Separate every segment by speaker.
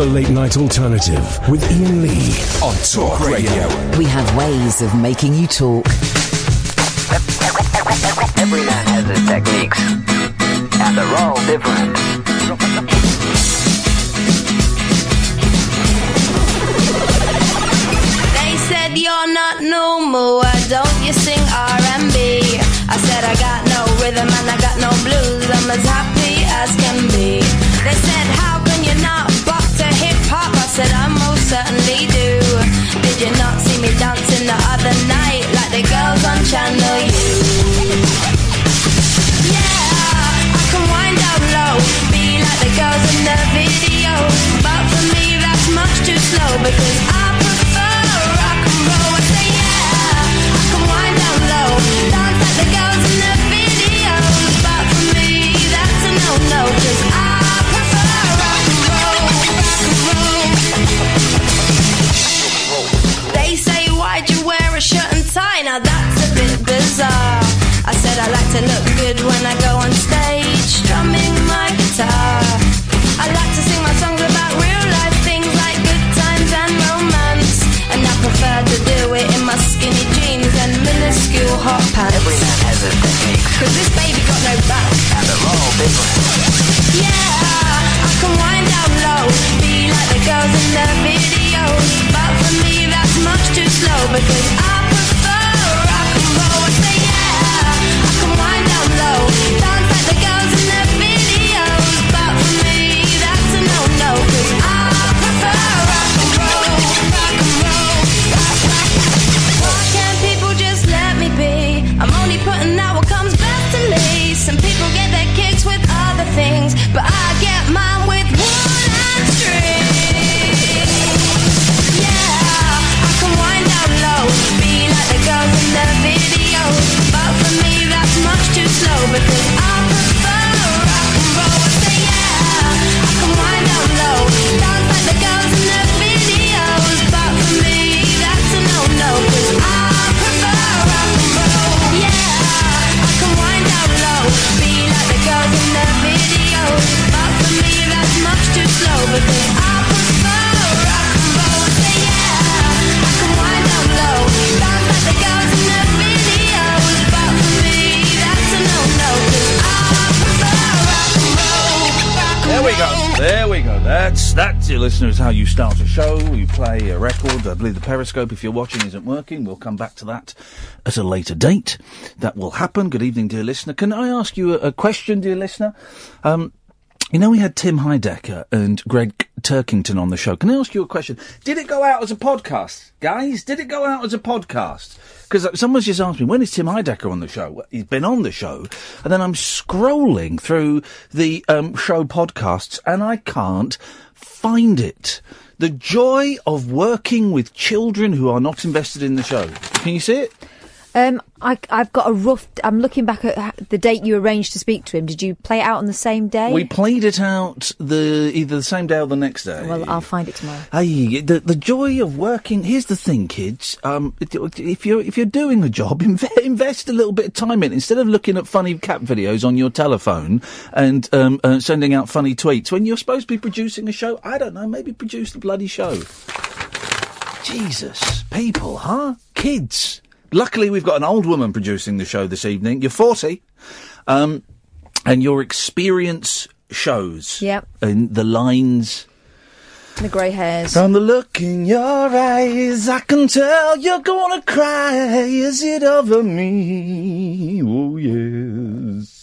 Speaker 1: The Late Night Alternative with Iain Lee on Talk Radio.
Speaker 2: We have ways of making you talk.
Speaker 3: Every man has his techniques, and they're all different.
Speaker 4: They said you're not normal, why don't you sing R&B? I said I got no rhythm and I got no blues, I'm as happy as can be. They said how said I most certainly do. Did you not see me dancing the other night like the girls on Channel U? Yeah, I can wind down low, be like the girls in the video. But for me, that's much too slow because I prefer rock and roll. I say yeah, I can wind down low, dance like the girls in the videos. But for me, that's a no-no 'cause I I like to look good when I go on stage, strumming my guitar. I like to sing my songs about real life things like good times and romance. And I prefer to do it in my skinny jeans and minuscule hot pants.
Speaker 3: Every man has his techniques,
Speaker 4: Cause this baby got no back.
Speaker 3: and they're all different.
Speaker 4: Yeah, I can wind down low, be like the girls in the videos. But for me, that's much too slow because I prefer rock and roll. I say yeah, on down low, That's that's
Speaker 5: dear listeners how you start a show. You play a record. I believe the Periscope, if you're watching, isn't working. We'll come back to that at a later date. That will happen. Good evening, dear listener. Can I ask you a, a question, dear listener? Um, you know, we had Tim Heidecker and Greg Turkington on the show. Can I ask you a question? Did it go out as a podcast, guys? Did it go out as a podcast? Because someone's just asked me, when is Tim Heidecker on the show? Well, He's been on the show. And then I'm scrolling through the um, show podcasts and I can't find it. The joy of working with children who are not invested in the show. Can you see it?
Speaker 6: Um, I, I've got a rough. I'm looking back at the date you arranged to speak to him. Did you play it out on the same day?
Speaker 5: We played it out the either the same day or the next day.
Speaker 6: well, I'll find it tomorrow.
Speaker 5: Hey, the the joy of working. Here's the thing, kids. Um, if you're if you're doing a job, inve- invest a little bit of time in it instead of looking at funny cat videos on your telephone and um, uh, sending out funny tweets when you're supposed to be producing a show. I don't know. Maybe produce the bloody show. Jesus, people, huh? Kids. Luckily, we've got an old woman producing the show this evening. You're 40, um, and your experience shows.
Speaker 6: Yep.
Speaker 5: And the lines.
Speaker 6: The grey hairs.
Speaker 5: From the look in your eyes, I can tell you're gonna cry. Is it over me? Oh, yes.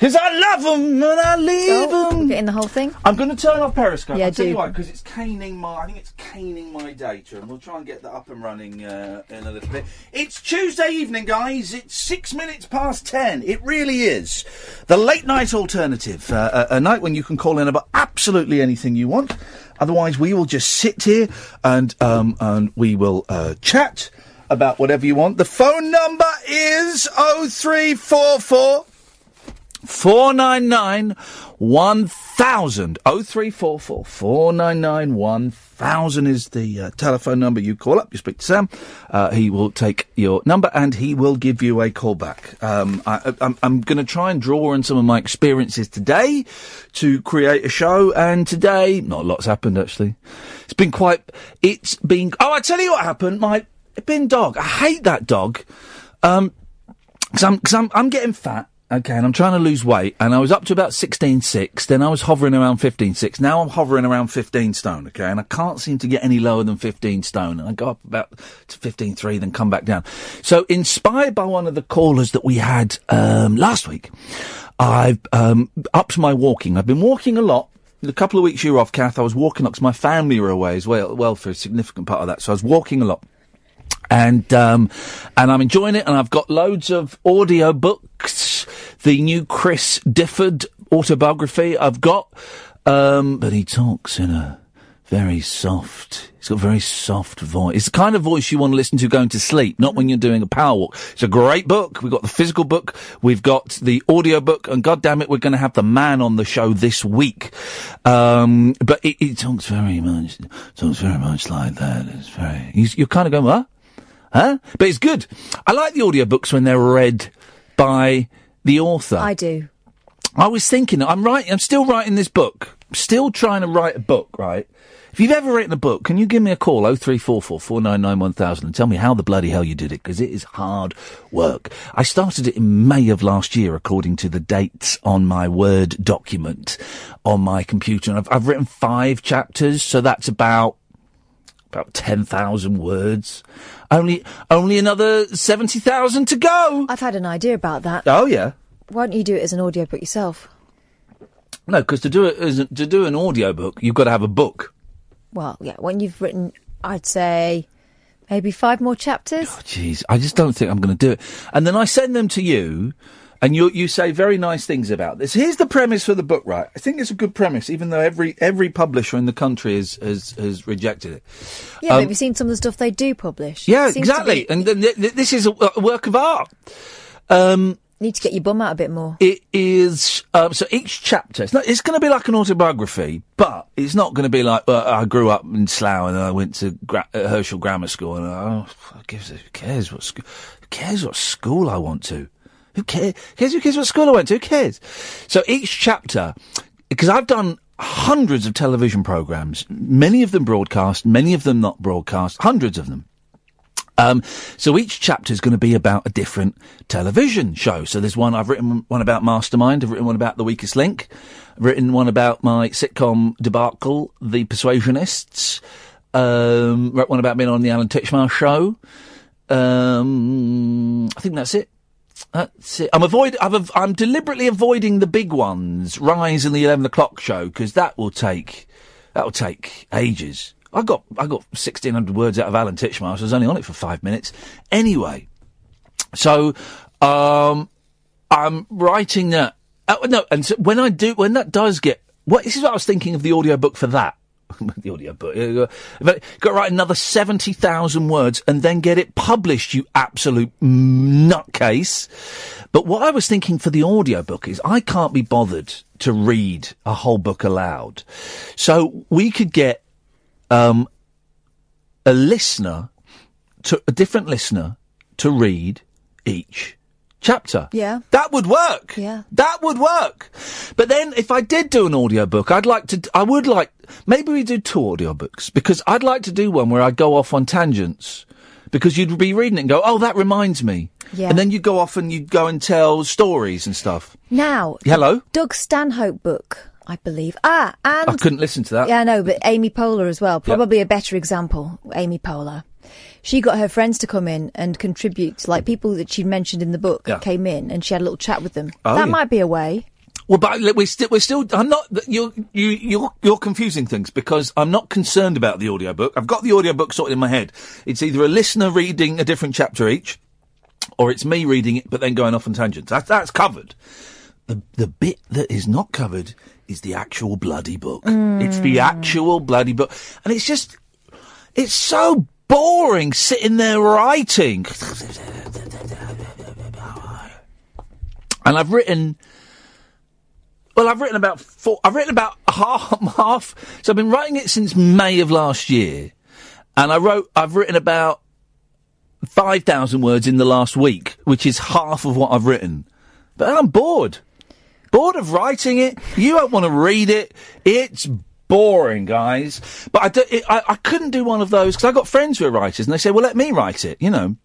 Speaker 5: Cause I love them and I leave them.
Speaker 6: Getting the whole thing.
Speaker 5: I'm going to turn off Periscope.
Speaker 6: Yeah,
Speaker 5: I'll tell
Speaker 6: do.
Speaker 5: you why, because it's caning my. I think it's caning my data, and we'll try and get that up and running uh, in a little bit. It's Tuesday evening, guys. It's six minutes past ten. It really is the late night alternative, uh, a, a night when you can call in about absolutely anything you want. Otherwise, we will just sit here and um, and we will uh, chat about whatever you want. The phone number is oh three four four. 499 1000. 0344 499 1000 is the uh, telephone number. You call up, you speak to Sam. Uh, he will take your number and he will give you a call back. Um, I, I'm, I'm going to try and draw on some of my experiences today to create a show. And today, not a lot's happened actually. It's been quite. It's been. Oh, I tell you what happened. My bin dog. I hate that dog. Um, because I'm, cause I'm, I'm getting fat. Okay, and I'm trying to lose weight, and I was up to about 16.6, then I was hovering around 15.6, now I'm hovering around 15 stone, okay, and I can't seem to get any lower than 15 stone, and I go up about to 15.3, then come back down. So, inspired by one of the callers that we had, um, last week, I've, um, upped my walking. I've been walking a lot, the couple of weeks you were off, Kath, I was walking because my family were away as well, well, for a significant part of that, so I was walking a lot and um, and I'm enjoying it. And I've got loads of audio books. The new Chris Difford autobiography I've got, um, but he talks in a very soft. He's got a very soft voice. It's the kind of voice you want to listen to going to sleep, not when you're doing a power walk. It's a great book. We've got the physical book, we've got the audio book, and God damn it, we're going to have the man on the show this week. Um, but it, talks very much, talks very much like that. It's very. You're kind of going, what? Huh? But it's good. I like the audiobooks when they're read by the author.
Speaker 6: I do.
Speaker 5: I was thinking, I'm writing, I'm still writing this book. Still trying to write a book, right? If you've ever written a book, can you give me a call, 0344 and tell me how the bloody hell you did it, because it is hard work. I started it in May of last year, according to the dates on my Word document on my computer. And I've, I've written five chapters, so that's about about 10,000 words. Only, only another 70,000 to go.
Speaker 6: I've had an idea about that.
Speaker 5: Oh, yeah.
Speaker 6: Why don't you do it as an audiobook yourself?
Speaker 5: No, because to do it as a, to do an audiobook, you've got to have a book.
Speaker 6: Well, yeah, when you've written, I'd say maybe five more chapters.
Speaker 5: Oh jeez, I just don't think I'm going to do it. And then I send them to you, and you you say very nice things about this. Here's the premise for the book, right? I think it's a good premise, even though every every publisher in the country has has, has rejected it.
Speaker 6: Yeah,
Speaker 5: Um,
Speaker 6: but have you seen some of the stuff they do publish?
Speaker 5: Yeah, exactly.
Speaker 6: be-
Speaker 5: And th- th- th- this is a, a work of art. Um,
Speaker 6: need to get your bum out a bit more.
Speaker 5: It is um, so each chapter. It's. It's going to be like an autobiography, but it's not going to be like uh, I grew up in Slough and I went to gra- uh, Herschel Grammar School and oh, gives who cares what school? Who cares what school I want to? Who cares? Who cares what school I went to? Who cares? So each chapter, because I've done hundreds of television programs, many of them broadcast, many of them not broadcast, hundreds of them. Um, so each chapter is going to be about a different television show. So there's one I've written one about Mastermind. I've written one about The Weakest Link. I've written one about my sitcom debacle, The Persuasionists. Um, wrote one about being on the Alan Titchmarsh show. Um, I think that's it. That's it. I'm avoid. I've, I'm deliberately avoiding the big ones, Rise and the Eleven O'clock Show, because that will take that will take ages. I got I got 1600 words out of Alan Titchmarsh. I was only on it for five minutes. Anyway, so um, I'm writing that. Uh, no, and so when I do, when that does get, what this is what I was thinking of the audiobook for that. the audiobook. Uh, but got to write another 70,000 words and then get it published, you absolute nutcase. But what I was thinking for the audiobook is I can't be bothered to read a whole book aloud. So we could get um, a listener, to a different listener, to read each chapter.
Speaker 6: Yeah.
Speaker 5: That would work.
Speaker 6: Yeah.
Speaker 5: That would work. But then if I did do an audiobook, I'd like to, I would like, maybe we do two audiobooks because I'd like to do one where I go off on tangents because you'd be reading it and go, oh, that reminds me.
Speaker 6: Yeah.
Speaker 5: And then you'd go off and you'd go and tell stories and stuff.
Speaker 6: Now,
Speaker 5: Hello?
Speaker 6: Doug Stanhope book, I believe. Ah, and
Speaker 5: I couldn't listen to that.
Speaker 6: Yeah, I know, but Amy Poehler as well. Probably a better example, Amy Poehler. She got her friends to come in and contribute, like people that she'd mentioned in the book
Speaker 5: Yeah.
Speaker 6: came in and she had a little chat with them.
Speaker 5: Oh,
Speaker 6: that
Speaker 5: yeah.
Speaker 6: might be a way.
Speaker 5: Well, but we're still, we're still, I'm not, you're, you, you're, you're confusing things because I'm not concerned about the audiobook. I've got the audiobook sorted in my head. It's either a listener reading a different chapter each, or it's me reading it but then going off on tangents. That, that's covered. The, the bit that is not covered is the actual bloody book. It's the mm. actual bloody book. And it's just, it's so boring sitting there writing. And I've written, Well, I've written about four. I've written about half. half so I've been writing it since May of last year, and I wrote. I've written about five thousand words in the last week, which is half of what I've written. But I'm bored. Bored of writing it. You don't want to read it. It's boring, guys. But I, do, it, I, I couldn't do one of those because I got friends who are writers, and they say, "Well, let me write it." You know.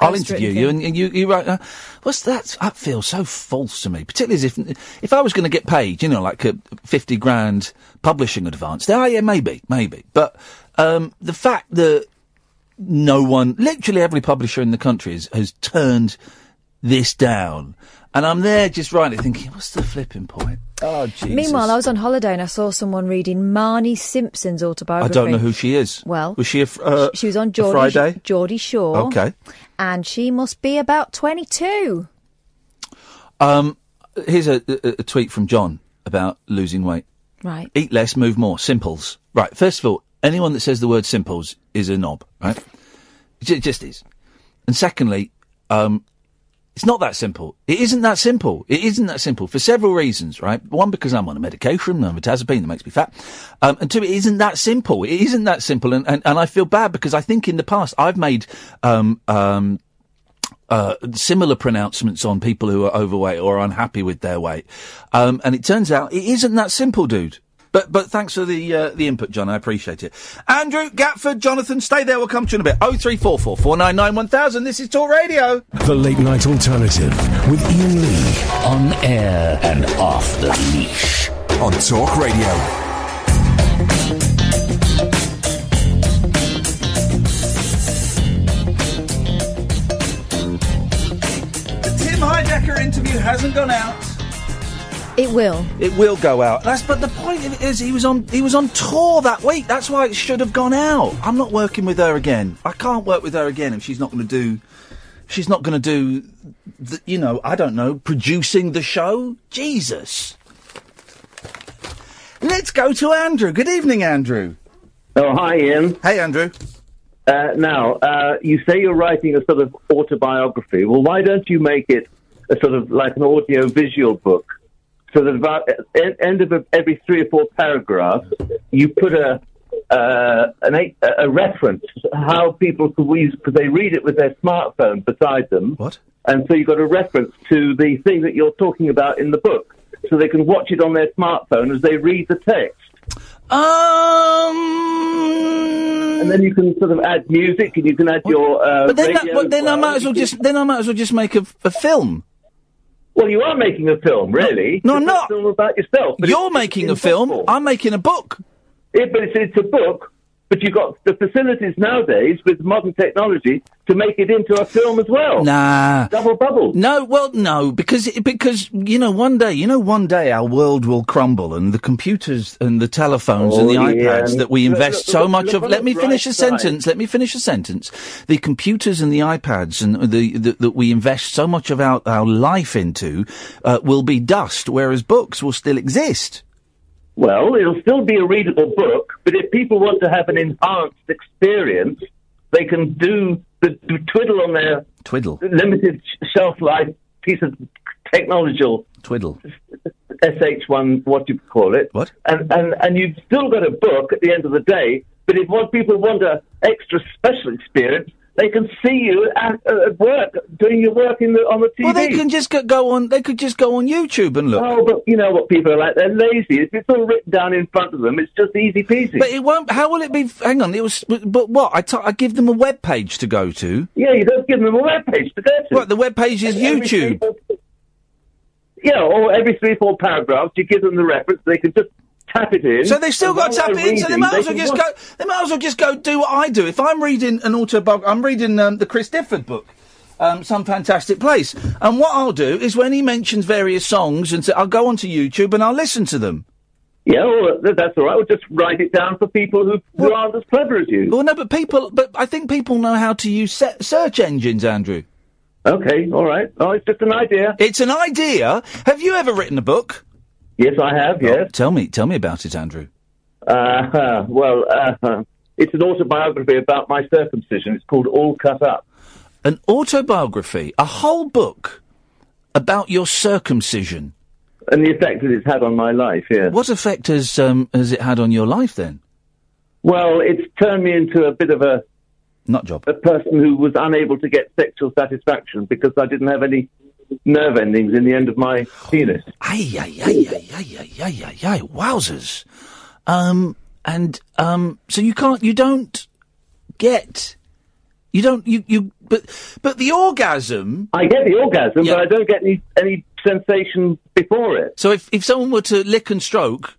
Speaker 5: I'll interview you, and, and you, you write. Uh, what's that? That feels so false to me, particularly as if if I was going to get paid, you know, like a fifty grand publishing advance. Then, oh yeah, maybe, maybe. But um, the fact that no one, literally every publisher in the country, has, has turned this down, and I'm there just writing, thinking, what's the flipping point? Oh, Jesus.
Speaker 6: Meanwhile, I was on holiday and I saw someone reading Marnie Simpson's autobiography.
Speaker 5: I don't know who she is.
Speaker 6: Well,
Speaker 5: was she a, uh,
Speaker 6: she was on Geordie,
Speaker 5: Friday?
Speaker 6: Geordie Shore.
Speaker 5: Okay.
Speaker 6: And she must be about 22.
Speaker 5: Um, here's a, a, a tweet from John about losing weight.
Speaker 6: Right.
Speaker 5: Eat less, move more. Simples. Right. First of all, anyone that says the word simples is a knob, right? It just is. And secondly, um, it's not that simple. It isn't that simple. It isn't that simple for several reasons, right? One, because I'm on a medication, I'm a mirtazapine that makes me fat. Um, and two, it isn't that simple. It isn't that simple. And, and, and I feel bad because I think in the past I've made, um, um, uh, similar pronouncements on people who are overweight or unhappy with their weight. Um, and it turns out it isn't that simple, dude. But but thanks for the uh, the input, John. I appreciate it. Andrew Gatford, Jonathan, stay there. We'll come to you in a bit. Oh three four four four nine nine one thousand. This is Talk Radio.
Speaker 1: The Late Night Alternative with Iain Lee. On air and off the leash. On Talk Radio.
Speaker 5: The Tim Heidecker interview hasn't gone out.
Speaker 6: It will.
Speaker 5: It will go out. That's but the point of it is he was on he was on tour that week. That's why it should have gone out. I'm not working with her again. I can't work with her again if she's not going to do. She's not going to do, the, you know, I don't know, producing the show. Jesus. Let's go to Andrew. Good evening, Andrew.
Speaker 7: Oh, hi, Iain.
Speaker 5: Hey, Andrew.
Speaker 7: Uh, now, uh, you say you're writing a sort of autobiography. Well, why don't you make it a sort of like an audio-visual book? So that about at the end of every three or four paragraphs, you put a uh, an, a, a reference how people could use because they read it with their smartphone beside them.
Speaker 5: What?
Speaker 7: And so you've got a reference to the thing that you're talking about in the book, so they can watch it on their smartphone as they read the text.
Speaker 5: Um.
Speaker 7: And then you can sort of add music, and you can add your. Uh,
Speaker 5: But then, that,
Speaker 7: radio
Speaker 5: but then I might as well just then I might as well just make a, a film.
Speaker 7: Well, you are making a film, really.
Speaker 5: No, I'm
Speaker 7: It's
Speaker 5: not.
Speaker 7: A film about yourself.
Speaker 5: You're making a film. I'm making a book.
Speaker 7: Yeah, but it's, it's a book. But you've got the facilities nowadays with modern technology to make it into a film as well.
Speaker 5: Nah.
Speaker 7: Double bubble.
Speaker 5: No, well, no, because because you know one day, you know one day our world will crumble, and the computers and the telephones and the
Speaker 7: Oh, yeah.
Speaker 5: iPads that we
Speaker 7: Look,
Speaker 5: invest
Speaker 7: look,
Speaker 5: so much
Speaker 7: look
Speaker 5: of. Let me finish a
Speaker 7: bright side.
Speaker 5: sentence. Let me finish a sentence. The computers and the iPads and the, the that we invest so much of our, our life into uh, will be dust, whereas books will still exist.
Speaker 7: Well, it'll still be a readable book, but if people want to have an enhanced experience, they can do the, twiddle on their
Speaker 5: Twiddle,
Speaker 7: limited shelf life piece of technological
Speaker 5: twiddle.
Speaker 7: SH1, what do you call it.
Speaker 5: What?
Speaker 7: And, and, and you've still got a book at the end of the day, but if what people want a extra special experience, they can see you at, uh, at work, doing your work in the, on the TV.
Speaker 5: Well, they can just go, on. They could just go on YouTube and look.
Speaker 7: Oh, but you know what people are like? They're lazy. If it's all written down in front of them, it's just easy peasy.
Speaker 5: But it won't. How will it be? Hang on. It was. But what? I t- I give them a web page to go to.
Speaker 7: yeah, you don't give them a web page to go to.
Speaker 5: What? The web page is
Speaker 7: Every
Speaker 5: YouTube.
Speaker 7: three, four- Yeah, or every three, four paragraphs, you give them the reference. They can just tap it in.
Speaker 5: So they've still got to tap it in. So they might as well just
Speaker 7: watch-
Speaker 5: go. They might as well just go do what I do. If I'm reading an autobiography, I'm reading um, the Chris Difford book. Um, some fantastic place, and what I'll do is when he mentions various songs, and so I'll go onto YouTube and I'll listen to them.
Speaker 7: Yeah, well, that's all right. We'll just write it down for people who, who aren't as clever as you.
Speaker 5: Well, no, but people, but I think people know how to use se- search engines, Andrew.
Speaker 7: Okay, all right. Oh, it's just an idea.
Speaker 5: It's an idea. Have you ever written a book?
Speaker 7: Yes, I have. Yes.
Speaker 5: Tell me, tell me about it, Andrew.
Speaker 7: Uh, well, uh, it's an autobiography about my circumcision. It's called All Cut Up.
Speaker 5: An autobiography, a whole book about your circumcision.
Speaker 7: and the effect that it's had on my life. Yeah.
Speaker 5: What effect has um, has it had on your life then?
Speaker 7: Well, it's turned me into a bit of a
Speaker 5: Not job.
Speaker 7: a person who was unable to get sexual satisfaction because I didn't have any nerve endings in the end of my penis.
Speaker 5: Ay, ay, ay, ay, ay, ay, ay, ay, wowzers. Um, and, um, so you can't, you don't get, you don't, you, you, but, but the orgasm.
Speaker 7: I get the orgasm, yeah. but I don't get any, any sensation before it.
Speaker 5: So if, if someone were to lick and stroke,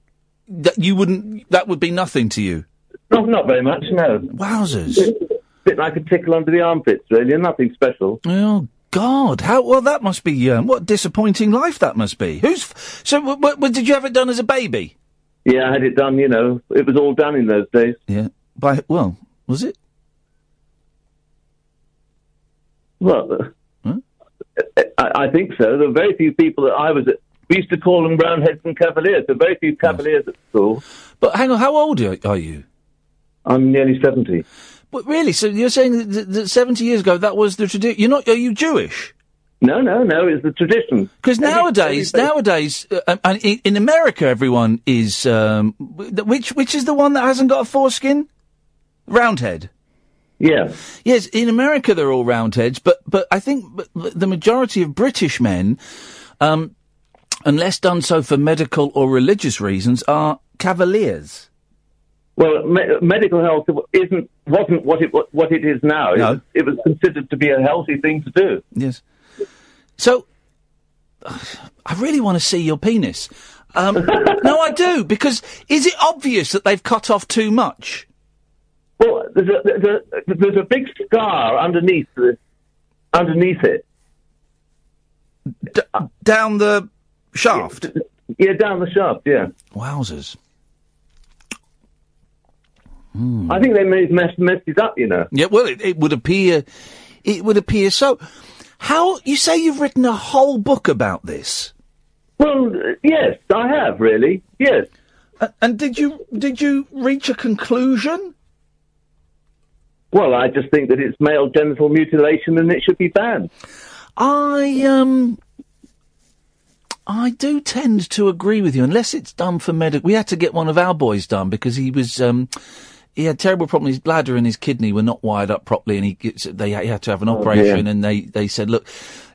Speaker 5: that you wouldn't, that would be nothing to you?
Speaker 7: Not, not very much, no.
Speaker 5: Wowzers.
Speaker 7: bit like a tickle under the armpits, really, and nothing special.
Speaker 5: Oh God! How well that must be. Um, what disappointing life that must be. Who's f- so? W- w- did you have it done as a baby?
Speaker 7: Yeah, I had it done, you know, it was all done in those days.
Speaker 5: Yeah. By well, was it?
Speaker 7: Well, uh, I, I think so. There were very few people that I was at. We used to call them roundheads and cavaliers. There were very few cavaliers at school.
Speaker 5: But hang on, how old are, are you?
Speaker 7: I'm nearly 70.
Speaker 5: But really, so you're saying that, that seventy years ago that was the tradition? You're not? Are you Jewish?
Speaker 7: No, no, no. It's the tradition.
Speaker 5: Because nowadays, nowadays, uh, and in, in America, everyone is um, which which is the one that hasn't got a foreskin? Roundhead.
Speaker 7: Yeah.
Speaker 5: Yes, in America they're all roundheads, but but I think the majority of British men, um, unless done so for medical or religious reasons, are cavaliers.
Speaker 7: Well, me- medical health isn't wasn't what it what it is now. It,
Speaker 5: No.
Speaker 7: was, it was considered to be a healthy thing to do.
Speaker 5: Yes. So, I really want to see your penis. Um, no, I do because is it obvious that they've cut off too much?
Speaker 7: Well, there's a, there's a, there's a big scar underneath the, underneath it.
Speaker 5: down the shaft.
Speaker 7: Yeah, down the shaft. Yeah.
Speaker 5: Wowzers.
Speaker 7: I think they may have messed, messed it up. You know.
Speaker 5: Yeah, well, it, it would appear, it would appear so. How you say you've written a whole book about this?
Speaker 7: Well, yes, I have really. Yes.
Speaker 5: Uh, and did you did you reach a conclusion?
Speaker 7: Well, I just think that it's male genital mutilation and it should be banned.
Speaker 5: I um, I do tend to agree with you, unless it's done for medical. We had to get one of our boys done because he was um, he had terrible problems. His bladder and his kidney were not wired up properly, and he gets- they he had to have an
Speaker 7: Oh,
Speaker 5: operation.
Speaker 7: dear.
Speaker 5: And they they said, look.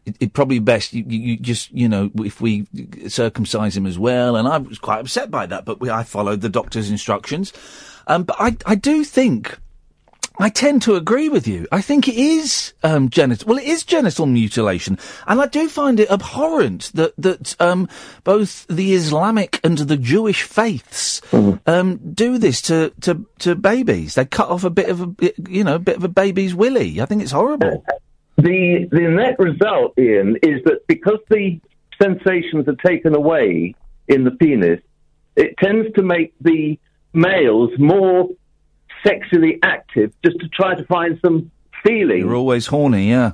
Speaker 5: It, it probably best you, you, you just you know if we circumcise him as well, and I was quite upset by that, but we, I followed the doctor's instructions. Um, but I I do think I tend to agree with you. I think it is um, genital. Well, it is genital mutilation, and I do find it abhorrent that that um, both the Islamic and the Jewish faiths um, do this to, to to babies. They cut off a bit of a you know a bit of a baby's willy. I think it's horrible.
Speaker 7: The the net result, Iain, is that because the sensations are taken away in the penis, it tends to make the males more sexually active, just to try to find some feeling.
Speaker 5: You're always horny, yeah.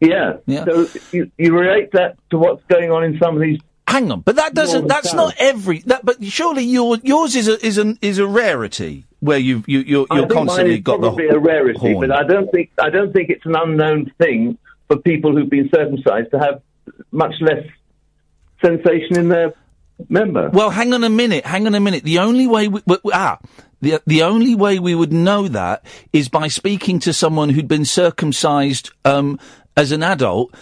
Speaker 7: Yeah.
Speaker 5: Yeah.
Speaker 7: So you, you relate that to what's going on in some of these.
Speaker 5: Hang on, but that doesn't. That's not every. That, but surely your yours is a is an is a rarity where you you you're, constantly got the
Speaker 7: probably a rarity,
Speaker 5: horn.
Speaker 7: but I don't think I don't think it's an unknown thing for people who've been circumcised to have much less sensation in their member.
Speaker 5: Well, hang on a minute. Hang on a minute. The only way we, w- w- ah the the only way we would know that is by speaking to someone who'd been circumcised um, as an adult.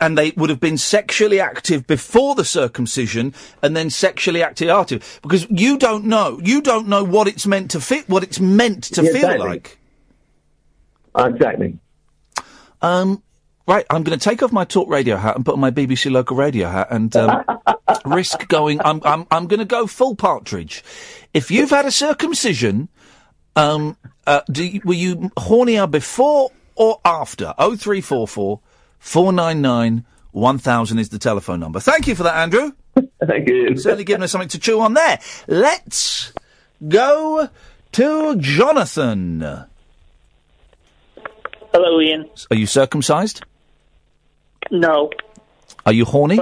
Speaker 5: And they would have been sexually active before the circumcision, and then sexually active after. Because you don't know, you don't know what it's meant to fit, what it's meant to
Speaker 7: Yeah,
Speaker 5: feel
Speaker 7: exactly.
Speaker 5: like.
Speaker 7: Exactly.
Speaker 5: Um, right, I'm going to take off my talk radio hat and put on my BBC local radio hat and um, risk going. I'm I'm I'm going to go full partridge. If you've had a circumcision, um, uh, do you, were you hornier before or after? Oh three four four four nine nine one thousand is the telephone number. Thank you for that, Andrew.
Speaker 7: Thank you.
Speaker 5: Certainly giving us something to chew on there. Let's go to Jonathan.
Speaker 8: Hello, Iain.
Speaker 5: Are you circumcised?
Speaker 8: No,
Speaker 5: Are you horny?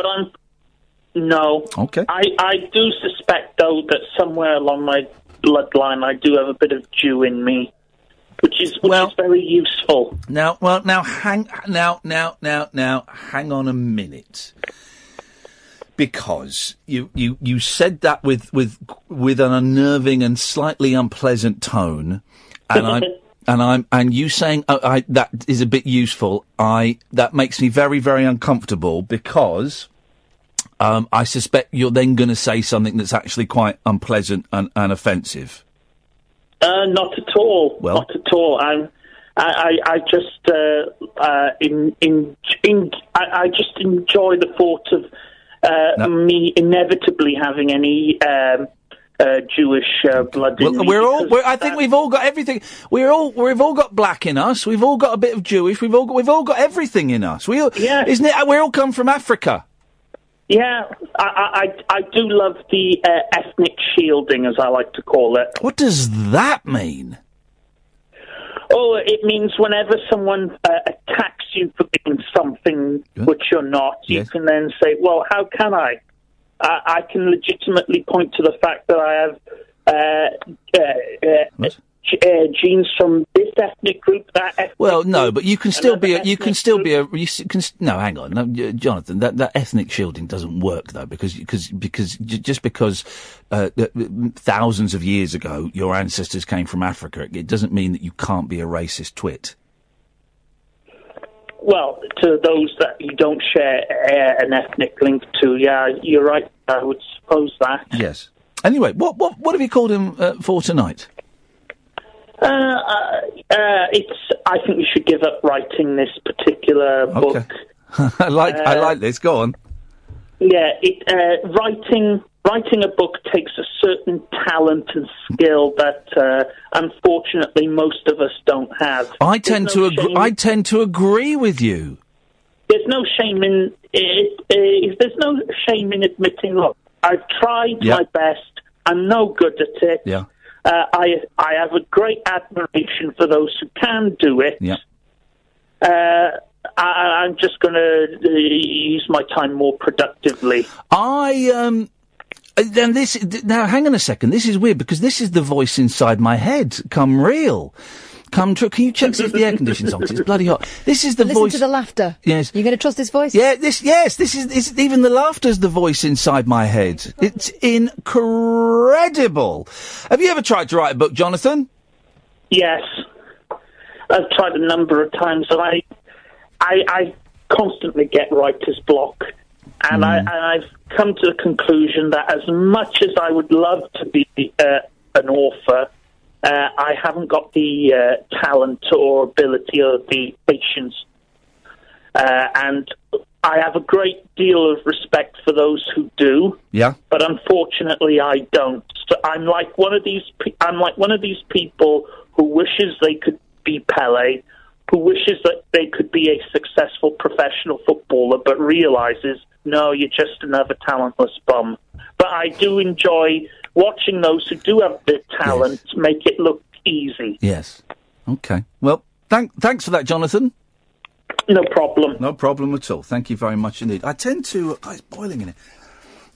Speaker 8: no.
Speaker 5: Okay.
Speaker 8: I I do suspect though that somewhere along my bloodline I do have a bit of Jew in me, which is which is very useful.
Speaker 5: Now, well, now, hang, now, now, now, now, hang on a minute. because you, you, you said that with, with, with an unnerving and slightly unpleasant tone, and I'm, and I'm, and you saying oh, I, that is a bit useful. I, that makes me very, very uncomfortable because, um, I suspect you're then going to say something that's actually quite unpleasant and, and offensive.
Speaker 8: Uh, not at all.
Speaker 5: Well-
Speaker 8: not at all. I'm. I, I, I just uh, uh, in, in, in I, I just enjoy the thought of uh, me inevitably having any um, uh, Jewish uh, blood in
Speaker 5: Well,
Speaker 8: me.
Speaker 5: we're all. We're, I think we've all got everything. We're all. We've all got black in us. We've all got a bit of Jewish. We've all. Got, we've all got everything in us. We. all Isn't it? We all come from Africa.
Speaker 8: Yeah, I, I, I do love the uh, ethnic shielding, as I like to call it.
Speaker 5: What does that mean?
Speaker 8: Oh, it means whenever someone uh, attacks you for being something which you're not, you can then say, "Well, how can I?" I I can legitimately point to the fact that I have uh, uh, uh, g- uh, genes from this ethnic group, that ethnic
Speaker 5: Well, no, but you can still be. A, you can still be a. You can. No, hang on, no, Jonathan. That that ethnic shielding doesn't work though, because because because just because uh, th- th- thousands of years ago your ancestors came from Africa, it doesn't mean that you can't be a racist twit.
Speaker 8: Well, to those that you don't share uh, an ethnic link to, yeah, you're right. I would suppose that.
Speaker 5: Yes. Anyway, what what what have you called him uh, for tonight?
Speaker 8: Uh, uh, uh, it's. I think we should give up writing this particular book.
Speaker 5: Okay. I like I
Speaker 8: Uh,
Speaker 5: like this. Go on.
Speaker 8: Yeah, it, uh, writing writing a book takes a certain talent and skill that uh, unfortunately most of us don't have.
Speaker 5: I tend
Speaker 8: There's
Speaker 5: to
Speaker 8: no
Speaker 5: agree. I tend to agree with you.
Speaker 8: There's no shame in it, uh, there's no shame in admitting. Look, I've tried
Speaker 5: Yeah.
Speaker 8: my best. I'm no good at it.
Speaker 5: Yeah.
Speaker 8: Uh, I I have a great admiration for those who can do it.
Speaker 5: Yeah.
Speaker 8: Uh, I, I'm just going to uh, use my time more productively.
Speaker 5: I um. uh, Then this now, hang on a second. This is weird because this is the voice inside my head. Come real, come true. Can you check see if the air conditioning's on? it's bloody hot. This is the
Speaker 6: Listen
Speaker 5: voice.
Speaker 6: to the laughter.
Speaker 5: Yes.
Speaker 6: You're going to trust this voice?
Speaker 5: Yeah, this yes, this is, this even the laughter's the voice inside my head. It's incredible. Have you ever tried to write a book, Jonathan?
Speaker 8: Yes, I've tried a number of times, and I, I, I constantly get writer's block, and I and I've come to the conclusion that as much as I would love to be uh, an author, uh, I haven't got the uh, talent or ability or the patience, uh, and I have a great deal of respect for those who do
Speaker 5: Yeah.
Speaker 8: but unfortunately I don't. So I'm like one of these. Pe- I'm like one of these people who wishes they could be Pele, who wishes that they could be a successful professional footballer, but realizes no, you're just another talentless bum. But I do enjoy watching those who do have the talent make it look easy.
Speaker 5: Yes. Okay. Well, thank, thanks for that, Jonathan.
Speaker 8: No problem.
Speaker 5: No problem at all. Thank you very much indeed. I tend to. Oh, it's boiling in it.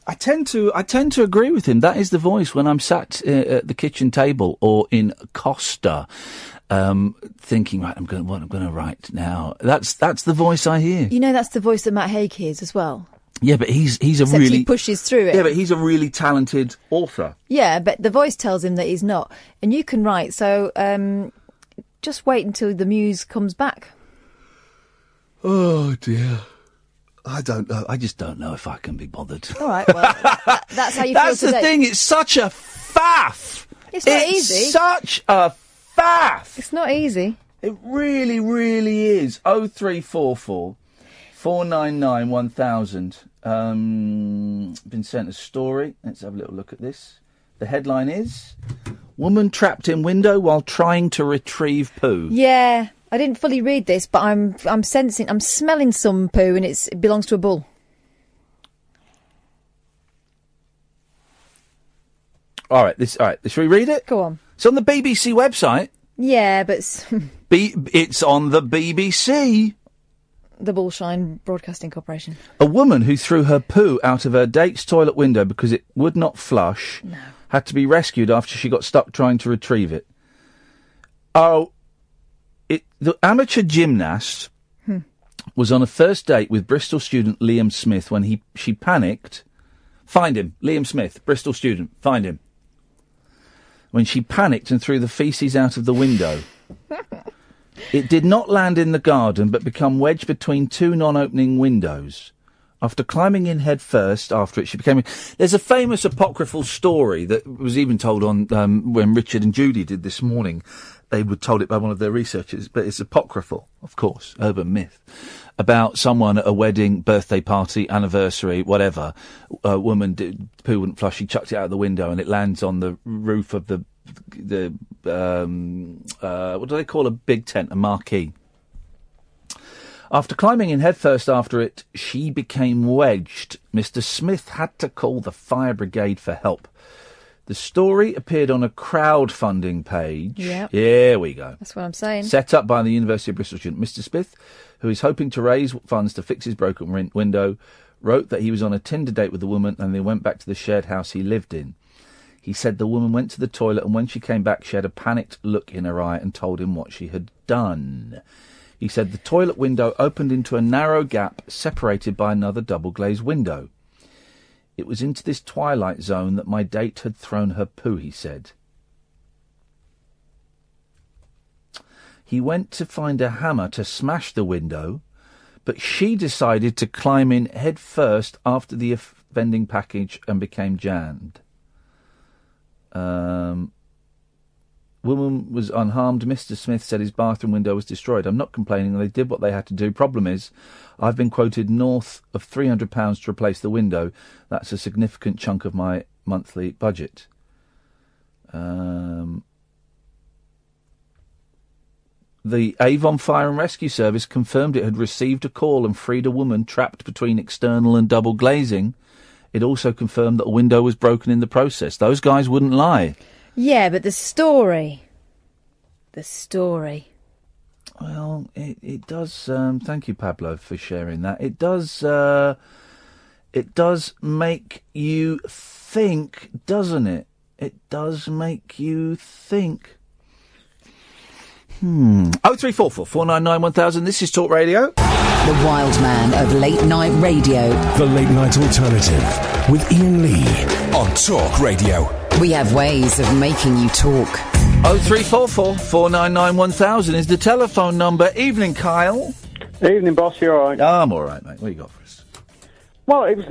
Speaker 5: I tend to. I tend to agree with him. That is the voice when I'm sat uh, at the kitchen table or in Costa, um, thinking, right, I'm going. What I'm going to write now. That's that's the voice I hear.
Speaker 6: You know, that's the voice that Matt Haig hears as well.
Speaker 5: Yeah, but he's he's a
Speaker 6: Except
Speaker 5: really
Speaker 6: he pushes through it.
Speaker 5: yeah, but he's a really talented author.
Speaker 6: Yeah, but the voice tells him that he's not. And you can write, so um, just wait until the muse comes back.
Speaker 5: Oh dear. I don't know. I just don't know if I can be bothered.
Speaker 6: All right, well, that- that's how you feel.
Speaker 5: That's the
Speaker 6: today.
Speaker 5: thing. It's such a faff.
Speaker 6: It's not
Speaker 5: It's
Speaker 6: easy.
Speaker 5: Such a faff.
Speaker 6: It's not easy.
Speaker 5: It really, really is. Oh three four four four nine nine one thousand. Um, been sent a story. Let's have a little look at this. The headline is: Woman trapped in window while trying to retrieve poo.
Speaker 6: Yeah, I didn't fully read this, but I'm I'm sensing, I'm smelling some poo, and it's, it belongs to a bull.
Speaker 5: All right, this. All right, shall we read it?
Speaker 6: Go on.
Speaker 5: It's on the BBC website.
Speaker 6: Yeah, but it's
Speaker 5: B- it's on the BBC.
Speaker 6: the Bullshine Broadcasting Corporation.
Speaker 5: A woman who threw her poo out of her date's toilet window because it would not flush had to be rescued after she got stuck trying to retrieve it. Oh, it, the amateur gymnast
Speaker 6: Hmm.
Speaker 5: was on a first date with Bristol student Liam Smith when he she panicked Find him. Liam Smith, Bristol student. Find him. When she panicked and threw the feces out of the window. It did not land in the garden, but become wedged between two non-opening windows. After climbing in head first, after it, she became. There's a famous apocryphal story that was even told on um, when Richard and Judy did this morning. They were told it by one of their researchers, but it's apocryphal, of course, urban myth, about someone at a wedding, birthday party, anniversary, whatever. A woman did poo wouldn't flush. She chucked it out the window, and it lands on the roof of the the um, uh, what do they call a big tent, a marquee. After climbing in headfirst after it, she became wedged. Mr. Smith had to call the fire brigade for help. The story appeared on a crowdfunding page.
Speaker 6: Yep.
Speaker 5: Here we go.
Speaker 6: That's what I'm saying.
Speaker 5: Set up by the University of Bristol student. Mr. Smith, who is hoping to raise funds to fix his broken win- window, wrote that he was on a Tinder date with the woman and they went back to the shared house he lived in. He said the woman went to the toilet and when she came back, she had a panicked look in her eye and told him what she had done. He said the toilet window opened into a narrow gap separated by another double glazed window. It was into this twilight zone that my date had thrown her poo, he said. He went to find a hammer to smash the window, but she decided to climb in head first after the offending package and became jammed. Um, woman was unharmed. Mr. Smith said his bathroom window was destroyed. I'm not complaining. They did what they had to do. Problem is, I've been quoted north of £300 to replace the window. That's a significant chunk of my monthly budget. Um, the Avon Fire and Rescue Service confirmed it had received a call and freed a woman trapped between external and double glazing. It also confirmed that a window was broken in the process. Those guys wouldn't lie.
Speaker 6: Yeah, but the story. The story.
Speaker 5: Well, it, it does. Um, thank you, Pablo, for sharing that. It does. Uh, it does make you think, doesn't it? It does make you think. Hmm. Oh three four four four nine nine one thousand. This is Talk Radio.
Speaker 2: The wild man of late night radio.
Speaker 1: The Late Night Alternative with Iain Lee on Talk Radio.
Speaker 2: We have ways of making you talk.
Speaker 5: Oh three four four four nine nine one thousand is the telephone number. Evening, Kyle.
Speaker 9: Evening, boss. You all right?
Speaker 5: I'm all right, mate. What you got for us?
Speaker 9: Well, it was,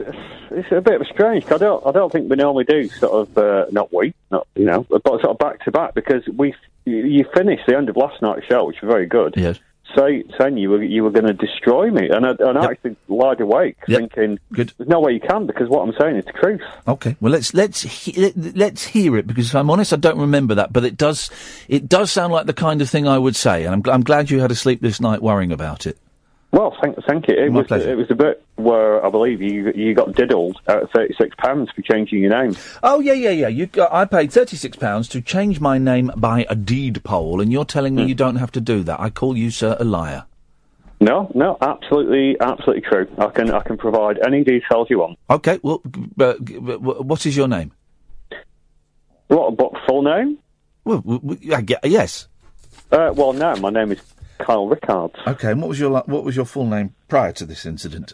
Speaker 9: it's a bit of a strange. I don't, I don't think we normally do sort of, uh, not we, not you know, but sort of back to back because we, you finished the end of last night's show, which was very good.
Speaker 5: Yes.
Speaker 9: Say, saying you were you were going to destroy me, and I, and I actually lied awake, thinking
Speaker 5: Good.
Speaker 9: there's no way you can because what I'm saying is the truth.
Speaker 5: Okay, well let's let's he- let, let's hear it because if I'm honest, I don't remember that, but it does it does sound like the kind of thing I would say, and I'm, gl- I'm glad you had a sleep this night worrying about it.
Speaker 9: Well, thank, thank you. It
Speaker 5: My
Speaker 9: was
Speaker 5: pleasure.
Speaker 9: it was a bit where I believe you you got diddled at thirty six pounds for changing your name.
Speaker 5: Oh yeah, yeah, yeah. You got, I paid thirty six pounds to change my name by a deed poll, and you're telling me you don't have to do that. I call you, sir, a liar.
Speaker 9: No, no, absolutely, absolutely true. I can I can provide any details you want.
Speaker 5: Okay, well, but, what is your name?
Speaker 9: What, what full name?
Speaker 5: Well, w- w- I get, yes.
Speaker 9: Uh, well, no, my name is Kyle Rickards.
Speaker 5: Okay, and what was your what was your full name prior to this incident?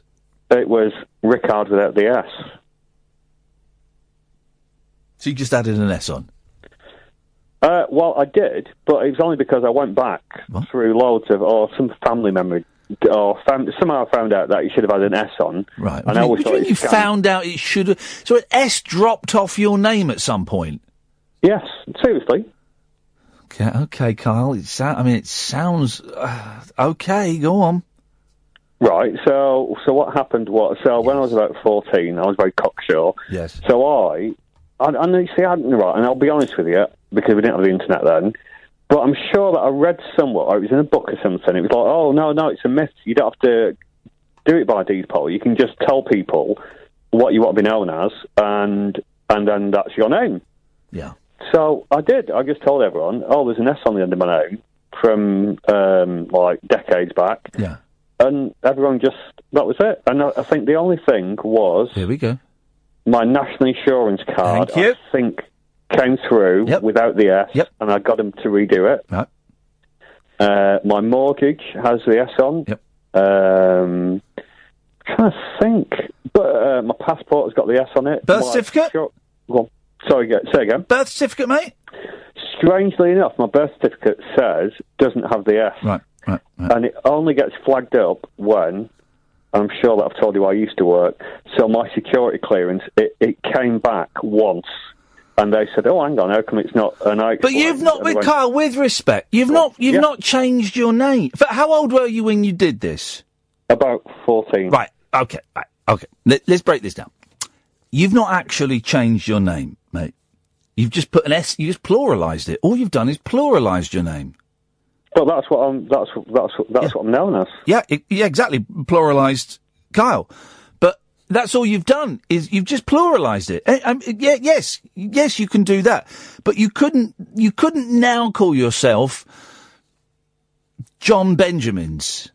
Speaker 9: It was Rickard without the S.
Speaker 5: So you just added an S on.
Speaker 9: Uh, well, I did, but it was only because I went back through loads of, or some family memory, or fam- somehow I found out that you should have had an S on.
Speaker 5: Right.
Speaker 9: And I always thought
Speaker 5: you, you
Speaker 9: scanned-
Speaker 5: found out it should have. So an S dropped off your name at some point.
Speaker 9: Yes, seriously.
Speaker 5: Okay, okay, Kyle. It sou- I mean, it sounds uh, okay. Go on.
Speaker 9: Right. So, so what happened was, so when I was about fourteen, I was very cocksure.
Speaker 5: Yes.
Speaker 9: So I, I, know, you see, I hadn't right, and I'll be honest with you, because we didn't have the internet then. But I'm sure that I read somewhere, or it was in a book or something. It was like, oh no, no, it's a myth. You don't have to do it by deed poll. You can just tell people what you want to be known as, and and then that's your name.
Speaker 5: Yeah.
Speaker 9: So I did. I just told everyone, oh, there's an S on the end of my name from um, like decades back.
Speaker 5: Yeah.
Speaker 9: And everyone just that was it. And I, I think the only thing was
Speaker 5: Here we go.
Speaker 9: my national insurance card.
Speaker 5: Thank you.
Speaker 9: I think came through without the S, and I got them to redo it.
Speaker 5: Right.
Speaker 9: Uh, my mortgage has the S on.
Speaker 5: Yep.
Speaker 9: Um, trying to think, But uh, my passport has got the S on it.
Speaker 5: Birth
Speaker 9: My-
Speaker 5: certificate?
Speaker 9: On. Sorry, go, say again.
Speaker 5: Birth certificate, mate?
Speaker 9: Strangely enough, my birth certificate says doesn't have the S.
Speaker 5: Right, right,
Speaker 9: And it only gets flagged up when, I'm sure that I've told you I used to work, so my security clearance, it, it came back once. And they said, "Oh, hang on, how come it's not an I?"
Speaker 5: But you've not, with
Speaker 9: went,
Speaker 5: Kyle, with respect, you've not, you've
Speaker 9: Yeah.
Speaker 5: not changed your name. But how old were you when you did this?
Speaker 9: About fourteen.
Speaker 5: Right. Okay. Right. Okay. Let, let's break this down. You've not actually changed your name, mate. You've just put an S. You just pluralised it. All you've done is pluralised your name.
Speaker 9: But that's what I'm. That's that's that's what I'm known as.
Speaker 5: Yeah. It, yeah. Exactly. Pluralised Kyle. But that's all you've done is you've just pluralised it. Eh, um, yeah. Yes. Yes. You can do that. But you couldn't. You couldn't now call yourself John Benjamins.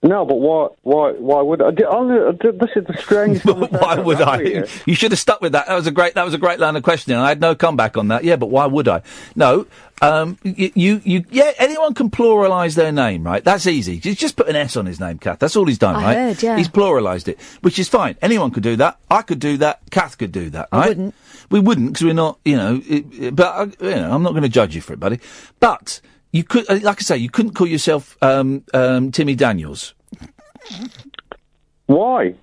Speaker 9: No, but why? Why? Why would I? I, I this is the strangest.
Speaker 5: why would I? You should have stuck with that. That was a great. That was a great line of questioning. I had no comeback on that. Yeah, but why would I? No. Um. You. You. you yeah. Anyone can pluralise their name, right? That's easy. He's just put an S on his name, Kath. That's all he's done,
Speaker 6: I
Speaker 5: right?
Speaker 6: heard, yeah.
Speaker 5: He's pluralised it, which is fine. Anyone could do that. I could do that. Kath could do that.
Speaker 6: I
Speaker 5: Right?
Speaker 6: wouldn't.
Speaker 5: We wouldn't because we're not. You know. It, it- but uh, you know, I'm not going to judge you for it, buddy. But you could, uh, like I say, you couldn't call yourself um, um, Timmy Daniels.
Speaker 9: Why?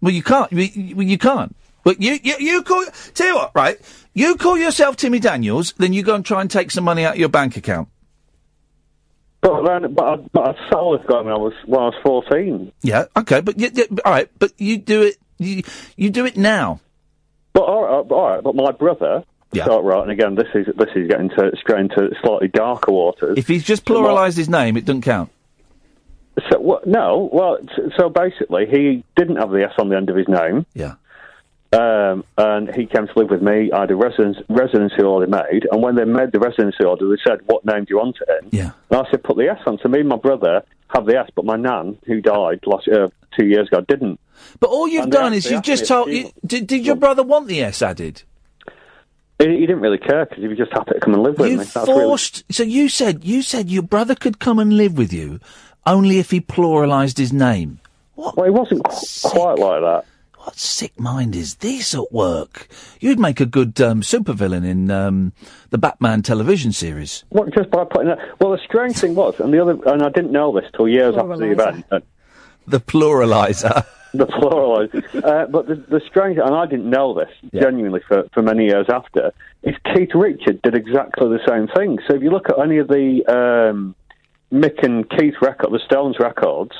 Speaker 5: Well, you can't. You, you, can't. But you, you, you call. Tell you what, right? You call yourself Timmy Daniels, then you go and try and take some money out of your bank account.
Speaker 9: But then, but I, but I saw this guy when I was when I was fourteen.
Speaker 5: Yeah. Okay. But you, you- all right. But you do it. You, you do it now.
Speaker 9: But all right, all right. But my brother.
Speaker 5: Yeah.
Speaker 9: So, right, and again, this is this is getting to straight into slightly darker waters.
Speaker 5: If he's just
Speaker 9: So
Speaker 5: pluralised his name, it doesn't count.
Speaker 9: So what? No. Well, so basically, he didn't have the S on the end of his name.
Speaker 5: Yeah.
Speaker 9: Um, and he came to live with me. I had a residence, residency order made, and when they made the residency order, they said, "What name do you want it in?"
Speaker 5: Yeah.
Speaker 9: And I said, "Put the S on." So me and my brother have the S, but my nan, who died last uh, two years ago, didn't.
Speaker 5: But all you've
Speaker 9: And
Speaker 5: done is you've just told. You, did, did your brother want the S added?
Speaker 9: He, he didn't really care because he was just happy to come and live with
Speaker 5: You
Speaker 9: me. That's really-
Speaker 5: forced. So you said you said your brother could come and live with you, only if he pluralised his name.
Speaker 9: Well, it wasn't qu- quite like that.
Speaker 5: What sick mind is this at work? You'd make a good um, supervillain in um, the Batman television series.
Speaker 9: What, just by putting that. Well, the strange thing was, and the other, and I didn't know this till years after the
Speaker 5: Pluraliser.
Speaker 9: event.
Speaker 5: The pluralizer.
Speaker 9: the pluralizer. uh, but the, the strange, and I didn't know this genuinely for, for many years after, is Keith Richard did exactly the same thing. So if you look at any of the um, Mick and Keith record, the Stones records,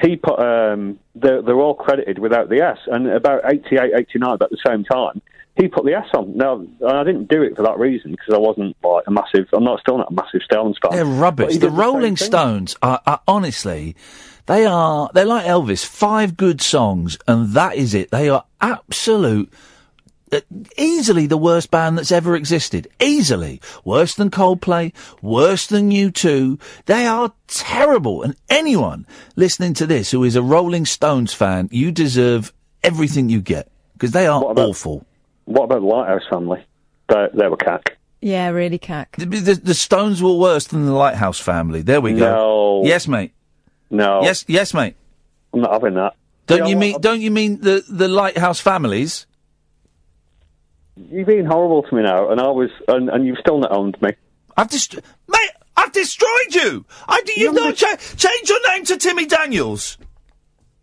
Speaker 9: he put um, they're, they're all credited without the S, and about 88, 89, about the same time. He put the S on. Now, I didn't do it for that reason because I wasn't like a massive. I'm not still not a massive Stones fan.
Speaker 5: They're rubbish.
Speaker 9: he
Speaker 5: The Rolling. Stones are, are honestly, they are. They're like Elvis. Five good songs, and that is it. They are absolute. Uh, easily the worst band that's ever existed. Easily. Worse than Coldplay, worse than U2. They are terrible. And anyone listening to this who is a Rolling Stones fan, you deserve everything you get. Because they are awful.
Speaker 9: What about the Lighthouse family? They, they were cack.
Speaker 6: Yeah, really cack.
Speaker 5: The, the, the Stones were worse than the Lighthouse family. There we go.
Speaker 9: No.
Speaker 5: Yes, mate.
Speaker 9: No.
Speaker 5: Yes, yes, mate.
Speaker 9: I'm not having that.
Speaker 5: Don't
Speaker 9: Yeah,
Speaker 5: you
Speaker 9: well,
Speaker 5: mean? Don't you mean the the Lighthouse families?
Speaker 9: You've been horrible to me now, and I was, and, and you've still not owned me.
Speaker 5: I've just, mate, I've destroyed you. I do. You've not cha- changed your name to Timmy Daniels.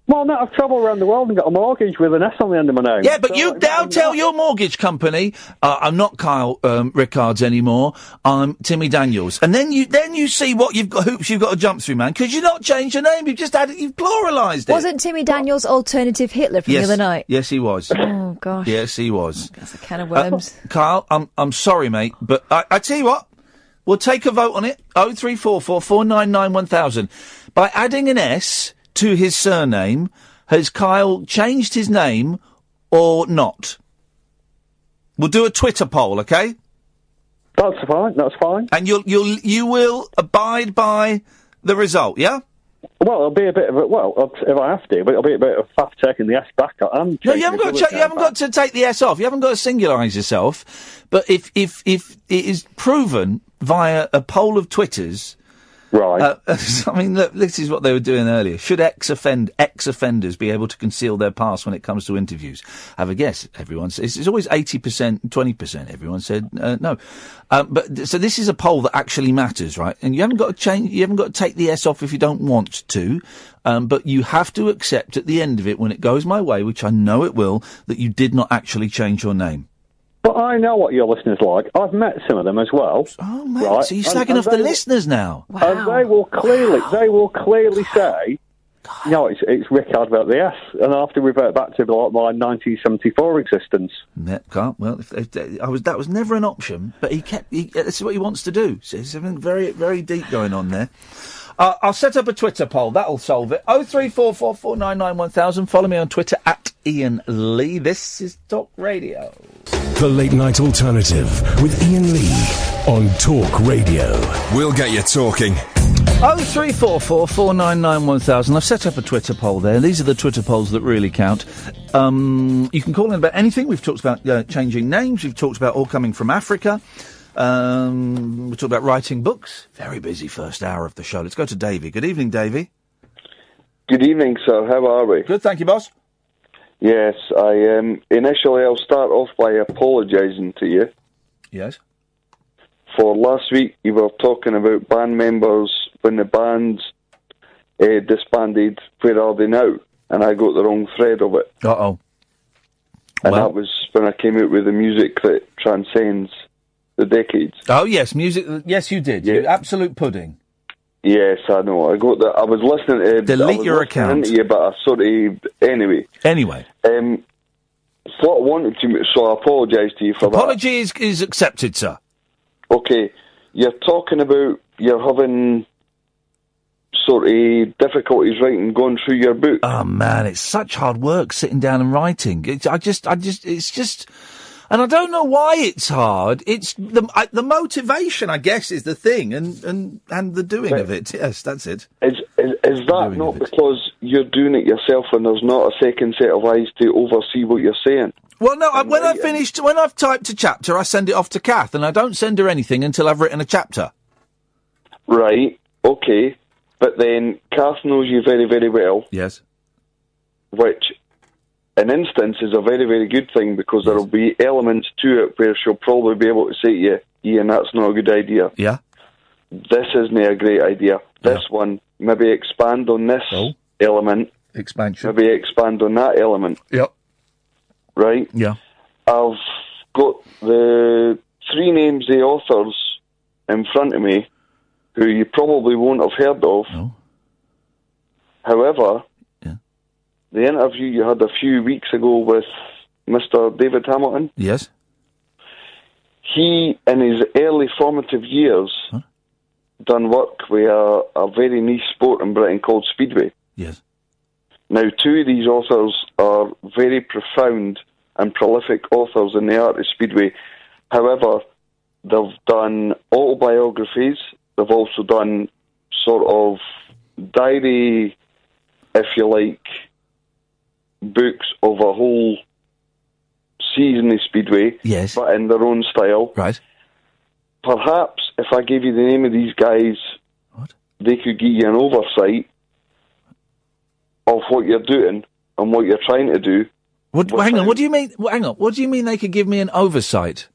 Speaker 9: Well, no, I've travelled around the world and got a mortgage with an S on the end of my name.
Speaker 5: Yeah, but
Speaker 9: So,
Speaker 5: you
Speaker 9: like,
Speaker 5: now tell your mortgage company uh, I'm not Kyle um, Rickards anymore. I'm Timmy Daniels, and then you then you see what you've got hoops you've got to jump through, man. Because you've not changed your name. You've just added. You've pluralised it.
Speaker 6: Wasn't Timmy Daniels alternative Hitler from
Speaker 5: yes.
Speaker 6: the other night?
Speaker 5: Yes, he was.
Speaker 6: Oh gosh,
Speaker 5: yes, he was.
Speaker 6: that's a can of
Speaker 5: Uh,
Speaker 6: worms.
Speaker 5: Carl, I'm I'm sorry, mate, but I, I tell you what, we'll take a vote on it. Oh three four four four nine nine one thousand. By adding an S to his surname, has Kyle changed his name or not? We'll do a Twitter poll, okay?
Speaker 9: That's fine. That's fine.
Speaker 5: And you'll you'll you will abide by the result, yeah?
Speaker 9: Well, it'll be a bit of a well, if I have to, but it'll be a bit of a faff taking the S back. I'm
Speaker 5: No, you haven't got to, you haven't got to take the S off. You haven't got to singularise yourself. But if if if it is proven via a poll of Twitters
Speaker 9: Right.
Speaker 5: Uh, I mean, look, this is what they were doing earlier. Should ex offend ex offenders be able to conceal their past when it comes to interviews? Have a guess. Everyone says it's always eighty percent, twenty percent. Everyone said uh, no. Um, but so this is a poll that actually matters, right? And you haven't got to change. You haven't got to take the S off if you don't want to. Um, but you have to accept at the end of it, when it goes my way, which I know it will, that you did not actually change your name.
Speaker 9: But I know what your listeners like. I've met some of them as well.
Speaker 5: Oh, mate,
Speaker 9: right?
Speaker 5: so you're
Speaker 9: And-
Speaker 5: slagging
Speaker 9: and
Speaker 5: off the
Speaker 9: they-
Speaker 5: listeners now. Wow.
Speaker 9: And they will clearly, they will clearly say, no, it's, it's Rick Advert the S, and I have to revert back to like my 1974 existence.
Speaker 5: Ne- can't. Well, if, if, I was that was never an option, but he kept. He, this is what he wants to do. So there's something very, very deep going on there. Uh, I'll set up a Twitter poll. That'll solve it. Oh three four four four nine nine one thousand. Follow me on Twitter at Iain Lee. This is Talk Radio.
Speaker 1: The Late Night Alternative with Iain Lee on Talk Radio.
Speaker 10: We'll get you talking.
Speaker 5: Oh three four four four nine nine one thousand. I've set up a Twitter poll there. These are the Twitter polls that really count. Um, you can call in about anything. We've talked about uh, changing names. We've talked about all coming from Africa. Um, we talked about writing books. Very busy first hour of the show. Let's go to Davy. Good evening, Davy.
Speaker 11: Good evening, sir. How are we?
Speaker 5: Good, thank you, boss.
Speaker 11: Yes, I um, initially I'll start off by apologising to you
Speaker 5: Yes.
Speaker 11: for last week. You were talking about band members when the bands uh, disbanded. Where are they now? And I got the wrong thread of it.
Speaker 5: Uh oh.
Speaker 11: And
Speaker 5: Well-
Speaker 11: that was when I came out with the music that transcends the decades.
Speaker 5: Oh yes, music. Yes, you did. You absolute pudding.
Speaker 11: Yes, I know. I got that. I was listening to
Speaker 5: Delete your account.
Speaker 11: Yeah, you, but I sort of anyway.
Speaker 5: Anyway,
Speaker 11: Um, I wanted to, so I apologise to you for that.
Speaker 5: apology is, is accepted, sir.
Speaker 11: Okay, you're talking about you're having sort of difficulties writing, going through your book.
Speaker 5: Oh man, it's such hard work sitting down and writing. It's, I just, I just, it's just, and I don't know why it's hard. It's the I, the motivation, I guess, is the thing, and and and the doing of it. Yes, that's it.
Speaker 11: Is, is, is that not because you're doing it yourself and there's not a second set of eyes to oversee what you're saying?
Speaker 5: Well, no, I, when I finished, when I've typed a chapter, I send it off to Kath, and I don't send her anything until I've written a chapter.
Speaker 11: Right, okay. But then Kath knows you very, very well.
Speaker 5: Yes.
Speaker 11: Which, in instance, is a very, very good thing because there will be elements to it where she'll probably be able to say to you, Iain, that's not a good idea.
Speaker 5: Yeah.
Speaker 11: This isn't a great idea. This one, maybe expand on this oh. element.
Speaker 5: Expansion.
Speaker 11: Maybe expand on that element.
Speaker 5: Yep.
Speaker 11: Right?
Speaker 5: Yeah.
Speaker 11: I've got the three names of the authors in front of me who you probably won't have heard of. No. However, the interview you had a few weeks ago with Mr. David Hamilton,
Speaker 5: Yes.
Speaker 11: he, in his early formative years, done work with a, a very niche sport in Britain called Speedway.
Speaker 5: Yes.
Speaker 11: Now, two of these authors are very profound and prolific authors in the art of Speedway. However, they've done autobiographies. They've also done sort of diary, if you like, books of a whole season of Speedway.
Speaker 5: Yes.
Speaker 11: But in their own style.
Speaker 5: Right.
Speaker 11: Perhaps if I gave you the name of these guys, they could give you an oversight of what you're doing and what you're trying to do.
Speaker 5: What, hang on. What do you mean? Hang on. What do you mean they could give me an oversight?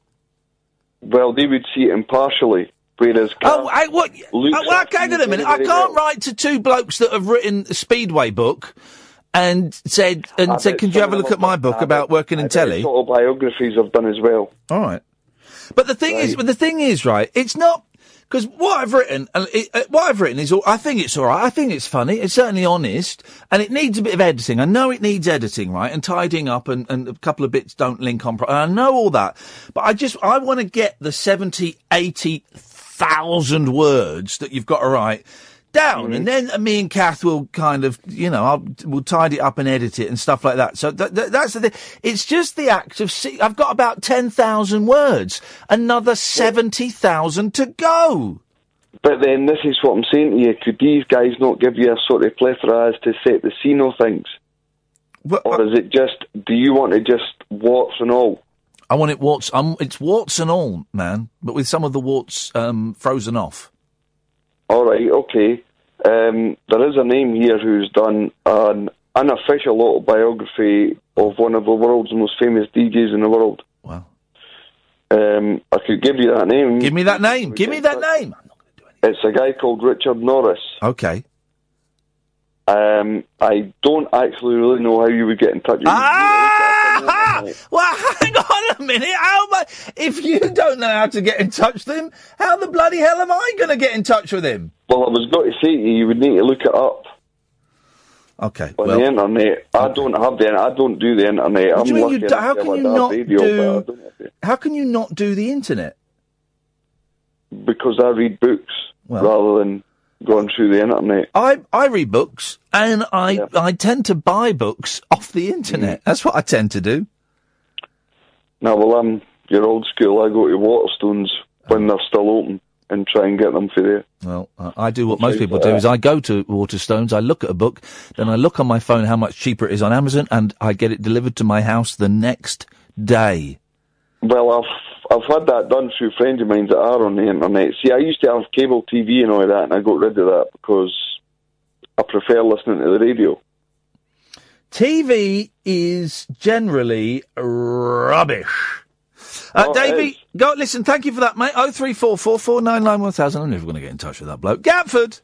Speaker 11: Well, they would see it impartially, whereas
Speaker 5: Oh, I, what? Oh, well, hang on a minute. I can't write to two blokes that have written a Speedway book and said and
Speaker 11: I
Speaker 5: said, "Can you have a look at my book about working in telly?"
Speaker 11: Autobiographies I've done as well.
Speaker 5: All right. But the thing is, but the thing is, right? It's not because what I've written, uh, it, uh, what I've written is, all, I think it's all right. I think it's funny. It's certainly honest, and it needs a bit of editing. I know it needs editing, right, and tidying up, and, and a couple of bits don't link on. Pro- and I know all that, but I just I want to get the 70, 80,000 words that you've got to write down, and then me and Kath will kind of, you know, I'll, we'll tidy it up and edit it and stuff like that. So th- th- that's the thing. It's just the act of see. I've got about ten thousand words, another seventy thousand to go.
Speaker 11: But then this is what I'm saying to you: Could these guys not give you a sort of plethora as to set the scene of things, or is it just? Do you want to just warts and all?
Speaker 5: I want it warts. Um, it's warts and all, man, but with some of the warts um, frozen off.
Speaker 11: All right, okay. Um, there is a name here who's done an unofficial autobiography of one of the world's most famous DJs in the world.
Speaker 5: Wow.
Speaker 11: Um, I could give you that name.
Speaker 5: Give me that name. Give me that name.
Speaker 11: It's a guy called Richard Norris.
Speaker 5: Okay.
Speaker 11: Um, I don't actually really know how you would get in touch with
Speaker 5: Well, hang on a minute. How I, if you don't know how to get in touch with him, how the bloody hell am I going to get in touch with him?
Speaker 11: Well, I was going to say to you, you would need to look it up
Speaker 5: Okay.
Speaker 11: on
Speaker 5: well,
Speaker 11: the internet. I uh, don't have the I don't do the internet.
Speaker 5: What
Speaker 11: I'm
Speaker 5: do you mean you do- how can you not
Speaker 11: radio,
Speaker 5: do-
Speaker 11: but I don't have it.
Speaker 5: how can you not do the internet?
Speaker 11: because I read books rather than going through the internet.
Speaker 5: I, I read books and I, I tend to buy books off the internet. Mm. That's what I tend to do.
Speaker 11: Now, well, I'm your old school. I go to Waterstones when they're still open and try and get them for you.
Speaker 5: Well, uh, I do what most people do is I go to Waterstones, I look at a book, then I look on my phone how much cheaper it is on Amazon and I get it delivered to my house the next day.
Speaker 11: Well, I've I've had that done through friends of mine that are on the internet. See, I used to have cable TV and all that, and I got rid of that because I prefer listening to the radio.
Speaker 5: TV is generally rubbish. Uh,
Speaker 11: Oh,
Speaker 5: Davey, go listen. Thank you for that, mate. Oh three four four four nine nine one thousand. I'm never going to get in touch with that bloke. Gatford.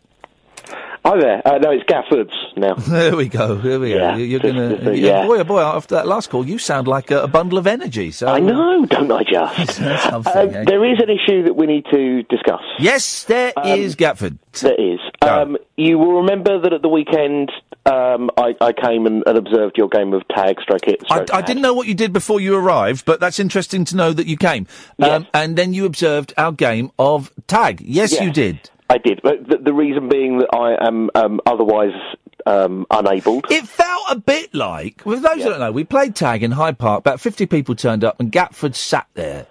Speaker 10: Hi there. Uh, no, it's Gafford's now.
Speaker 5: There we go. There we
Speaker 10: Yeah,
Speaker 5: go. You- You're going to.
Speaker 10: yeah.
Speaker 5: Boy, oh boy! After that last call, you sound like a, a bundle of energy. So
Speaker 10: I know, don't I just? Uh,
Speaker 5: eh?
Speaker 10: there is an issue that we need to discuss.
Speaker 5: Yes, there is, Gatford.
Speaker 10: There is. Um, you will remember that at the weekend um, I, I came and, and observed your game of tag, stroke it,
Speaker 5: I,
Speaker 10: stroke
Speaker 5: I didn't know what you did before you arrived, but that's interesting to know that you came. Um, and then you observed our game of tag. Yes,
Speaker 10: Yes.
Speaker 5: you did.
Speaker 10: I did, but the, the reason being that I am um, otherwise um, unable.
Speaker 5: It felt a bit like, with those who don't know, we played tag in Hyde Park. About fifty people turned up, and Gatford sat there.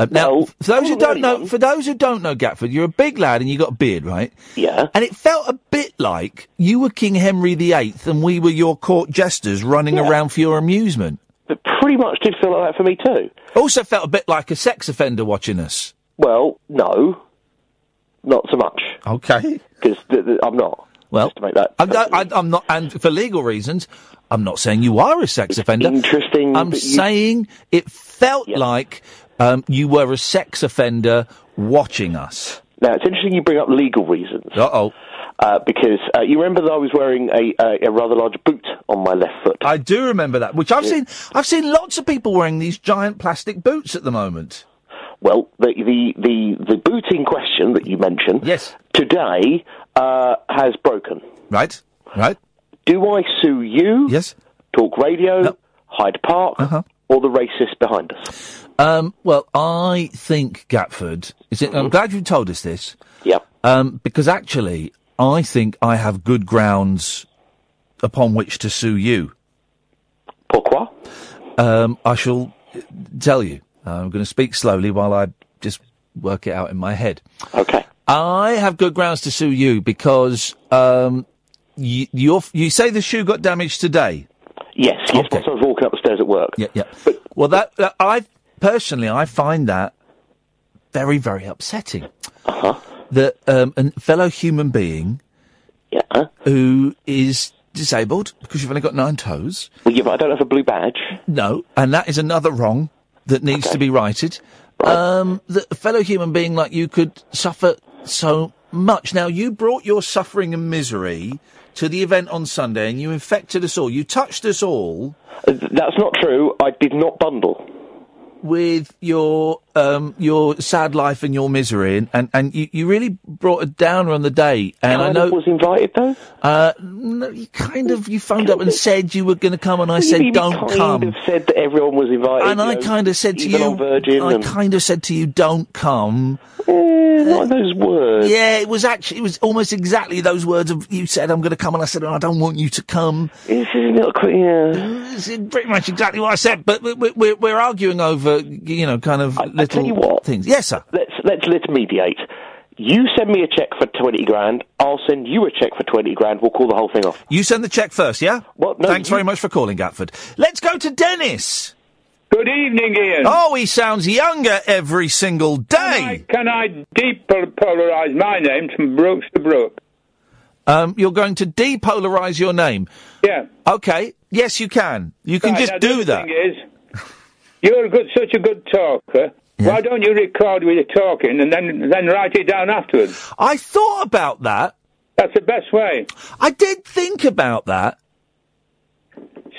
Speaker 5: Uh, now, for those who don't know, for those who don't know Gatford, you're a big lad and you got a beard, right?
Speaker 10: Yeah.
Speaker 5: And it felt a bit like you were King Henry VIII and we were your court jesters running around for your amusement.
Speaker 10: It pretty much did feel like that for me too.
Speaker 5: Also felt a bit like a sex offender watching us.
Speaker 10: Well, no, not so much.
Speaker 5: Okay.
Speaker 10: Because th- th- I'm not.
Speaker 5: Well,
Speaker 10: Just to make that.
Speaker 5: I'm, I, I'm not, and for legal reasons, I'm not saying you are a sex offender.
Speaker 10: Interesting.
Speaker 5: I'm
Speaker 10: that you-
Speaker 5: saying it felt like um, you were a sex offender watching us.
Speaker 10: Now it's interesting you bring up legal reasons.
Speaker 5: Uh oh.
Speaker 10: Uh, because uh, you remember that I was wearing a, a, a rather large boot on my left foot.
Speaker 5: I do remember that, which I've seen. I've seen lots of people wearing these giant plastic boots at the moment.
Speaker 10: Well, the the the, the boot in question that you mentioned,
Speaker 5: yes,
Speaker 10: today uh, has broken.
Speaker 5: Right, right.
Speaker 10: Do I sue you?
Speaker 5: Yes.
Speaker 10: Talk Radio, Hyde Park,
Speaker 5: Uh-huh.
Speaker 10: or the racist behind us?
Speaker 5: Um, well, I think Gatford. Is it? I'm glad you told us this.
Speaker 10: Yep.
Speaker 5: Um, because actually, I think I have good grounds upon which to sue you.
Speaker 10: Pourquoi?
Speaker 5: Um, I shall tell you. Uh, I'm going to speak slowly while I just work it out in my head.
Speaker 10: Okay.
Speaker 5: I have good grounds to sue you because um, you you're, you say the shoe got damaged today.
Speaker 10: Yes, yes. Whilst I was walking up the stairs at work.
Speaker 5: Yeah, yeah. well, that, that I personally I find that very very upsetting.
Speaker 10: Uh-huh.
Speaker 5: That um, a fellow human being, yeah, who is disabled because you've only got nine toes.
Speaker 10: Well, yeah, but I don't have a blue badge.
Speaker 5: No, and that is another wrong that needs to be righted. Um, that a fellow human being like you could suffer so much. Now, you brought your suffering and misery to the event on Sunday, and you infected us all. You touched us all.
Speaker 10: That's not true. I did not bundle.
Speaker 5: With your um, your sad life and your misery, and, and, and you, you really brought a downer on the day. And I know
Speaker 10: of was invited though.
Speaker 5: Uh, no, you kind of you phoned up and said you were going to come, and I said
Speaker 10: you
Speaker 5: don't
Speaker 10: kind
Speaker 5: come.
Speaker 10: of said that everyone was invited.
Speaker 5: And I
Speaker 10: know,
Speaker 5: kind of said to you,
Speaker 10: Virgin
Speaker 5: I
Speaker 10: and-
Speaker 5: kind of said to you, don't come.
Speaker 10: Eh, not those words.
Speaker 5: Yeah, it was actually, it was almost exactly those words of you said, I'm going to come, and I said, I don't want you to come.
Speaker 10: This is a little quick, yeah.
Speaker 5: It's pretty much exactly what I said, but we- we- we're, we're arguing over, you know, kind of little
Speaker 10: tell you what.
Speaker 5: things. Yes, sir.
Speaker 10: Let's let's let's mediate. You send me a check for twenty grand. I'll send you a check for twenty grand. We'll call the whole thing off.
Speaker 5: You send the check first, yeah?
Speaker 10: What? No,
Speaker 5: Thanks
Speaker 10: you-
Speaker 5: very much for calling, Gatford. Let's go to Dennis.
Speaker 12: Good evening, Iain.
Speaker 5: Oh, he sounds younger every single day.
Speaker 12: Can I depolarize my name from Brooks to Brook?
Speaker 5: Um, you're going to depolarize your name.
Speaker 12: Yeah.
Speaker 5: Okay. Yes, you can. You can
Speaker 12: Right,
Speaker 5: just
Speaker 12: now,
Speaker 5: do
Speaker 12: other
Speaker 5: that.
Speaker 12: Thing is, you're a good, such a good talker. Why don't you record with your talking and then then write it down afterwards?
Speaker 5: I thought about that.
Speaker 12: That's the best way.
Speaker 5: I did think about that.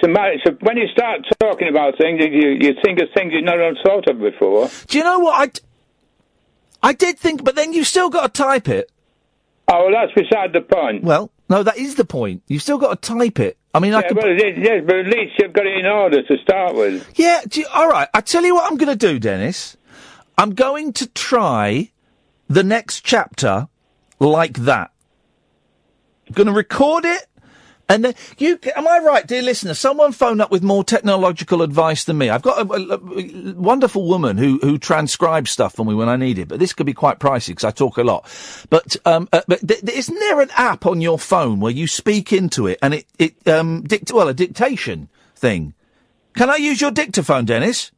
Speaker 12: So, my, so when you start talking about things, you, you think of things you've never thought of before.
Speaker 5: Do you know what I? d- I did think, but then you've still got to type it.
Speaker 12: Oh, well, that's beside the point.
Speaker 5: Well, no, that is the point. You've still got to type it. I mean, I
Speaker 12: yeah,
Speaker 5: could.
Speaker 12: but, it is, yes, but at least you've got it in order to start with.
Speaker 5: Yeah, you- all right. I tell you what I'm going to do, Dennis. I'm going to try the next chapter like that. I'm going to record it, and then you. Am I right, dear listener? Someone phoned up with more technological advice than me. I've got a, a- a wonderful woman who who transcribes stuff for me when I need it, but this could be quite pricey because I talk a lot. But um, uh, but th- th- isn't there an app on your phone where you speak into it and it it um dict- well a dictation thing? Can I use your dictaphone, Dennis?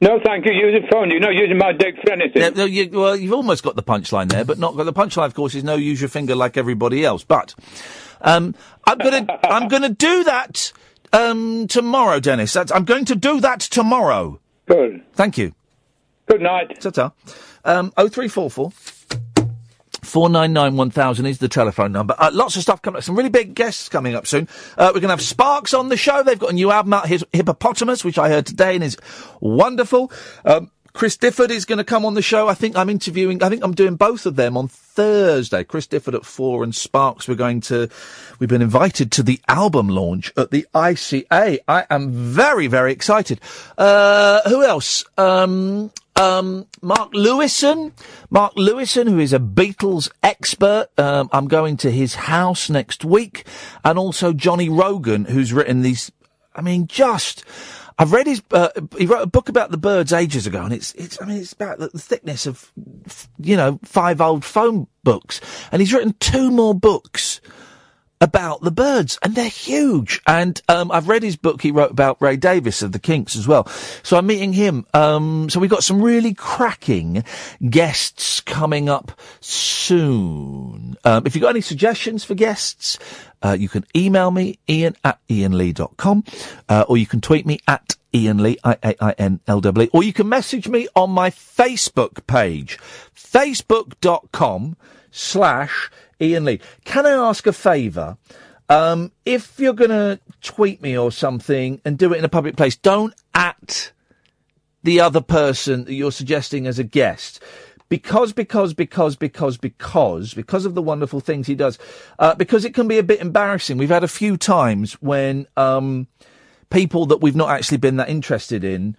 Speaker 12: No, thank you. Use a phone. You're not using my dick for anything.
Speaker 5: Yeah, no, you, well, you've almost got the punchline there, but not got the punchline. Of course, is no use your finger like everybody else. But um, I'm gonna I'm gonna do that um, tomorrow, Dennis. That's, I'm going to do that tomorrow.
Speaker 12: Good.
Speaker 5: Thank you.
Speaker 12: Good night.
Speaker 5: Ta-ta. Um, 0344 499 1000 is the telephone number. Uh, lots of stuff coming up. Some really big guests coming up soon. Uh, we're going to have Sparks on the show. They've got a new album out, his Hippopotamus, which I heard today and is wonderful. Um, Chris Difford is going to come on the show. I think I'm interviewing, I think I'm doing both of them on Thursday. Chris Difford at four and Sparks. We're going to, we've been invited to the album launch at the ICA. I am very, very excited. Uh, who else? Um, um, Mark Lewisohn, Mark Lewisohn, who is a Beatles expert. Um, I'm going to his house next week, and also Johnny Rogan, who's written these. I mean, just. I've read his. Uh, he wrote a book about the Byrds ages ago, and it's. It's. I mean, it's about the, thickness of, you know, five old phone books, and he's written two more books about the Byrds, and they're huge. And um, I've read his book he wrote about Ray Davies of the Kinks as well. So I'm meeting him. Um, so we've got some really cracking guests coming up soon. Um, if you've got any suggestions for guests, uh, you can email me, ian at ianlee.com, uh, or you can tweet me at Iain Lee, I-A-I-N-L-W, or you can message me on my Facebook page, facebook.com slash Iain Lee. Can I ask a favour? Um, if you're going to tweet me or something and do it in a public place, don't at the other person that you're suggesting as a guest. Because, because, because, because, because, because of the wonderful things he does. Uh, because it can be a bit embarrassing. We've had a few times when, um, people that we've not actually been that interested in,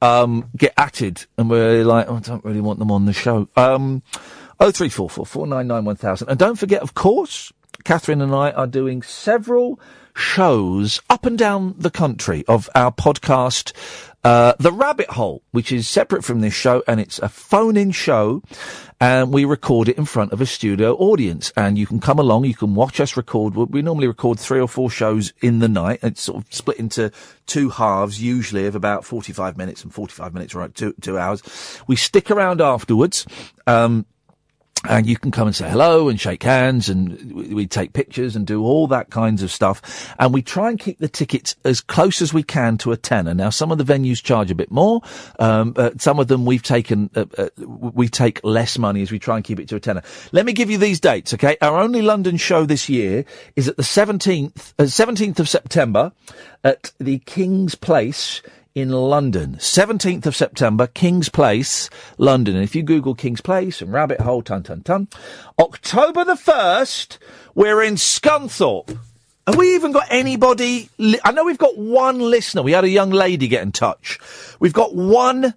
Speaker 5: um, get atted and we're like, oh, I don't really want them on the show. Um, 0344 499 1000. And don't forget, of course, Catherine and I are doing several shows up and down the country of our podcast, uh, The Rabbit Hole, which is separate from this show and it's a phone in show and we record it in front of a studio audience and you can come along, you can watch us record. We we normally record three or four shows in the night. It's sort of split into two halves, usually of about 45 minutes and 45 minutes, right? Two, two hours. We stick around afterwards. Um, and you can come and say hello and shake hands and we, take pictures and do all that kinds of stuff. And we try and keep the tickets as close as we can to a tenner. Now, some of the venues charge a bit more. Um, some of them we've taken, uh, uh, we take less money as we try and keep it to a tenner. Let me give you these dates, okay? Our only London show this year is at the 17th, uh, 17th of September at the King's Place in London. 17th of September, King's Place, London. And if you Google King's Place and Rabbit Hole, ton, ton, ton. October the 1st, we're in Scunthorpe. Have we even got anybody? Li- I know we've got one listener. We had a young lady get in touch. We've got one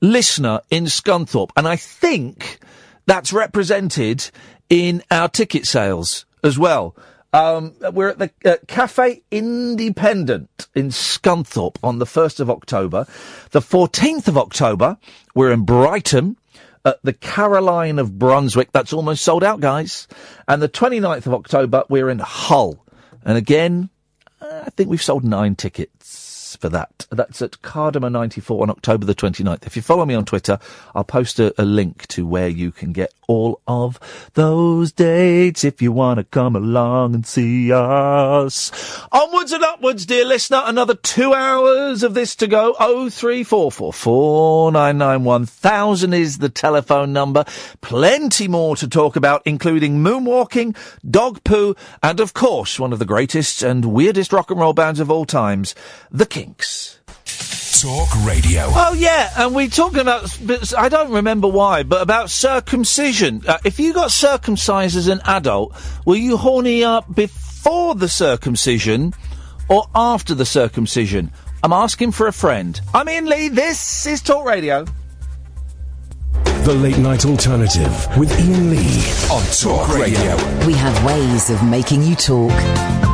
Speaker 5: listener in Scunthorpe, and I think that's represented in our ticket sales as well. Um, we're at the uh, Cafe Independent in Scunthorpe on the 1st of October. The 14th of October, we're in Brighton at the Caroline of Brunswick. That's almost sold out, guys. And the 29th of October, we're in Hull. And again, I think we've sold nine tickets. For that. That's at Kardomah 94 on October the 29th. If you follow me on Twitter, I'll post a, a link to where you can get all of those dates if you want to come along and see us. Onwards and upwards, dear listener. Another two hours of this to go. Oh three four four four nine nine one thousand is the telephone number. Plenty more to talk about, including moonwalking, dog poo, and of course, one of the greatest and weirdest rock and roll bands of all times, The Kinks.
Speaker 1: Talk Radio.
Speaker 5: Oh yeah, and we're talking about. I don't remember why, but about circumcision. Uh, if you got circumcised as an adult, were you horny up before the circumcision or after the circumcision? I'm asking for a friend. I'm Iain Lee. This is Talk Radio.
Speaker 1: The Late Night Alternative with Iain Lee on Talk Radio.
Speaker 2: We have ways of making you talk.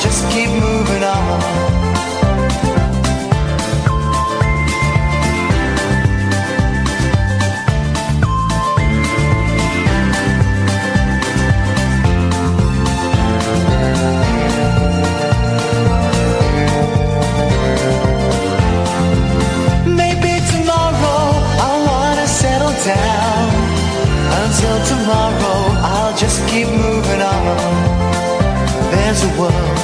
Speaker 13: just keep moving on. Maybe tomorrow I'll wanna settle down. Until tomorrow, I'll just keep moving on. There's a world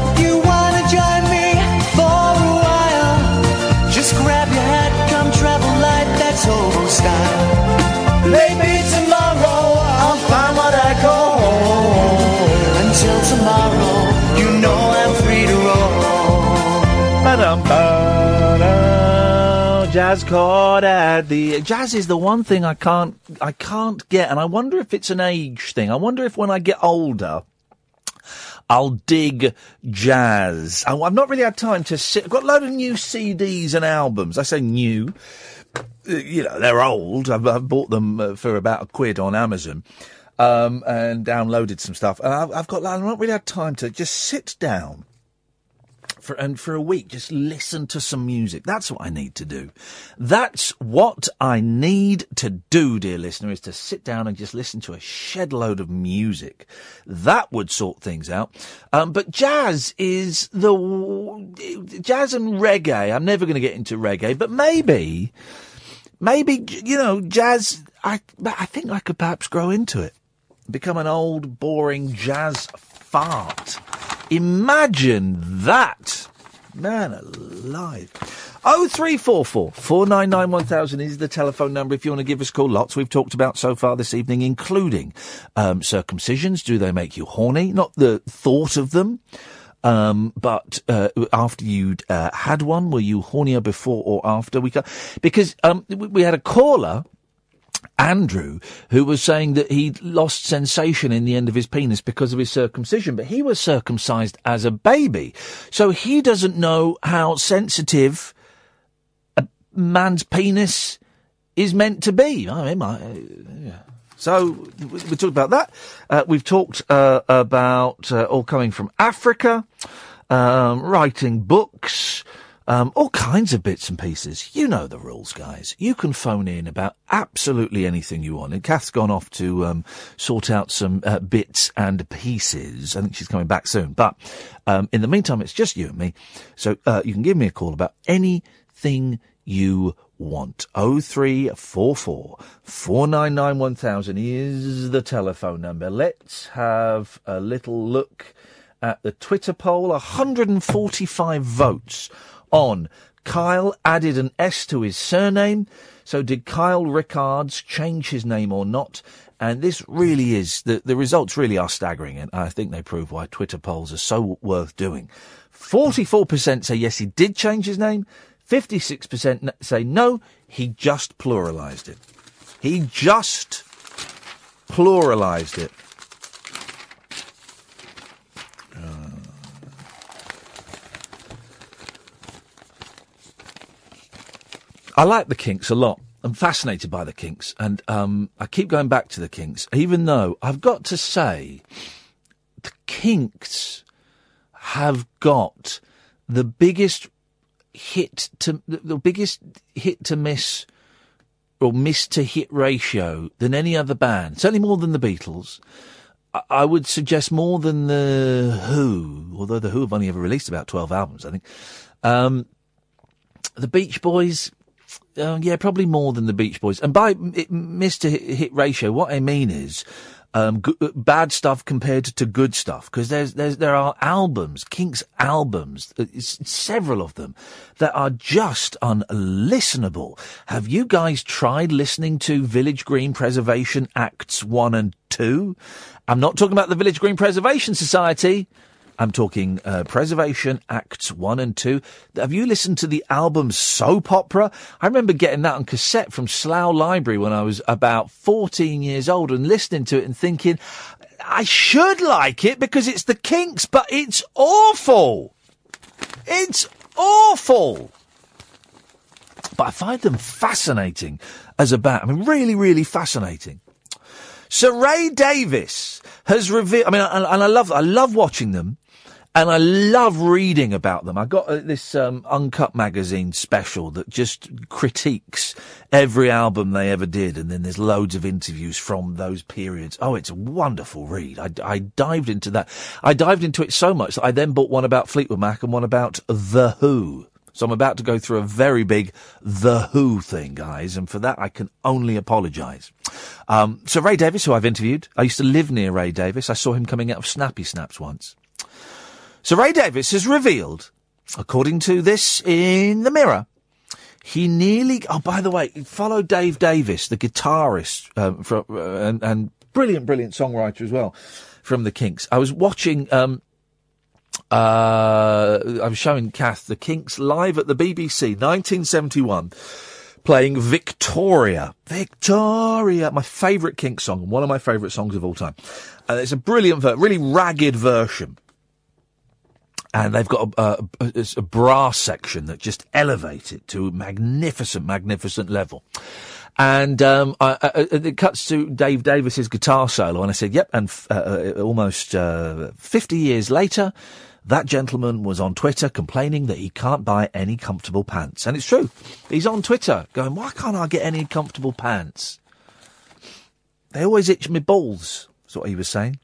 Speaker 5: Jazz chord at the jazz is the one thing I can't I can't get, and I wonder if it's an age thing. I wonder if when I get older. I'll dig jazz. I- I've not really had time to sit. I've got a load of new CDs and albums. I say new. Uh, You know, they're old. I've, I've bought them uh, for about a quid on Amazon. Um, and downloaded some stuff. And I've, I've got, I've not really had time to just sit down for and for a week just listen to some music. That's what I need to do. That's what I need to do, dear listener, is to sit down and just listen to a shed load of music. That would sort things out. Um, but jazz is the jazz and reggae. I'm never going to get into reggae, but maybe, maybe you know, jazz. I I think I could perhaps grow into it, become an old boring jazz fart. Imagine that. Man alive. 0344 499 1000 is the telephone number if you want to give us a call. Lots we've talked about so far this evening, including um, circumcisions. Do they make you horny? Not the thought of them. Um, but uh, after you'd uh, had one, were you hornier before or after? We ca- because um, we, we had a caller Andrew, who was saying that he'd lost sensation in the end of his penis because of his circumcision, but he was circumcised as a baby. So he doesn't know how sensitive a man's penis is meant to be. I mean, uh, yeah. So we we talked about that. Uh, we've talked uh, about uh, all coming from Africa, um, writing books, um, all kinds of bits and pieces. You know the rules, guys. You can phone in about absolutely anything you want. And Kath's gone off to um, sort out some uh, bits and pieces. I think she's coming back soon. But um, in the meantime, it's just you and me. So uh, you can give me a call about anything you want. 0344 499 1000 is the telephone number. Let's have a little look at the Twitter poll. 145 votes on Kyle added an S to his surname. So did Kyle Rickards change his name or not? And this really is, the, the results really are staggering. And I think they prove why Twitter polls are so worth doing. 44% say yes, he did change his name. 56% say no, he just pluralized it. He just pluralized it. I like the Kinks a lot. I'm fascinated by the Kinks, and um, I keep going back to the Kinks, even though I've got to say, the Kinks have got the biggest hit to the biggest hit to miss or miss to hit ratio than any other band. Certainly more than the Beatles. I- I would suggest more than the Who, although the Who have only ever released about twelve albums, I think. Um, the Beach Boys, uh, yeah, probably more than the Beach Boys. And by to hit, ratio, what I mean is um, good, bad stuff compared to good stuff. Because there's there's there are albums, Kinks albums, uh, several of them that are just unlistenable. Have you guys tried listening to Village Green Preservation Acts one and two? I'm not talking about the Village Green Preservation Society. I'm talking uh, Preservation Acts 1 and 2. Have you listened to the album Soap Opera? I remember getting that on cassette from Slough Library when I was about 14 years old and listening to it and thinking, I should like it because it's the Kinks, but it's awful. It's awful. But I find them fascinating as a band. I mean, really, really fascinating. Sir Ray Davies has revealed. I mean, and, and I love, I love watching them, and I love reading about them. I got uh, this um, Uncut magazine special that just critiques every album they ever did, and then there's loads of interviews from those periods. Oh, it's a wonderful read. I, I dived into that. I dived into it so much that I then bought one about Fleetwood Mac and one about The Who. So I'm about to go through a very big The Who thing, guys, and for that I can only apologise. Um, so Ray Davies, who I've interviewed, I used to live near Ray Davies. I saw him coming out of Snappy Snaps once. So Ray Davies has revealed, according to this in the Mirror, he nearly. Oh, by the way, follow Dave Davies, the guitarist um, from, uh, and, and brilliant, brilliant songwriter as well from the Kinks. I was watching. Um, uh, I was showing Kath the Kinks live at the BBC, 1971, playing Victoria. Victoria, my favourite Kinks song, one of my favourite songs of all time. And it's a brilliant, ver- really ragged version. And they've got a, a, a, brass section that just elevate it to a magnificent, magnificent level. And um, I, I, it cuts to Dave Davies's guitar solo, and I said, "Yep." And f- uh, uh, almost uh, fifty years later, that gentleman was on Twitter complaining that he can't buy any comfortable pants, and it's true. He's on Twitter going, "Why can't I get any comfortable pants? They always itch me balls." That's what he was saying.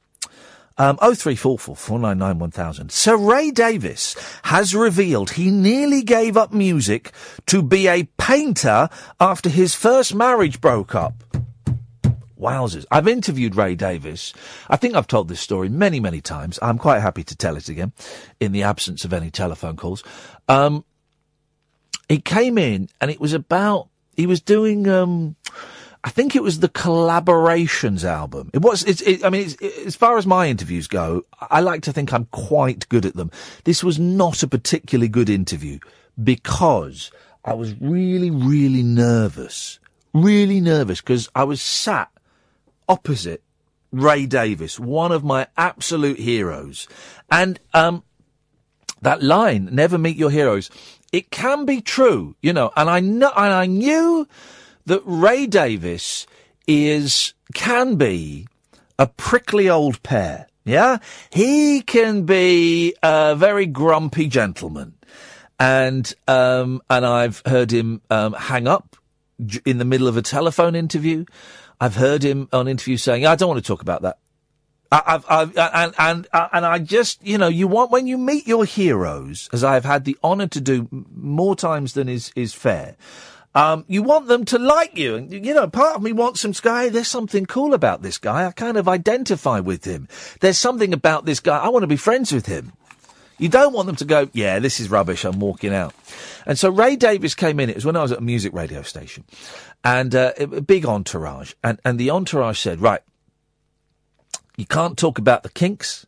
Speaker 5: Um, 0344 499 1000. Sir Ray Davies has revealed he nearly gave up music to be a painter after his first marriage broke up. Wowzers. I've interviewed Ray Davies. I think I've told this story many, many times. I'm quite happy to tell it again in the absence of any telephone calls. Um, he came in and it was about, he was doing, um, I think it was the collaborations album. It was. It's. It, I mean, it, as far as my interviews go, I like to think I'm quite good at them. This was not a particularly good interview because I was really, really nervous. Really nervous because I was sat opposite Ray Davies, one of my absolute heroes, and um, that line, "Never meet your heroes." It can be true, you know, and I know, and I knew that Ray Davies is can be a prickly old pear. Yeah, he can be a very grumpy gentleman, and um, and I've heard him um, hang up in the middle of a telephone interview. I've heard him on interview saying, "I don't want to talk about that." I- I've, I've, and, and, and I just, you know, you want, when you meet your heroes, as I've had the honour to do more times than is, is fair, um, you want them to like you. And, you know, part of me wants them some guy, there's something cool about this guy. I kind of identify with him. There's something about this guy. I want to be friends with him. You don't want them to go, yeah, this is rubbish. I'm walking out. And so Ray Davies came in. It was when I was at a music radio station and, uh, a big entourage. And, and the entourage said, right, you can't talk about the kinks.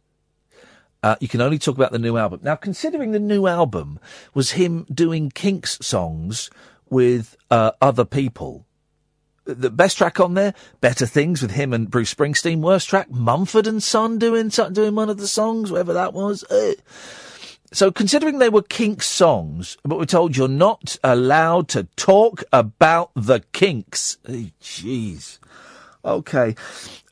Speaker 5: Uh, you can only talk about the new album. Now, considering the new album was him doing Kinks songs with uh, other people, the best track on there, Better Things with him and Bruce Springsteen. Worst track, Mumford and Son doing doing one of the songs, whatever that was. Uh, so considering they were Kinks songs, but we're told you're not allowed to talk about the Kinks. Oh, Jeez. Okay.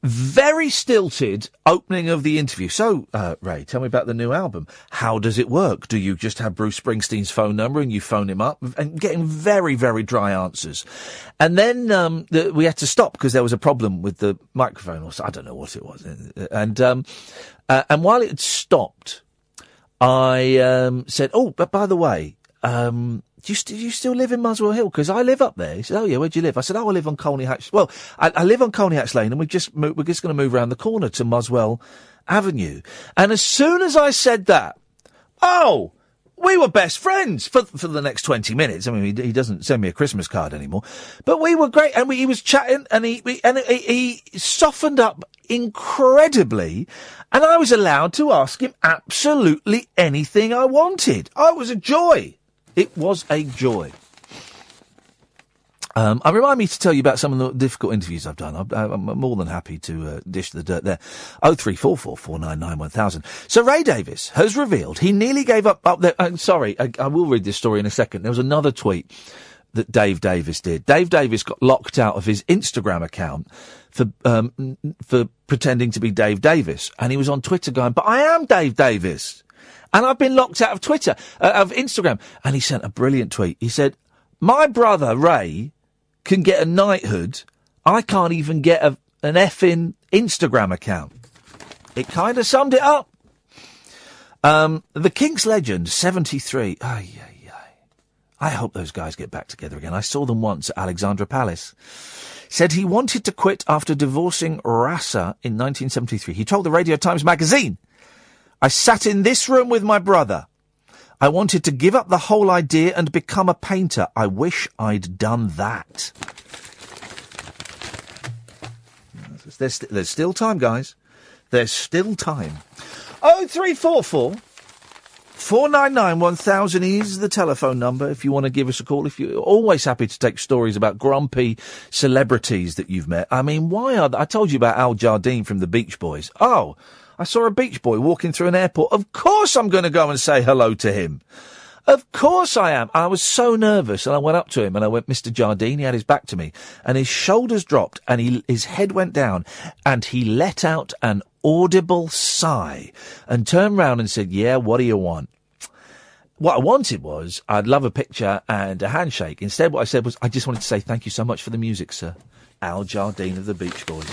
Speaker 5: Very stilted opening of the interview. So, uh, Ray, tell me about the new album. How does it work? Do you just have Bruce Springsteen's phone number and you phone him up? And getting very, very dry answers. And then, um, the, we had to stop because there was a problem with the microphone or I don't know what it was. And, um, uh, and while it had stopped, I, um, said, oh, but by the way, um, do you, st- do you still live in Muswell Hill? Because I live up there. He said, oh yeah, where do you live? I said, oh, I live on Colney Hatch. Well, I, I live on Colney Hatch Lane and we just mo- we're just going to move around the corner to Muswell Avenue. And as soon as I said that, oh, we were best friends for for the next 20 minutes. I mean, he, he doesn't send me a Christmas card anymore, but we were great. And we, he was chatting and he, we, and he, he softened up incredibly. And I was allowed to ask him absolutely anything I wanted. It was a joy. It was a joy. Um, I remind me to tell you about some of the difficult interviews I've done. I'm, I'm more than happy to uh, dish the dirt there. Oh three four four four nine nine one thousand. So Ray Davies has revealed he nearly gave up. Up there. Uh, sorry, I, I will read this story in a second. There was another tweet that Dave Davies did. Dave Davies got locked out of his Instagram account for um, for pretending to be Dave Davies, and he was on Twitter going, "But I am Dave Davies." And I've been locked out of Twitter, uh, of Instagram. And he sent a brilliant tweet. He said, My brother Ray can get a knighthood. I can't even get a, an effing Instagram account. It kind of summed it up. Um, the Kinks legend, 73. Ay, ay, ay. I hope those guys get back together again. I saw them once at Alexandra Palace. Said he wanted to quit after divorcing Rasa in 1973. He told the Radio Times magazine I sat in this room with my brother. I wanted to give up the whole idea and become a painter. I wish I'd done that. There's, there's still time, guys. There's still time. Oh three four four four nine nine one thousand is the telephone number if you want to give us a call. If you're always happy to take stories about grumpy celebrities that you've met. I mean, why are th- I told you about Al Jardine from the Beach Boys? Oh, I saw a beach boy walking through an airport. Of course I'm going to go and say hello to him. Of course I am. I was so nervous and I went up to him and I went, Mr. Jardine, he had his back to me and his shoulders dropped and he, his head went down and he let out an audible sigh and turned round and said, yeah, what do you want? What I wanted was, I'd love a picture and a handshake. Instead, what I said was, I just wanted to say thank you so much for the music, sir. Al Jardine of the Beach Boys.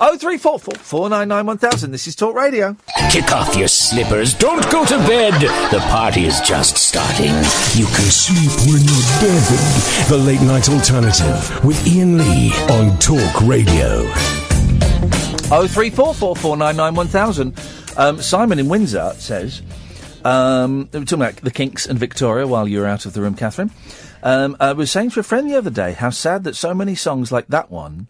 Speaker 5: Oh three four four four nine nine one thousand. This is Talk Radio.
Speaker 1: Kick off your slippers. Don't go to bed. The party is just starting. You can sleep when you're dead. The Late Night Alternative with Iain Lee on Talk Radio.
Speaker 5: Oh three four four four nine nine one thousand. Um, Simon in Windsor says, um, we we're talking about the Kinks and Victoria while you were out of the room, Catherine. Um, I was saying to a friend the other day how sad that so many songs like that one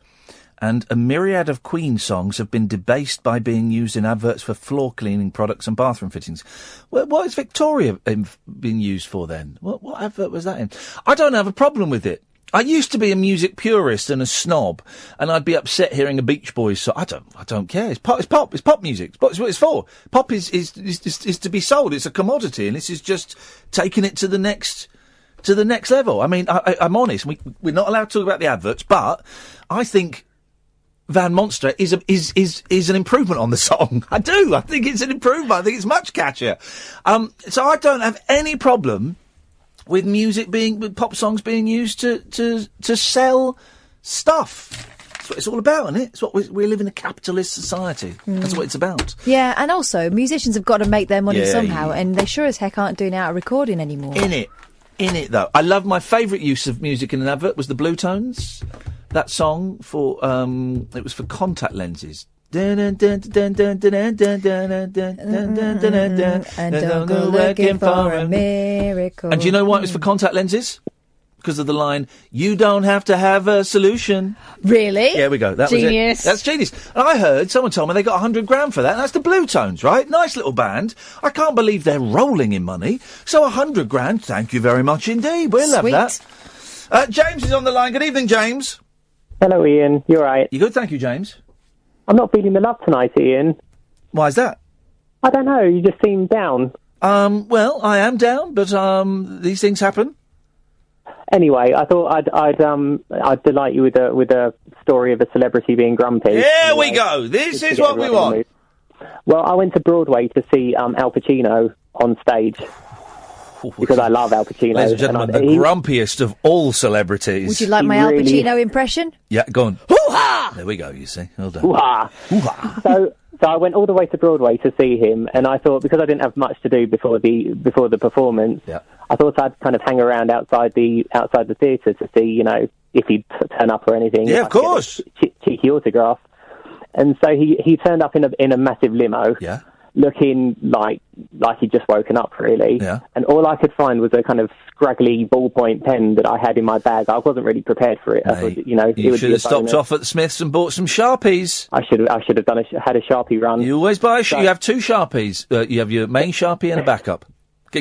Speaker 5: and a myriad of Queen songs have been debased by being used in adverts for floor cleaning products and bathroom fittings. What, what is Victoria um, being used for then? What, what advert was that in? I don't have a problem with it. I used to be a music purist and a snob, and I'd be upset hearing a Beach Boys song. I don't, I don't care. It's pop, it's pop, it's pop music. It's, pop, it's what it's for. Pop is, is, is, is, is to be sold. It's a commodity, and this is just taking it to the next, to the next level. I mean, I, I, I'm honest. We, we're not allowed to talk about the adverts, but I think Van Monster is a, is is is an improvement on the song. I do. I think it's an improvement. I think it's much catchier. Um, so I don't have any problem with music being with pop songs being used to to to sell stuff. That's what it's all about, isn't it? It's what we, we live in a capitalist society. That's what it's about.
Speaker 6: Yeah, and also musicians have got to make their money
Speaker 5: Yeah,
Speaker 6: somehow,
Speaker 5: yeah.
Speaker 6: and they sure as heck aren't doing it out of recording anymore.
Speaker 5: In it, in it though. I love my favourite use of music in an advert was the Bluetones. That song for um, it was for contact lenses. And
Speaker 6: don't go looking for a miracle.
Speaker 5: And do you know why it was for contact lenses? Because of the line, "You don't have to have a solution."
Speaker 6: Really?
Speaker 5: There we go. That
Speaker 6: Genius.
Speaker 5: was it. That's genius. And I heard someone told me they got hundred grand for that. And that's the Bluetones, right? Nice little band. I can't believe they're rolling in money. So a hundred grand. Thank you very much indeed. We'll have
Speaker 14: Sweet.
Speaker 5: that. Uh, James is on the line. Good evening, James.
Speaker 14: Hello, Iain. You're right.
Speaker 5: You good? Thank you, James.
Speaker 14: I'm not feeling the love tonight, Iain.
Speaker 5: Why is that?
Speaker 14: I don't know. You just seem down.
Speaker 5: Um, well, I am down, but um, these things happen.
Speaker 14: Anyway, I thought I'd I'd um I'd delight you with a with a story of a celebrity being grumpy.
Speaker 5: Here we go. This is what we
Speaker 14: everyone in the
Speaker 5: want.
Speaker 14: mood. Well, I went to Broadway to see um Al Pacino on stage because I love Al Pacino.
Speaker 5: Ladies and gentlemen,
Speaker 14: and
Speaker 5: the
Speaker 14: he-
Speaker 5: grumpiest of all celebrities.
Speaker 6: Would you like
Speaker 14: He
Speaker 6: my Al Pacino impression?
Speaker 5: Yeah, go on.
Speaker 6: Hoo-ha!
Speaker 5: There we go, you see. Well done.
Speaker 14: Hoo-ha. so so I went all the way to Broadway to see him, and I thought because I didn't have much to do before the before the performance,
Speaker 5: Yeah.
Speaker 14: I thought I'd kind of hang around outside the outside the theatre to see, you know, if he'd turn up or anything.
Speaker 5: Yeah, of
Speaker 14: I could get a
Speaker 5: course.
Speaker 14: che- cheeky autograph. And so he he turned up in a in a massive limo.
Speaker 5: Yeah.
Speaker 14: Looking like like he'd just woken up, really.
Speaker 5: Yeah.
Speaker 14: And all I could find was a kind of scraggly ballpoint pen that I had in my bag. I wasn't really prepared for it. Thought, you know, it
Speaker 5: You
Speaker 14: would
Speaker 5: should have stopped off at the Smiths and bought some Sharpies.
Speaker 14: I should have. I should have done a, had a sharpie run.
Speaker 5: You always buy a sh- You have two Sharpies. Uh, you have your main Sharpie and a backup.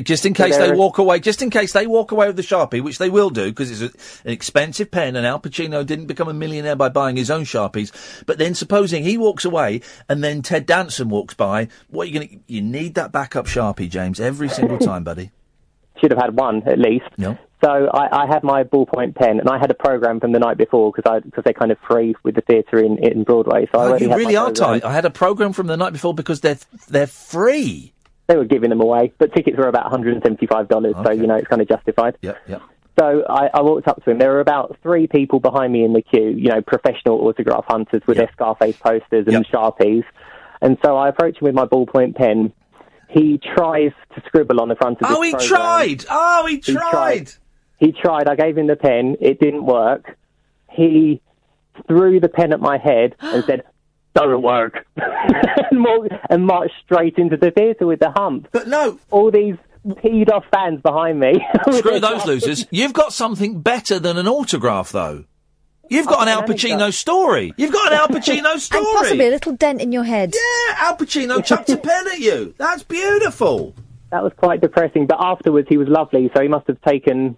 Speaker 5: Just in case they walk away, just in case they walk away with the Sharpie, which they will do because it's a, an expensive pen and Al Pacino didn't become a millionaire by buying his own Sharpies. But then supposing he walks away and then Ted Danson walks by, what are you going to, you need that backup Sharpie, James, every single time, buddy.
Speaker 14: Should have had one at least.
Speaker 5: No.
Speaker 14: So I, I had my ballpoint pen, and I had a program from the night before because I because they're kind of free with the theatre in in Broadway. So I
Speaker 5: Oh,
Speaker 14: already
Speaker 5: you really are
Speaker 14: program.
Speaker 5: tight. I had a program from the night before because they're, they're free.
Speaker 14: They were giving them away, but tickets were about one hundred and seventy five dollars. So you know it's kind of justified.
Speaker 5: Yeah, yeah.
Speaker 14: So I, I walked up to him. There were about three people behind me in the queue, you know, professional autograph hunters with their Scarface posters and Sharpies. And so I approached him with my ballpoint pen. He tries to scribble on the front of his Oh,
Speaker 5: he
Speaker 14: program.
Speaker 5: tried! Oh, he
Speaker 14: He
Speaker 5: tried!
Speaker 14: He tried. I gave him the pen. It didn't work. He threw the pen at my head and said, "Doesn't work," and, more, and marched straight into the theatre with the hump.
Speaker 5: But no,
Speaker 14: all these peed off fans behind me.
Speaker 5: Screw those losers. You've got something better than an autograph, though. You've got an Al Pacino story. You've got an Al Pacino story.
Speaker 6: And possibly a little dent in your head.
Speaker 5: Yeah, Al Pacino chucked a pen at you. That's beautiful.
Speaker 14: That was quite depressing. But afterwards, he was lovely. So he must have taken,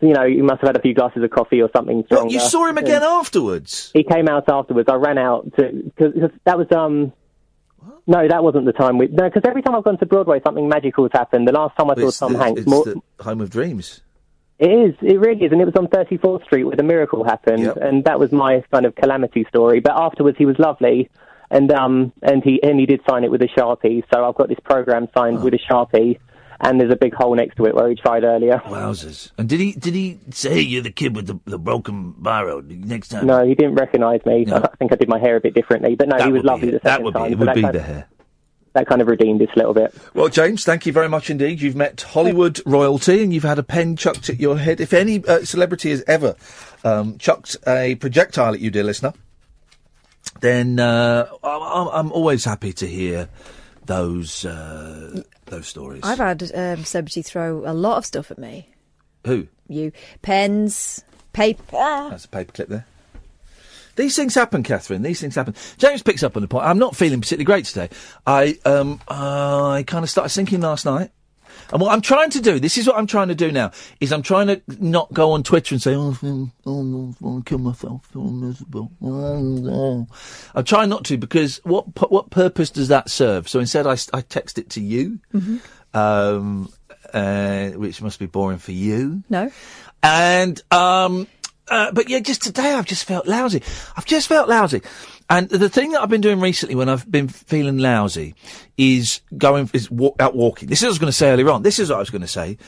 Speaker 14: you know, he must have had a few glasses of coffee or something stronger.
Speaker 5: What, you saw him again afterwards?
Speaker 14: He came out afterwards. I ran out to because that was um. No, that wasn't the time. We, no, because every time I've gone to Broadway, something magical has happened. The last time I saw
Speaker 5: It's
Speaker 14: Tom
Speaker 5: the-
Speaker 14: Hanks,
Speaker 5: it's
Speaker 14: more,
Speaker 5: the home of dreams.
Speaker 14: It is. It really is. And it was on 34th Street where the miracle happened. And that was my kind of calamity story. But afterwards, he was lovely. And, um, and he, and he did sign it with a Sharpie. So I've got this program signed with a Sharpie. And there's a big hole next to it where he tried earlier.
Speaker 5: Wowzers! And did he did he say you're the kid with the, the broken biro next time?
Speaker 14: No, he didn't recognise me. I think I did my hair a bit differently. But no,
Speaker 5: That
Speaker 14: he was lovely the
Speaker 5: That
Speaker 14: second
Speaker 5: would be-
Speaker 14: time.
Speaker 5: it would be the hair.
Speaker 14: That kind of redeemed this a little bit.
Speaker 5: Well, James, thank you very much indeed. You've met Hollywood royalty and you've had a pen chucked at your head. If any uh, celebrity has ever um, chucked a projectile at you, dear listener, then uh, I'm, I'm- I'm always happy to hear those uh, those stories.
Speaker 6: I've had um, celebrity throw a lot of stuff at me.
Speaker 5: Who?
Speaker 6: You pens, paper.
Speaker 5: That's a paperclip there. These things happen, Catherine. These things happen. James picks up on the point. I'm not feeling particularly great today. I um I kind of started sinking last night. And what I'm trying to do, this is what I'm trying to do now, is I'm trying to not go on Twitter and say, oh, oh, oh, I want to kill myself, so miserable. Oh, I'm trying not to because what what purpose does that serve? So instead, I text it to you.
Speaker 6: Mhm.
Speaker 5: Um, uh, which must be boring for you.
Speaker 6: No.
Speaker 5: And um, uh, but yeah, just today I've just felt lousy. I've just felt lousy. And the thing that I've been doing recently when I've been feeling lousy is going is walk, out walking. This is what I was going to say earlier on. This is what I was going to say.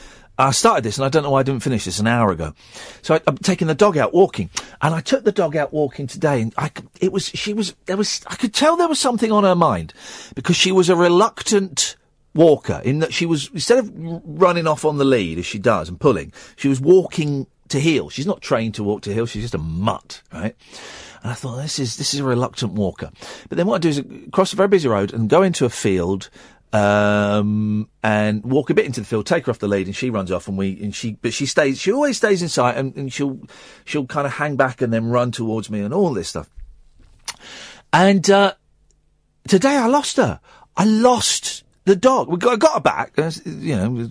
Speaker 5: I started this and I don't know why I didn't finish this an hour ago. So I, I'm taking the dog out walking, and I took the dog out walking today, and I it was she was there was I could tell there was something on her mind because she was a reluctant walker in that she was instead of running off on the lead as she does and pulling, she was walking to heel. She's not trained to walk to heel. She's just a mutt, right? And I thought this is this is a reluctant walker. But then what I do is cross a very busy road and go into a field um, and walk a bit into the field, take her off the lead, and she runs off, and we and she but she stays. She always stays in sight, and, and she'll she'll kind of hang back and then run towards me and all this stuff. And uh, today I lost her. I lost the dog. We got, I got her back. You know,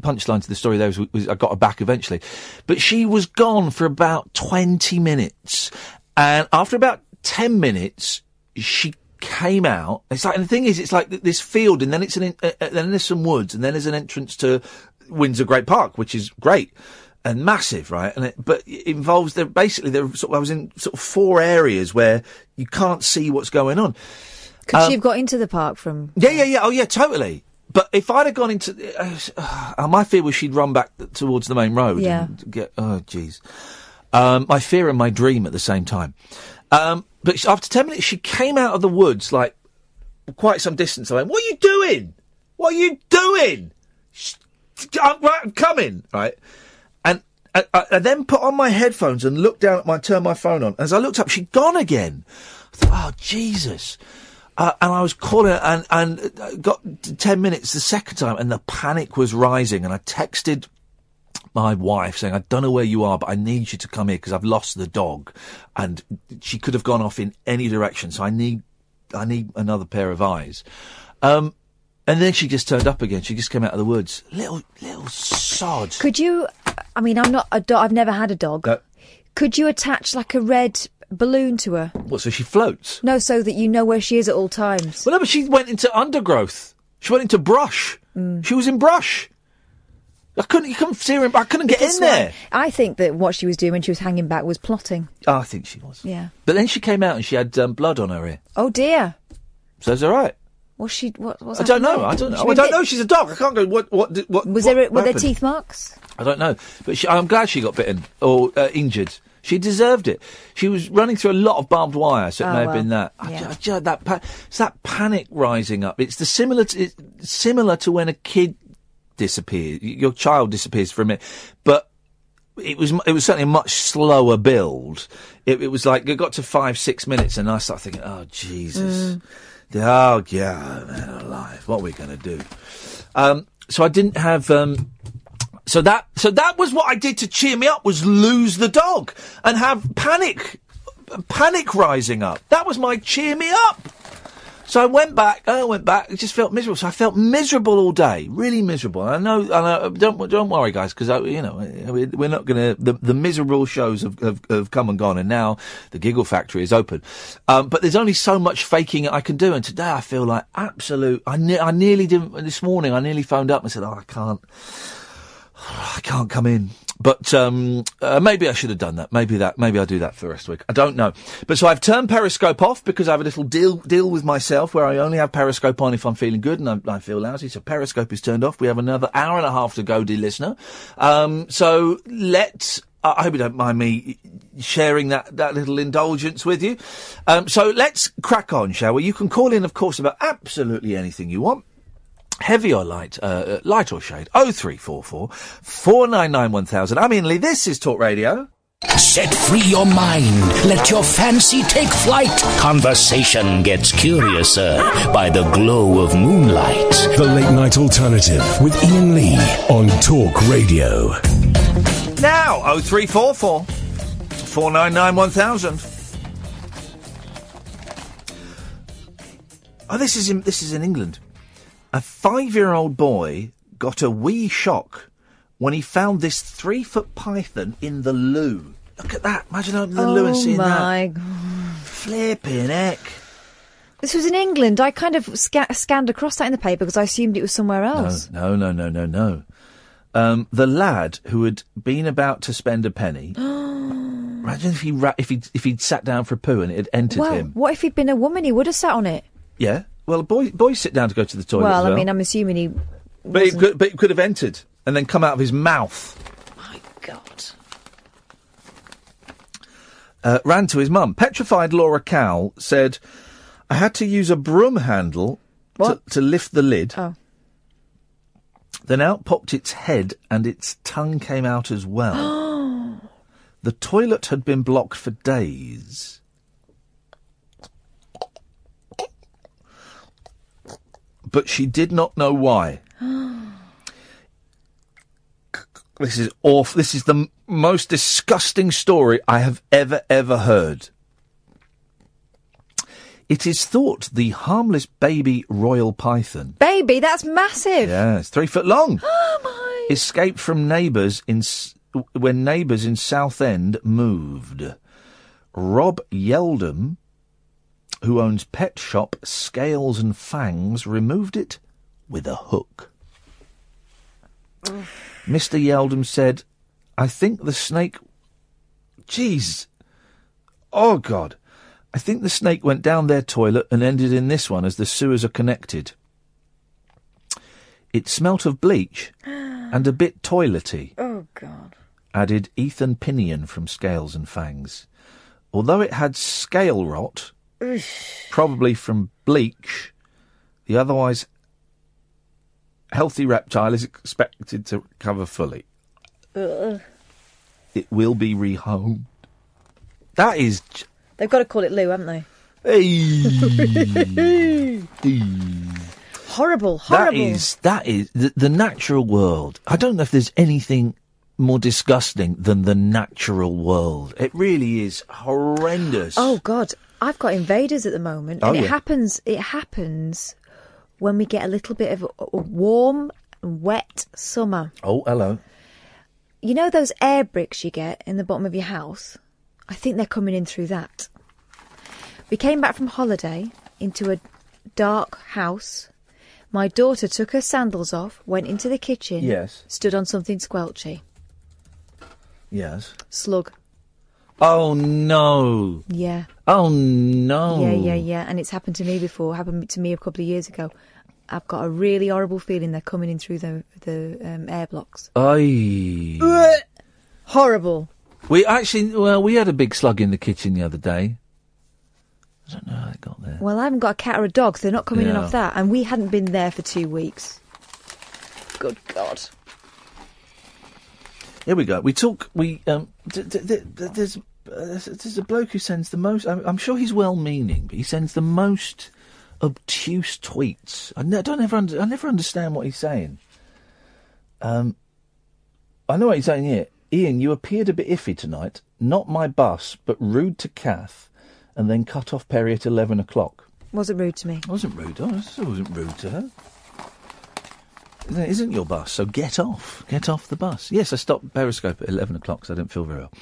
Speaker 5: punchline to the story there was, was I got her back eventually, but she was gone for about twenty minutes, and after about ten minutes, she came out. It's like, and the thing is, it's like this field, and then it's an, in- uh, uh, then there's some woods, and then there's an entrance to Windsor Great Park, which is great and massive, right? And it, but it involves basically there. Sort of, I was in sort of four areas where you can't see what's going on.
Speaker 6: Could
Speaker 5: Um,
Speaker 6: she have got into the park from?
Speaker 5: Yeah, yeah, yeah. Oh, yeah, totally. But if I'd have gone into, uh, uh, my fear was she'd run back th- towards the main road.
Speaker 6: Yeah.
Speaker 5: And get, oh, jeez. Um, my fear and my dream at the same time. Um, but after ten minutes, she came out of the woods like quite some distance. away. "What are you doing? What are you doing? I'm, I'm coming." Right. And I, I, I then put on my headphones and looked down at my, turned my phone on. As I looked up, she'd gone again. I thought, oh, Jesus. Uh, and I was calling her and, and uh, got 10 minutes the second time and the panic was rising. And I texted my wife saying, I don't know where you are, but I need you to come here because I've lost the dog. And she could have gone off in any direction. So I need, I need another pair of eyes. Um, and then she just turned up again. She just came out of the woods. Little, little sod.
Speaker 6: Could you? I mean, I'm not a dog. I've never had a dog.
Speaker 5: No.
Speaker 6: Could you attach like a red balloon to her?
Speaker 5: What, so she floats?
Speaker 6: No, so that you know where she is at all times.
Speaker 5: Well, no, but she went into undergrowth. She went into brush.
Speaker 6: Mm.
Speaker 5: She was in brush. I couldn't, you couldn't see him I couldn't get
Speaker 6: That's
Speaker 5: in there.
Speaker 6: I think that what she was doing when she was hanging back was plotting.
Speaker 5: Oh, I think she was.
Speaker 6: Yeah.
Speaker 5: But then she came out and she had um, blood on her ear.
Speaker 6: Oh dear.
Speaker 5: So it's all right.
Speaker 6: Was she? What? What's
Speaker 5: I don't know. I don't know. I don't know. She's a dog. I can't go. What? What? What?
Speaker 6: Was
Speaker 5: what
Speaker 6: there? Were there
Speaker 5: happened?
Speaker 6: teeth marks?
Speaker 5: I don't know. But she, I'm glad she got bitten or uh, injured. She deserved it. She was running through a lot of barbed wire, so it
Speaker 6: Oh,
Speaker 5: may have
Speaker 6: well,
Speaker 5: been that. I
Speaker 6: yeah.
Speaker 5: ju- I ju- that pa- it's that panic rising up. It's the similar to it's similar to when a kid disappears, your child disappears for a minute, but it was it was certainly a much slower build. It, it was like it got to five six minutes, and I started thinking, oh Jesus, oh yeah, man alive, what are we going to do? Um, so I didn't have. Um, so that so that was what I did to cheer me up was lose the dog and have panic panic rising up. That was my cheer me up. So I went back. I went back. It just felt miserable. So I felt miserable all day, really miserable. I know. I. Don't don't worry, guys, because you know we- we're not going to. The, the miserable shows have, have have come and gone, and now the Giggle Factory is open. Um, but there's only so much faking I can do, and today I feel like absolute. I ne- I nearly didn't. This morning I nearly phoned up and said, "Oh, I can't." I can't come in. But um, uh, maybe I should have done that. Maybe that. Maybe I'll do that for the rest of the week. I don't know. But so I've turned Periscope off because I have a little deal deal with myself where I only have Periscope on if I'm feeling good and I, I feel lousy. So Periscope is turned off. We have another hour and a half to go, dear listener. Um, so let's. I hope you don't mind me sharing that, that little indulgence with you. Um, so let's crack on, shall we? You can call in, of course, about absolutely anything you want. Heavy or light, uh, uh, light or shade, 0344 499 1000. I'm Iain Lee. This is Talk Radio.
Speaker 1: Set free your mind. Let your fancy take flight. Conversation gets curiouser by the glow of moonlight.
Speaker 15: The Late Night Alternative with Iain Lee on Talk Radio.
Speaker 5: Now, 0344 499 1000. Oh, this is in, this is in England. A five-year-old boy got a wee shock when he found this three-foot python in the loo. Look at that! Imagine opening the loo and
Speaker 6: Oh
Speaker 5: seeing
Speaker 6: my
Speaker 5: that. Flipping heck!
Speaker 6: This was in England. I kind of sca- scanned across that in the paper because I assumed it was somewhere else.
Speaker 5: No, no, no, no, no, no. Um, the lad who had been about to spend a penny. imagine if he ra- if he if he'd sat down for a poo and it had entered
Speaker 6: well,
Speaker 5: him.
Speaker 6: what if he'd been a woman? He would have sat on it.
Speaker 5: Yeah. Well, boy, boys sit down to go to the toilet.
Speaker 6: well,
Speaker 5: as well.
Speaker 6: I mean, I'm assuming he.
Speaker 5: but it
Speaker 6: wasn't-
Speaker 5: could, but it could have entered and then come out of his mouth.
Speaker 6: My God.
Speaker 5: uh, ran to his mum. Petrified Laura Cowell said, I had to use a broom handle to, to lift the lid.
Speaker 6: Oh.
Speaker 5: Then out popped its head and its tongue came out as well. the toilet had been blocked for days. But she did not know why. This is awful. This is the m- most disgusting story I have ever, ever heard. It is thought the harmless baby royal python,
Speaker 6: Baby, that's massive.
Speaker 5: yeah, it's three foot long,
Speaker 6: Oh my.
Speaker 5: escaped from neighbours in S- when neighbours in Southend moved. Rob Yeldham, who owns pet shop Scales and Fangs, removed it with a hook. Mr. Yeldham said, I think the snake. Jeez. Oh, God. I think the snake went down their toilet and ended in this one as the sewers are connected. It smelt of bleach and a bit toilety,
Speaker 6: Oh God.
Speaker 5: added Ethan Pinion from Scales and Fangs. Although it had scale rot, probably from bleach, the otherwise healthy reptile is expected to recover fully.
Speaker 6: Ugh.
Speaker 5: It will be rehomed. That is. j-
Speaker 6: They've got to call it Lou, haven't they?
Speaker 5: Hey.
Speaker 6: Horrible, horrible.
Speaker 5: is that is the, the natural world. I don't know if there's anything more disgusting than the natural world. It really is horrendous.
Speaker 6: Oh God, I've got invaders at the moment,
Speaker 5: Oh,
Speaker 6: and it
Speaker 5: yeah.
Speaker 6: happens. It happens when we get a little bit of a, a warm, wet summer.
Speaker 5: Oh, hello.
Speaker 6: You know those air bricks you get in the bottom of your house? I think they're coming in through that. We came back from holiday into a dark house. My daughter took her sandals off, went into the kitchen,
Speaker 5: Yes.
Speaker 6: stood on something squelchy.
Speaker 5: Yes.
Speaker 6: Slug.
Speaker 5: Oh no.
Speaker 6: Yeah.
Speaker 5: Oh no.
Speaker 6: Yeah, yeah, yeah. And it's happened to me before. Happened to me a couple of years ago. I've got a really horrible feeling they're coming in through the the um, air blocks.
Speaker 5: Aye.
Speaker 6: Horrible.
Speaker 5: We actually, well, we had a big slug in the kitchen the other day. I don't know how it got there.
Speaker 6: Well, I haven't got a cat or a dog, so they're not coming in
Speaker 5: Yeah.
Speaker 6: off that. And we hadn't been there for two weeks. Good God.
Speaker 5: Here we go. We talk. We um. D- d- d- there's uh, there's a bloke who sends the most. I'm, I'm sure he's well-meaning, but he sends the most obtuse tweets. I, ne- don't ever. Under, I never understand what he's saying. Um, I know what he's saying here. Iain, you appeared a bit iffy tonight. Not my bus, but rude to Kath, and then cut off Perry at eleven o'clock.
Speaker 6: Wasn't rude to me.
Speaker 5: I wasn't rude. I was- I wasn't rude to her. It isn't your bus, so get off. Get off the bus. Yes, I stopped Periscope at 11 o'clock because I didn't feel very well.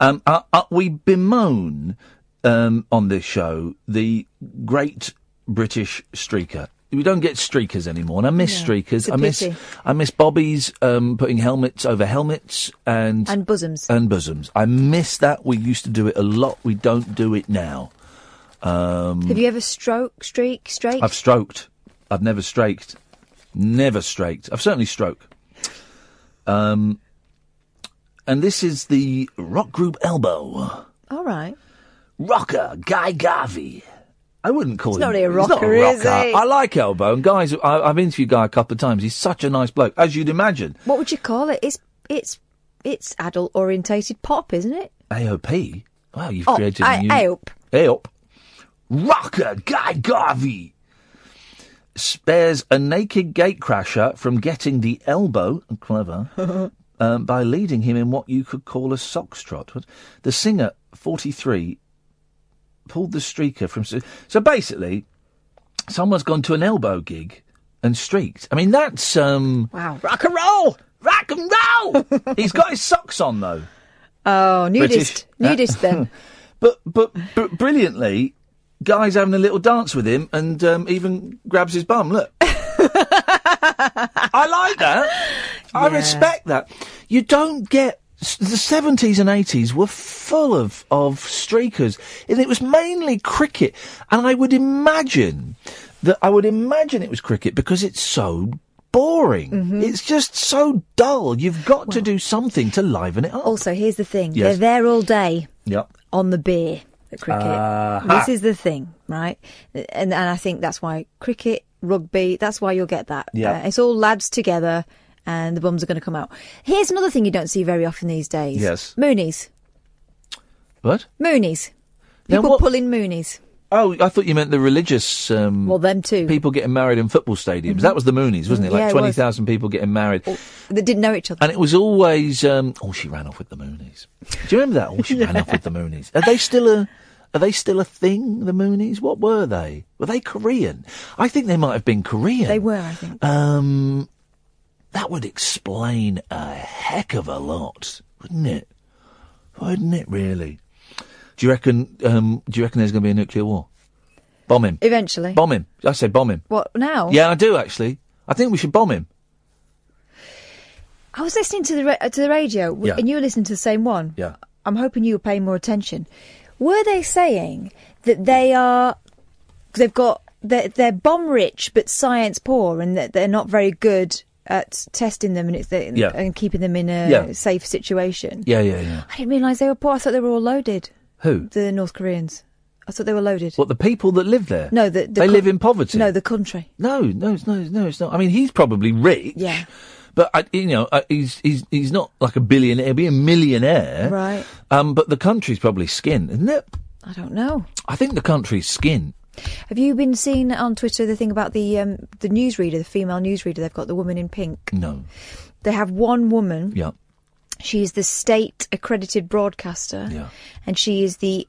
Speaker 5: Um, uh, uh, we bemoan um, on this show the great British streaker. We don't get streakers anymore, and I miss
Speaker 6: No,
Speaker 5: streakers. I miss. I miss Bobby's um, putting helmets over helmets and
Speaker 6: And bosoms.
Speaker 5: and bosoms. I miss that. We used to do it a lot. We don't do it now. Um,
Speaker 6: Have you ever stroke, streak, straight?
Speaker 5: I've stroked. I've never straked. Never straked. I've certainly stroked. Um, and this is the rock group Elbow.
Speaker 6: All right.
Speaker 5: Rocker Guy Garvey. I wouldn't call
Speaker 6: He's
Speaker 5: him.
Speaker 6: not really a
Speaker 5: he's not
Speaker 6: a rocker?
Speaker 5: I like Elbow, and guys, I, I've interviewed Guy a couple of times. He's such a nice bloke, as you'd imagine.
Speaker 6: What would you call it? It's it's it's adult orientated pop, isn't it?
Speaker 5: AOP. Wow, you've
Speaker 6: Oh,
Speaker 5: created
Speaker 6: I-
Speaker 5: a new.
Speaker 6: AOP.
Speaker 5: AOP. Rocker Guy Garvey spares a naked gatecrasher from getting the elbow, clever, um, by leading him in what you could call a sockstrot. What- The singer, 43, pulled the streaker from. So basically, someone's gone to an elbow gig and streaked. I mean, that's. um
Speaker 6: Wow, rock and roll!
Speaker 5: Rock and roll! He's got his socks on, though.
Speaker 6: Oh, nudist,
Speaker 5: British.
Speaker 6: nudist then.
Speaker 5: But, but, but brilliantly, guy's having a little dance with him and um, even grabs his bum. Look. I like that. I respect that. You don't get. s- The 70s and 80s were full of, of streakers, and it was mainly cricket. And I would imagine that I would imagine it was cricket because it's so boring.
Speaker 6: Mm-hmm.
Speaker 5: It's just so dull. You've got to do something to liven it up.
Speaker 6: Also, here's the thing:
Speaker 5: Yes.
Speaker 6: they're there all day
Speaker 5: Yep.
Speaker 6: on the beer at cricket.
Speaker 5: Ah-ha.
Speaker 6: This is the thing, right? And and I think that's why cricket, rugby, that's why you'll get that.
Speaker 5: Yeah.
Speaker 6: Uh, it's all lads together, and the bums are going to come out. Here's another thing you don't see very often these days.
Speaker 5: Yes.
Speaker 6: Moonies.
Speaker 5: What?
Speaker 6: Moonies. People
Speaker 5: what-
Speaker 6: pulling moonies.
Speaker 5: Oh, I thought you meant the religious. Um,
Speaker 6: Well, them too.
Speaker 5: People getting married in football stadiums. That was the Moonies, wasn't it?
Speaker 6: Mhm.
Speaker 5: Like
Speaker 6: Yeah,
Speaker 5: twenty thousand people getting married,
Speaker 6: That didn't know each other.
Speaker 5: and it was always. Um, oh, she ran off with the Moonies. Do you remember that? Oh, she ran off with the Moonies. Are they still a? Are they still a thing? The Moonies? What were they? Were they Korean? I think they might have been Korean.
Speaker 6: They were, I think.
Speaker 5: Um, that would explain a heck of a lot, wouldn't it? Wouldn't it really? Do you reckon? Um, do you reckon there's going to be a nuclear war? Bomb him.
Speaker 6: Eventually.
Speaker 5: Bomb him. I say bomb him.
Speaker 6: What now?
Speaker 5: Yeah, I do actually. I think we should bomb him.
Speaker 6: I was listening to the ra- to the radio, w-
Speaker 5: Yeah.
Speaker 6: and you were listening to the same one.
Speaker 5: Yeah.
Speaker 6: I'm hoping you were paying more attention. Were they saying that they are, they've got, they're, they're bomb rich but science poor, and that they're not very good at testing them and it's the,
Speaker 5: Yeah.
Speaker 6: and keeping them in a
Speaker 5: Yeah.
Speaker 6: safe situation?
Speaker 5: Yeah, yeah, yeah.
Speaker 6: I didn't realise they were poor. I thought they were all loaded.
Speaker 5: Who?
Speaker 6: The North Koreans. I thought they were loaded.
Speaker 5: What the people that live there?
Speaker 6: No, the, the
Speaker 5: they
Speaker 6: co-
Speaker 5: live in poverty.
Speaker 6: No, the country.
Speaker 5: No, no, it's no, no, it's not. I mean, he's probably rich.
Speaker 6: Yeah.
Speaker 5: But I, you know, uh, he's he's he's not like a billionaire. He'll be a millionaire.
Speaker 6: Right.
Speaker 5: Um, but the country's probably skin, isn't it?
Speaker 6: I don't know.
Speaker 5: I think the country's skin.
Speaker 6: Have you been seeing on Twitter the thing about the um, the newsreader, the female newsreader? They've got the woman in pink.
Speaker 5: No.
Speaker 6: They have one woman.
Speaker 5: Yeah.
Speaker 6: She is the state accredited broadcaster.
Speaker 5: Yeah.
Speaker 6: And she is the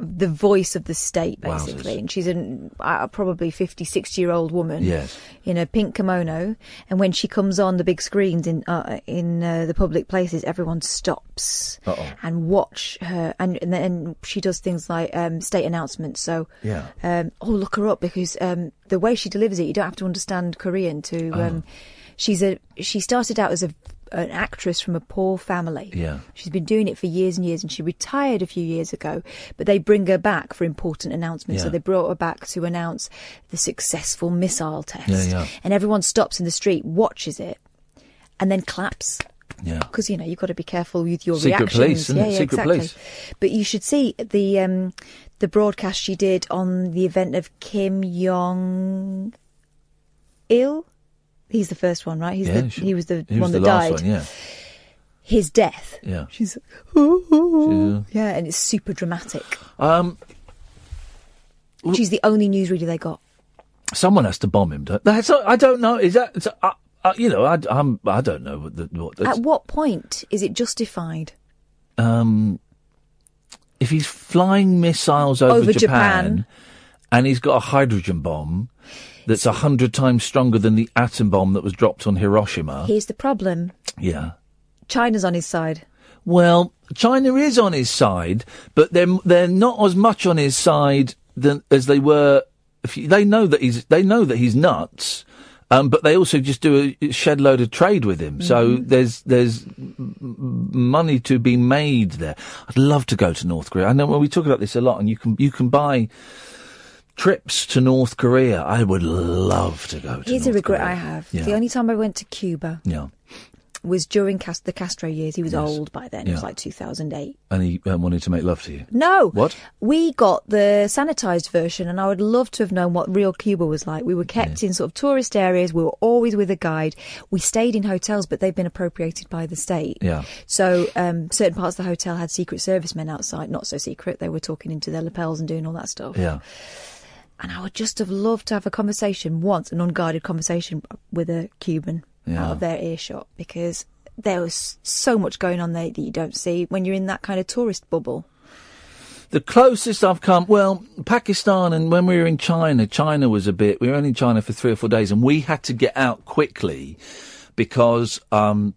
Speaker 6: the voice of the state
Speaker 5: Wowzers.
Speaker 6: basically and she's a uh, probably 50 60 year old woman
Speaker 5: Yes.
Speaker 6: in a pink kimono and when she comes on the big screens in uh, in uh, the public places everyone stops
Speaker 5: Uh-oh.
Speaker 6: and watch her and, and then she does things like um, state announcements so
Speaker 5: Yeah.
Speaker 6: um, oh look her up because um, the way she delivers it you don't have to understand Korean to
Speaker 5: Oh.
Speaker 6: um, she's a she started out as a an actress from a poor family
Speaker 5: Yeah.
Speaker 6: She's been doing it for years and years, and she retired a few years ago. But they bring her back for important announcements. So they brought her back to announce the successful missile test.
Speaker 5: Yeah, yeah.
Speaker 6: And everyone stops in the street, watches it, and then claps.
Speaker 5: Yeah.
Speaker 6: Because you know you've got to be careful with your
Speaker 5: Secret
Speaker 6: reactions.
Speaker 5: police,
Speaker 6: yeah, yeah,
Speaker 5: Secret
Speaker 6: exactly.
Speaker 5: police.
Speaker 6: But you should see the um, the broadcast she did on the event of Kim Jong Il. He's the first one, right? He's
Speaker 5: Yeah,
Speaker 6: the,
Speaker 5: she-
Speaker 6: he was the
Speaker 5: he was
Speaker 6: one
Speaker 5: the
Speaker 6: that
Speaker 5: last
Speaker 6: died.
Speaker 5: one, yeah.
Speaker 6: His death.
Speaker 5: Yeah.
Speaker 6: She's yeah, and it's super dramatic.
Speaker 5: Um,
Speaker 6: She's the only newsreader they got.
Speaker 5: someone has to bomb him. Don't, that's, I don't know. Is that? Uh, uh, you know, I, I'm. I don't know what. The, what
Speaker 6: At what point is it justified?
Speaker 5: um, if he's flying missiles over,
Speaker 6: Over
Speaker 5: Japan,
Speaker 6: Japan.
Speaker 5: and he's got a hydrogen bomb that's a hundred times stronger than the atom bomb that was dropped on Hiroshima.
Speaker 6: Here's the problem:
Speaker 5: yeah.
Speaker 6: China's on his side.
Speaker 5: Well, China is on his side, but they're they're not as much on his side than as they were. If you, they know that he's they know that he's nuts, um, but they also just do a shed load of trade with him. So there's there's money to be made there. I'd love to go to North Korea. I know well, we talk about this a lot, and you can you can buy trips to North Korea. I would love to go to.
Speaker 6: Here's a regret
Speaker 5: Korea.
Speaker 6: I have.
Speaker 5: Yeah.
Speaker 6: The only time I went to Cuba
Speaker 5: yeah,
Speaker 6: was during Cast- the Castro years. He was
Speaker 5: Yes.
Speaker 6: old by then. It was
Speaker 5: Yeah.
Speaker 6: like 2008.
Speaker 5: and he um, wanted to make love to you.
Speaker 6: No.
Speaker 5: What?
Speaker 6: We got the sanitized version, and I would love to have known what real Cuba was like. We were kept in sort of tourist areas. We were always with a guide. We stayed in hotels, but they've been appropriated by the state.
Speaker 5: Yeah.
Speaker 6: So um, certain parts of the hotel had secret service men outside. Not so secret. They were talking into their lapels and doing all that stuff.
Speaker 5: Yeah.
Speaker 6: And I would just have loved to have a conversation once, an unguarded conversation with a Cuban
Speaker 5: Yeah.
Speaker 6: out of their earshot, because there was so much going on there that you don't see when you're in that kind of tourist bubble.
Speaker 5: The closest I've come, well, Pakistan, and when we were in China, China was a bit. We were only in China for three or four days, and we had to get out quickly because um,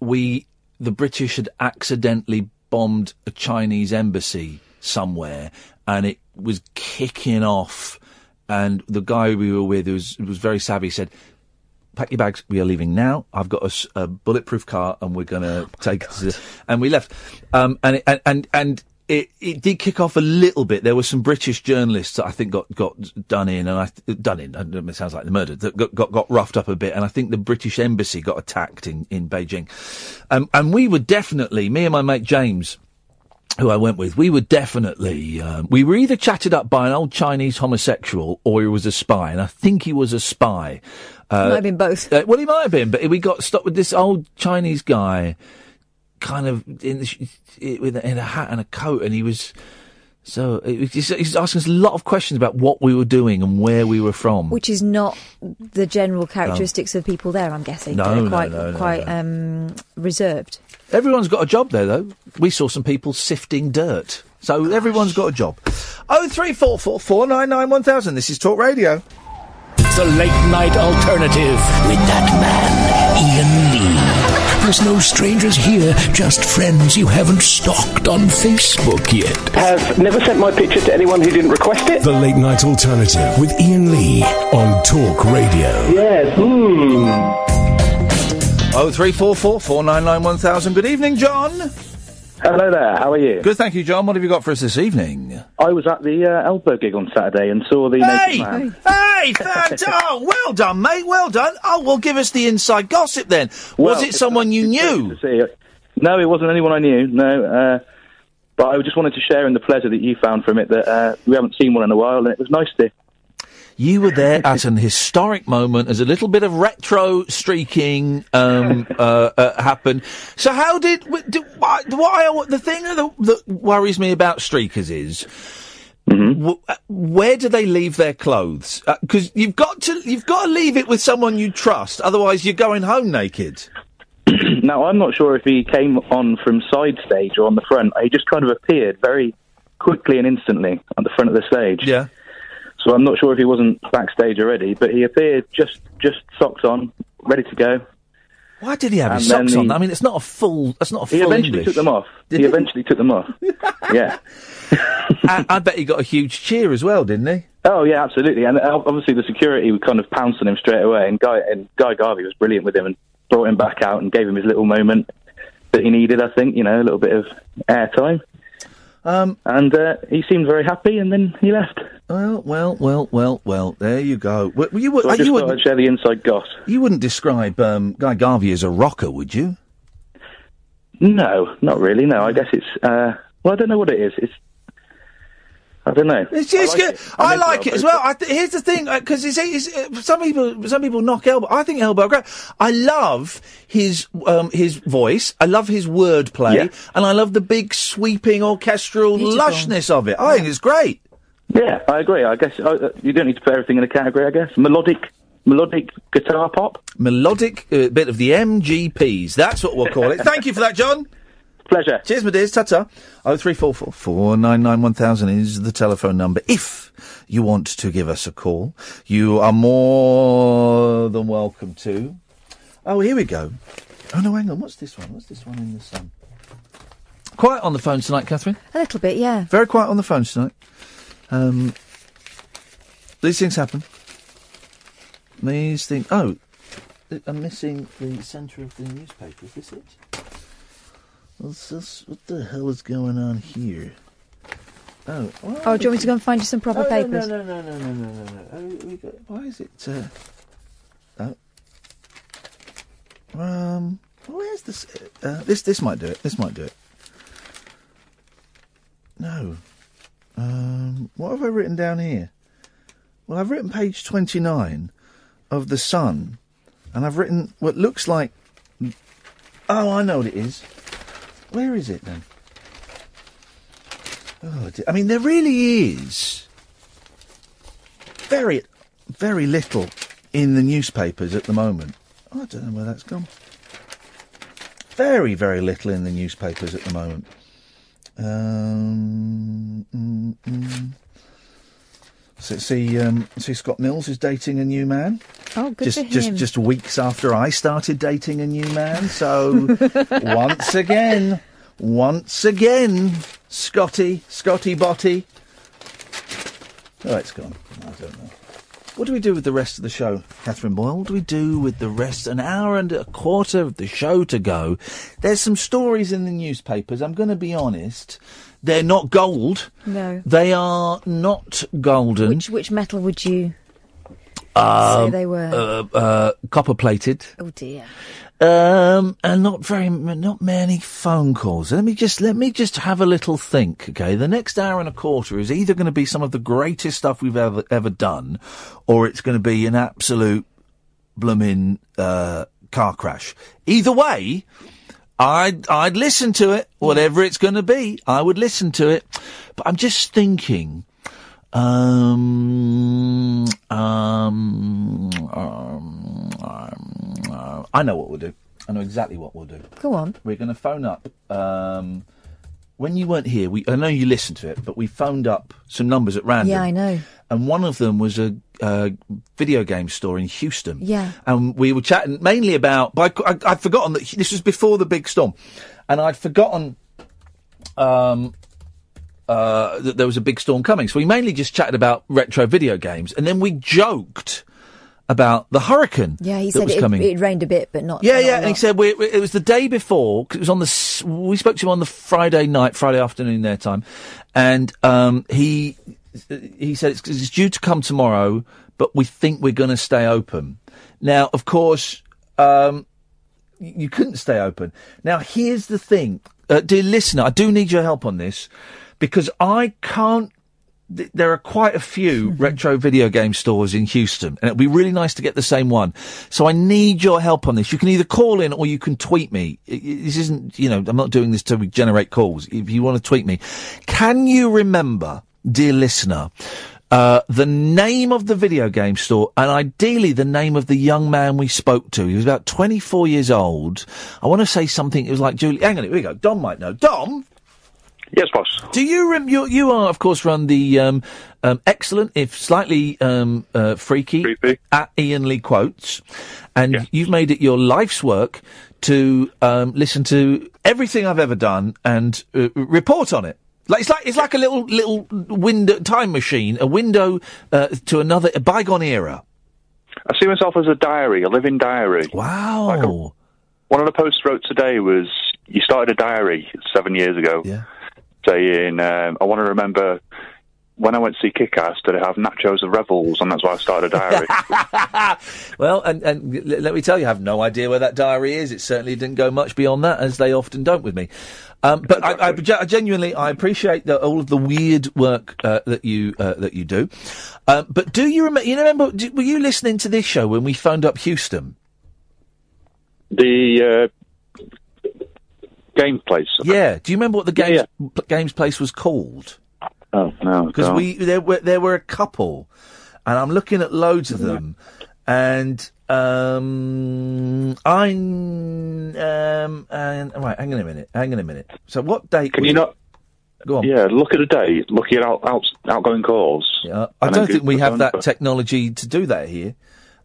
Speaker 5: we, the British, had accidentally bombed a Chinese embassy somewhere, and it was kicking off, and the guy we were with was was very savvy. Said, "Pack your bags. We are leaving now. I've got a bulletproof car, and we're going to take." and we left. Um, and it, and and and. It, it did kick off a little bit. There were some British journalists that I think got, got done in, and I done in. I don't know, It sounds like the murder that got, got got roughed up a bit, and I think the British embassy got attacked in in Beijing. Um, and we were definitely me and my mate James who I went with, we were definitely, um, we were either chatted up by an old Chinese homosexual or he was a spy, and I think he was a spy. Uh,
Speaker 6: Might have been both.
Speaker 5: uh, well, he might have been, but we got stopped with this old Chinese guy, kind of in, the, in a hat and a coat, and he was. So he's, asking us a lot of questions about what we were doing and where we were from.
Speaker 6: Which is not the general characteristics of people there, I'm guessing.
Speaker 5: No,
Speaker 6: They're
Speaker 5: no,
Speaker 6: quite,
Speaker 5: no,
Speaker 6: quite Um, reserved.
Speaker 5: Everyone's got a job there, though. We saw some people sifting dirt. So everyone's got a job. Oh three four four four nine nine one thousand. This is Talk Radio.
Speaker 1: The late night alternative with that man, Iain Lee. There's no strangers here, just friends you haven't stalked on Facebook yet.
Speaker 10: Have never sent my picture to anyone who didn't request it.
Speaker 15: The late night alternative with Iain Lee on Talk Radio.
Speaker 10: Yes. Hmm.
Speaker 5: Oh three four four four nine nine one thousand. Good evening, John.
Speaker 16: Hello there, how are you?
Speaker 5: Good, thank you, John. What have you got for us this evening?
Speaker 16: I was at the uh, Elbow gig on Saturday and saw the
Speaker 5: Hey,
Speaker 16: Naked Man.
Speaker 5: hey, fant- oh, well done, mate. Well done. Oh, well, give us the inside gossip then. Was it someone you knew?
Speaker 16: See. No, it wasn't anyone I knew, no. Uh, but I just wanted to share in the pleasure that you found from it that uh, we haven't seen one in a while and it was nice to.
Speaker 5: You were there at an historic moment as a little bit of retro streaking um, uh, uh, happened. So, how did why, why, the thing that, that worries me about streakers is. w- uh, where do they leave their clothes? Because you've got to you've got to leave it with someone you trust. Otherwise, you're going home naked.
Speaker 16: now, I'm not sure if he came on from side stage or on the front. He just kind of appeared very quickly and instantly at the front of the stage.
Speaker 5: Yeah.
Speaker 16: So I'm not sure if he wasn't backstage already, but he appeared just just socks on, ready to go.
Speaker 5: Why did he have his
Speaker 16: And then
Speaker 5: socks on? I mean, it's not a full. That's not a full.
Speaker 16: He eventually
Speaker 5: English.
Speaker 16: took them off.
Speaker 5: Did
Speaker 16: he
Speaker 5: he?
Speaker 16: eventually took them off. yeah.
Speaker 5: I, I bet he got a huge cheer as well, didn't he?
Speaker 16: Oh yeah, absolutely. And uh, obviously the security would kind of pounce on him straight away. And Guy and Guy Garvey was brilliant with him and brought him back out and gave him his little moment that he needed. I think you know a little bit of airtime.
Speaker 5: Um,
Speaker 16: and uh, he seemed very happy, and then he left.
Speaker 5: Well, well, well, well, well. There you go. Well, you, would-
Speaker 16: So I
Speaker 5: uh,
Speaker 16: just
Speaker 5: you
Speaker 16: thought
Speaker 5: wouldn't
Speaker 16: I'd share the inside goss.
Speaker 5: you wouldn't describe um, Guy Garvey as a rocker, would you?
Speaker 16: No, not really. No, I guess it's. Uh, well, I don't know what it is. It's. I don't know.
Speaker 5: It's, it's
Speaker 16: I like
Speaker 5: good.
Speaker 16: it.
Speaker 5: I
Speaker 16: I'm
Speaker 5: like it as well. I th- here's the thing, because it's, it's, uh, some people some people knock Elbow. I think Elbow great. I love his um, his voice. I love his wordplay,
Speaker 16: Yeah.
Speaker 5: and I love the big sweeping orchestral lushness of it. I think it's great.
Speaker 16: Yeah, I agree. I guess uh, you don't need to put everything in a category. I guess melodic, melodic guitar pop.
Speaker 5: Melodic uh, bit of the MGPs. That's what we'll call it. Thank you for that, John.
Speaker 16: Pleasure.
Speaker 5: Cheers, my dears. Ta-ta. Oh three four four four nine nine one thousand is the telephone number. If you want to give us a call, you are more than welcome to. Oh, here we go. Oh no, hang on. What's this one? What's this one in the sun? Quiet on the phone tonight, Catherine.
Speaker 6: A little bit, yeah.
Speaker 5: Very quiet on the phone tonight. Um, these things happen. These things. Oh, I'm missing the centre of the newspaper. Is this it? What's this? What the hell is going on here? Oh,
Speaker 6: Oh, do you want me to go and find you some proper
Speaker 5: Oh, no,
Speaker 6: papers?
Speaker 5: No, no, no, no, no, no, no. Oh, we got, why is it? Uh, oh. Um. Where's this? Uh, this this might do it. This might do it. No. Um. What have I written down here? Well, I've written page twenty-nine of the Sun, and I've written what looks like. Oh, I know what it is. Where is it then? Oh. I mean, there really is very, very little in the newspapers at the moment. I don't know where that's gone. Very, very little in the newspapers at the moment. Um, mm, mm. So, see, um, see, Scott Mills is dating a new man.
Speaker 6: Oh, good
Speaker 5: just,
Speaker 6: for
Speaker 5: just, just weeks after I started dating a new man. So, once again, once again, Scotty, Scotty Botty, Oh, it's gone. I don't know. What do we do with the rest of the show, Catherine Boyle? What do we do with the rest? An hour and a quarter of the show to go. There's some stories in the newspapers. I'm going to be honest. They're not gold.
Speaker 6: No.
Speaker 5: They are not golden.
Speaker 6: Which which metal would you
Speaker 5: Um,
Speaker 6: say they were?
Speaker 5: Uh, uh, copper plated.
Speaker 6: oh dear.
Speaker 5: Um, and not very, not many phone calls. Let me just, let me just have a little think, okay? The next hour and a quarter is either going to be some of the greatest stuff we've ever, ever done, or it's going to be an absolute blooming, uh, car crash. Either way, I'd, I'd listen to it, whatever it's going to be. I would listen to it. But I'm just thinking, um, um, um, uh, I know what we'll do. I know exactly what we'll do.
Speaker 6: Go on.
Speaker 5: We're going to phone up. Um, when you weren't here, we I know you listened to it, but we phoned up some numbers at random.
Speaker 6: Yeah, I know.
Speaker 5: And one of them was a, uh video game store in Houston.
Speaker 6: Yeah.
Speaker 5: And we were chatting mainly about. But I, I, I'd forgotten that this was before the big storm, and I'd forgotten um, uh, that there was a big storm coming. So we mainly just chatted about retro video games, and then we joked about the hurricane.
Speaker 6: Yeah, he said
Speaker 5: was
Speaker 6: it,
Speaker 5: coming.
Speaker 6: it rained a bit, but not.
Speaker 5: Yeah,
Speaker 6: not
Speaker 5: yeah, and he said we, we- it was the day before. 'cause it was on the. We spoke to him on the Friday night, Friday afternoon their time, and um, he he said it's, it's due to come tomorrow, but we think we're going to stay open. Now, of course, um, you couldn't stay open. Now, here's the thing, uh, dear listener, I do need your help on this because I can't there are quite a few retro video game stores in Houston, and it'd be really nice to get the same one. So I need your help on this. You can either call in or you can tweet me. This isn't, you know, I'm not doing this to generate calls. If you want to tweet me, can you remember, dear listener, uh, the name of the video game store and ideally the name of the young man we spoke to? He was about 24 years old. I want to say something. It was like Julie. Hang on, here we go. Dom might know. Dom.
Speaker 17: Yes, boss.
Speaker 5: Do you rem- you you are of course run the um, um, excellent if slightly um, uh, freaky at Iain Lee quotes, and you've made it your life's work to um, listen to everything I've ever done and uh, report on it. Like it's like it's like a little little window time machine, a window uh, to another a bygone era.
Speaker 17: I see myself as a diary, a living diary.
Speaker 5: Wow.
Speaker 17: one of the posts wrote today was you started a diary seven years ago.
Speaker 5: Yeah.
Speaker 17: Saying, um, I want to remember when I went to see Kick-Ass, did I have nachos and revels, and that's why I started a diary.
Speaker 5: Well, and, and let me tell you, I have no idea where that diary is. It certainly didn't go much beyond that, as they often don't with me. Um, but I, I, genuinely, I appreciate the, all of the weird work uh, that you uh, that you do. Um, but do you remember? You remember? d were you listening to this show when we phoned up Houston?
Speaker 17: the uh, game place.
Speaker 5: Yeah. Do you remember what the games p- games place was called?
Speaker 17: Oh no,
Speaker 5: Because we there were there were a couple, and I'm looking at loads of them, and um, I'm um, and right. Hang on a minute. Hang on a minute. So what date?
Speaker 17: Can you not?
Speaker 5: Go on.
Speaker 17: Yeah, look at the day. Look at out, out, outgoing calls.
Speaker 5: Yeah, I don't think we have that technology to do that here.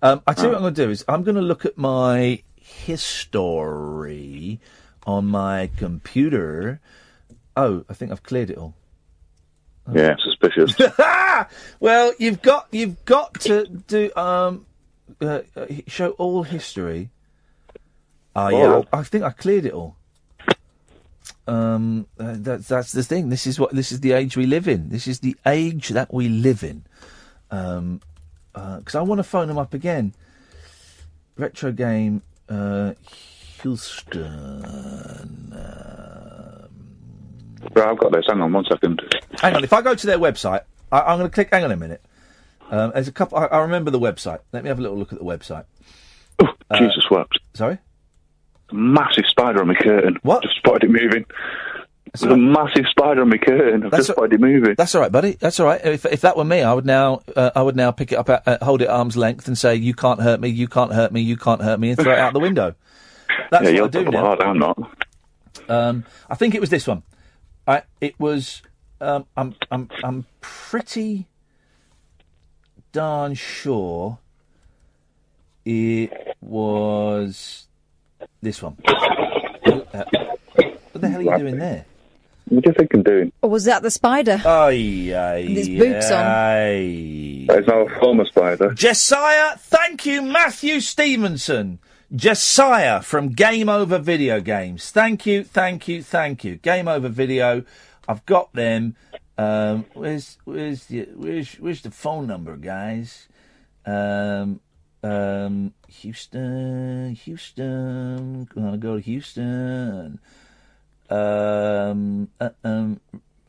Speaker 5: Um, I tell you
Speaker 17: Oh.
Speaker 5: what I'm going to do is I'm going to look at my history on my computer. Oh, I think I've cleared it all.
Speaker 17: Yeah, suspicious.
Speaker 5: well, you've got you've got to do um uh, uh, show all history. Ah, yeah,
Speaker 17: Oh.
Speaker 5: I, I think I cleared it all. Um, uh, that's that's the thing. This is what this is the age we live in. This is the age that we live in. Um, because I want to phone them up again. Retro game, uh, Houston.
Speaker 17: right, I've got this. Hang on one second.
Speaker 5: Hang on, if I go to their website, I, I'm going to click. Hang on a minute. Um, there's a couple. I, I remember the website. Let me have a little look at the website. Uh,
Speaker 17: Jesus wept.
Speaker 5: Sorry?
Speaker 17: Massive spider on my curtain.
Speaker 5: What?
Speaker 17: Just spotted it moving. There's a massive spider on my curtain. I've
Speaker 5: That's
Speaker 17: just
Speaker 5: a-
Speaker 17: spotted it moving.
Speaker 5: That's all right, buddy. That's all right. If, if that were me, I would now uh, I would now pick it up, at, uh, hold it at arm's length, and say, "You can't hurt me. You can't hurt me. You can't hurt me," and throw it out the window. That's
Speaker 17: yeah,
Speaker 5: what
Speaker 17: you're
Speaker 5: I do now.
Speaker 17: hard. I'm not.
Speaker 5: Um, I think it was this one. I, it was. Um, I'm. I'm. I'm pretty darn sure it was this one. Uh, what the hell are you doing there?
Speaker 17: What do you think I'm doing?
Speaker 6: Or was that the spider?
Speaker 5: Aye, aye.
Speaker 6: With his boots on.
Speaker 5: Aye.
Speaker 17: That is now a former spider.
Speaker 5: Josiah, thank you, Matthew Stevenson. Josiah from Game Over Video Games. Thank you, thank you, thank you. Game Over Video. I've got them. Um, where's where's the where's where's the phone number, guys? Um, um, Houston, Houston. Gonna go to Houston. Um, uh, um,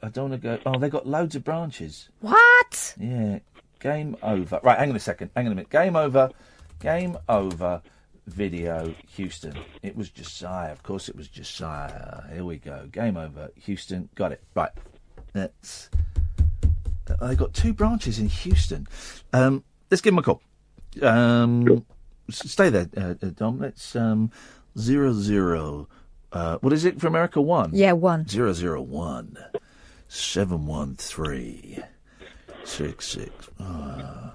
Speaker 5: I don't want to go. Oh, they got loads of branches.
Speaker 6: What?
Speaker 5: Yeah. Game over. Right, hang on a second. Hang on a minute. Game over. Game over. Video. Houston. It was Josiah. Of course, it was Josiah. Here we go. Game over. Houston. Got it. Right. Let's. Uh, they got two branches in Houston. Um, let's give them a call. Um, s- stay there, uh, uh, Dom. Let's um, zero zero. Uh, what is it for America? One.
Speaker 6: Yeah, one.
Speaker 5: Zero zero one seven one three six six. Uh,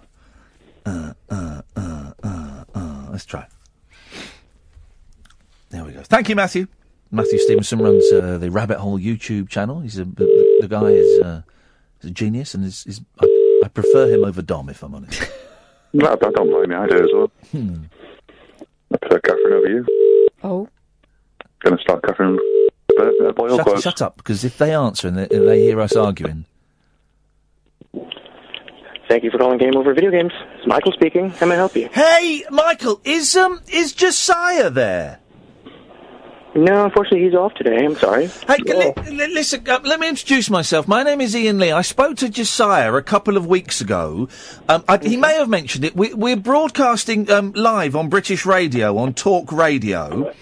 Speaker 5: uh, uh, uh, uh, uh. Let's try. There we go. Thank you, Matthew. Matthew Stevenson runs uh, the Rabbit Hole YouTube channel. He's a the, the guy is, uh, is a genius, and is, is I, I prefer him over Dom, if I'm honest.
Speaker 17: No, I don't blame you. I do as well.
Speaker 5: Hmm.
Speaker 17: I prefer Catherine over you.
Speaker 6: Oh.
Speaker 17: Gonna start Catherine. Uh, by all
Speaker 5: Shut,
Speaker 17: quotes.
Speaker 5: shut up, because if they answer and they, and they hear us arguing,
Speaker 18: Thank you for calling Game Over Video Games. It's Michael speaking. How may I help you?
Speaker 5: Hey, Michael, is um is Josiah there?
Speaker 18: No, unfortunately, he's off today. I'm sorry.
Speaker 5: Hey, li- li- listen, uh, let me introduce myself. My name is Iain Lee. I spoke to Josiah a couple of weeks ago. Um, I, He may have mentioned it. We, we're broadcasting um, live on British radio, on Talk Radio.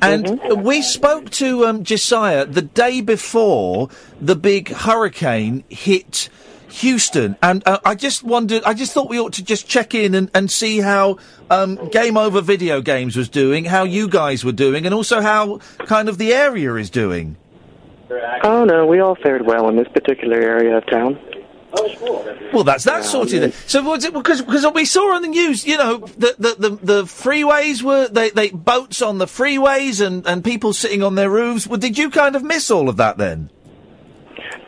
Speaker 5: And we spoke to um, Josiah the day before the big hurricane hit Houston, and uh, I just wondered. I just thought we ought to just check in and, and see how um, Game Over Video Games was doing, how you guys were doing, and also how kind of the area is doing.
Speaker 18: Oh, no, we all fared well in this particular area of town. Oh sure.
Speaker 5: Well, that's that sorted. Then. So was it because because we saw on the news, you know, the the the, the freeways were they, they boats on the freeways and and people sitting on their roofs. Well, did you kind of miss all of that then?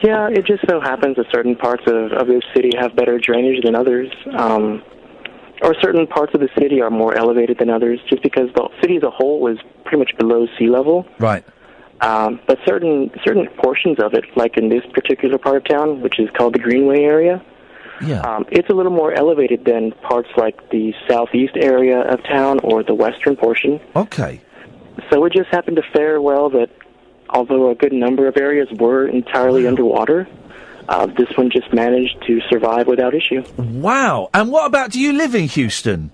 Speaker 18: Yeah, it just so happens that certain parts of, of this city have better drainage than others. Um, or certain parts of the city are more elevated than others just because the city as a whole is pretty much below sea level.
Speaker 5: Right.
Speaker 18: Um, but certain certain portions of it, like in this particular part of town, which is called the Greenway area,
Speaker 5: Yeah.
Speaker 18: um, it's a little more elevated than parts like the southeast area of town or the western portion.
Speaker 5: Okay.
Speaker 18: So it just happened to fare well that although a good number of areas were entirely underwater, uh, this one just managed to survive without issue.
Speaker 5: Wow. And what about? Do you live in Houston?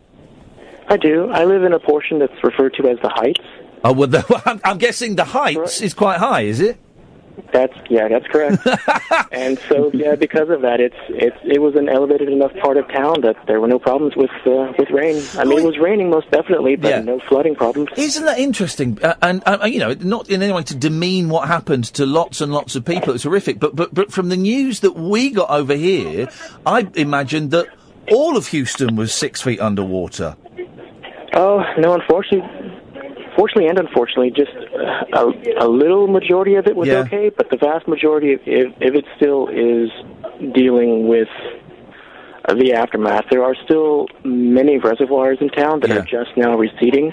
Speaker 18: I do. I live in a portion that's referred to as the Heights.
Speaker 5: Oh, well, the, I'm, I'm guessing the heights is quite high, is it?
Speaker 18: That's yeah, that's correct. and so yeah, because of that, it's it's it was an elevated enough part of town that there were no problems with uh, with rain. I mean, it was raining most definitely, but
Speaker 5: Yeah.
Speaker 18: no flooding problems.
Speaker 5: Isn't that interesting? Uh, and uh, you know, not in any way to demean what happened to lots and lots of people. It's horrific. But but but from the news that we got over here, I imagined that all of Houston was six feet underwater.
Speaker 18: Oh no, unfortunately, fortunately and unfortunately, just uh, a, a little majority of it was
Speaker 5: Yeah.
Speaker 18: okay, but the vast majority, if, if, if it still is dealing with uh, the aftermath, there are still many reservoirs in town that are just now receding.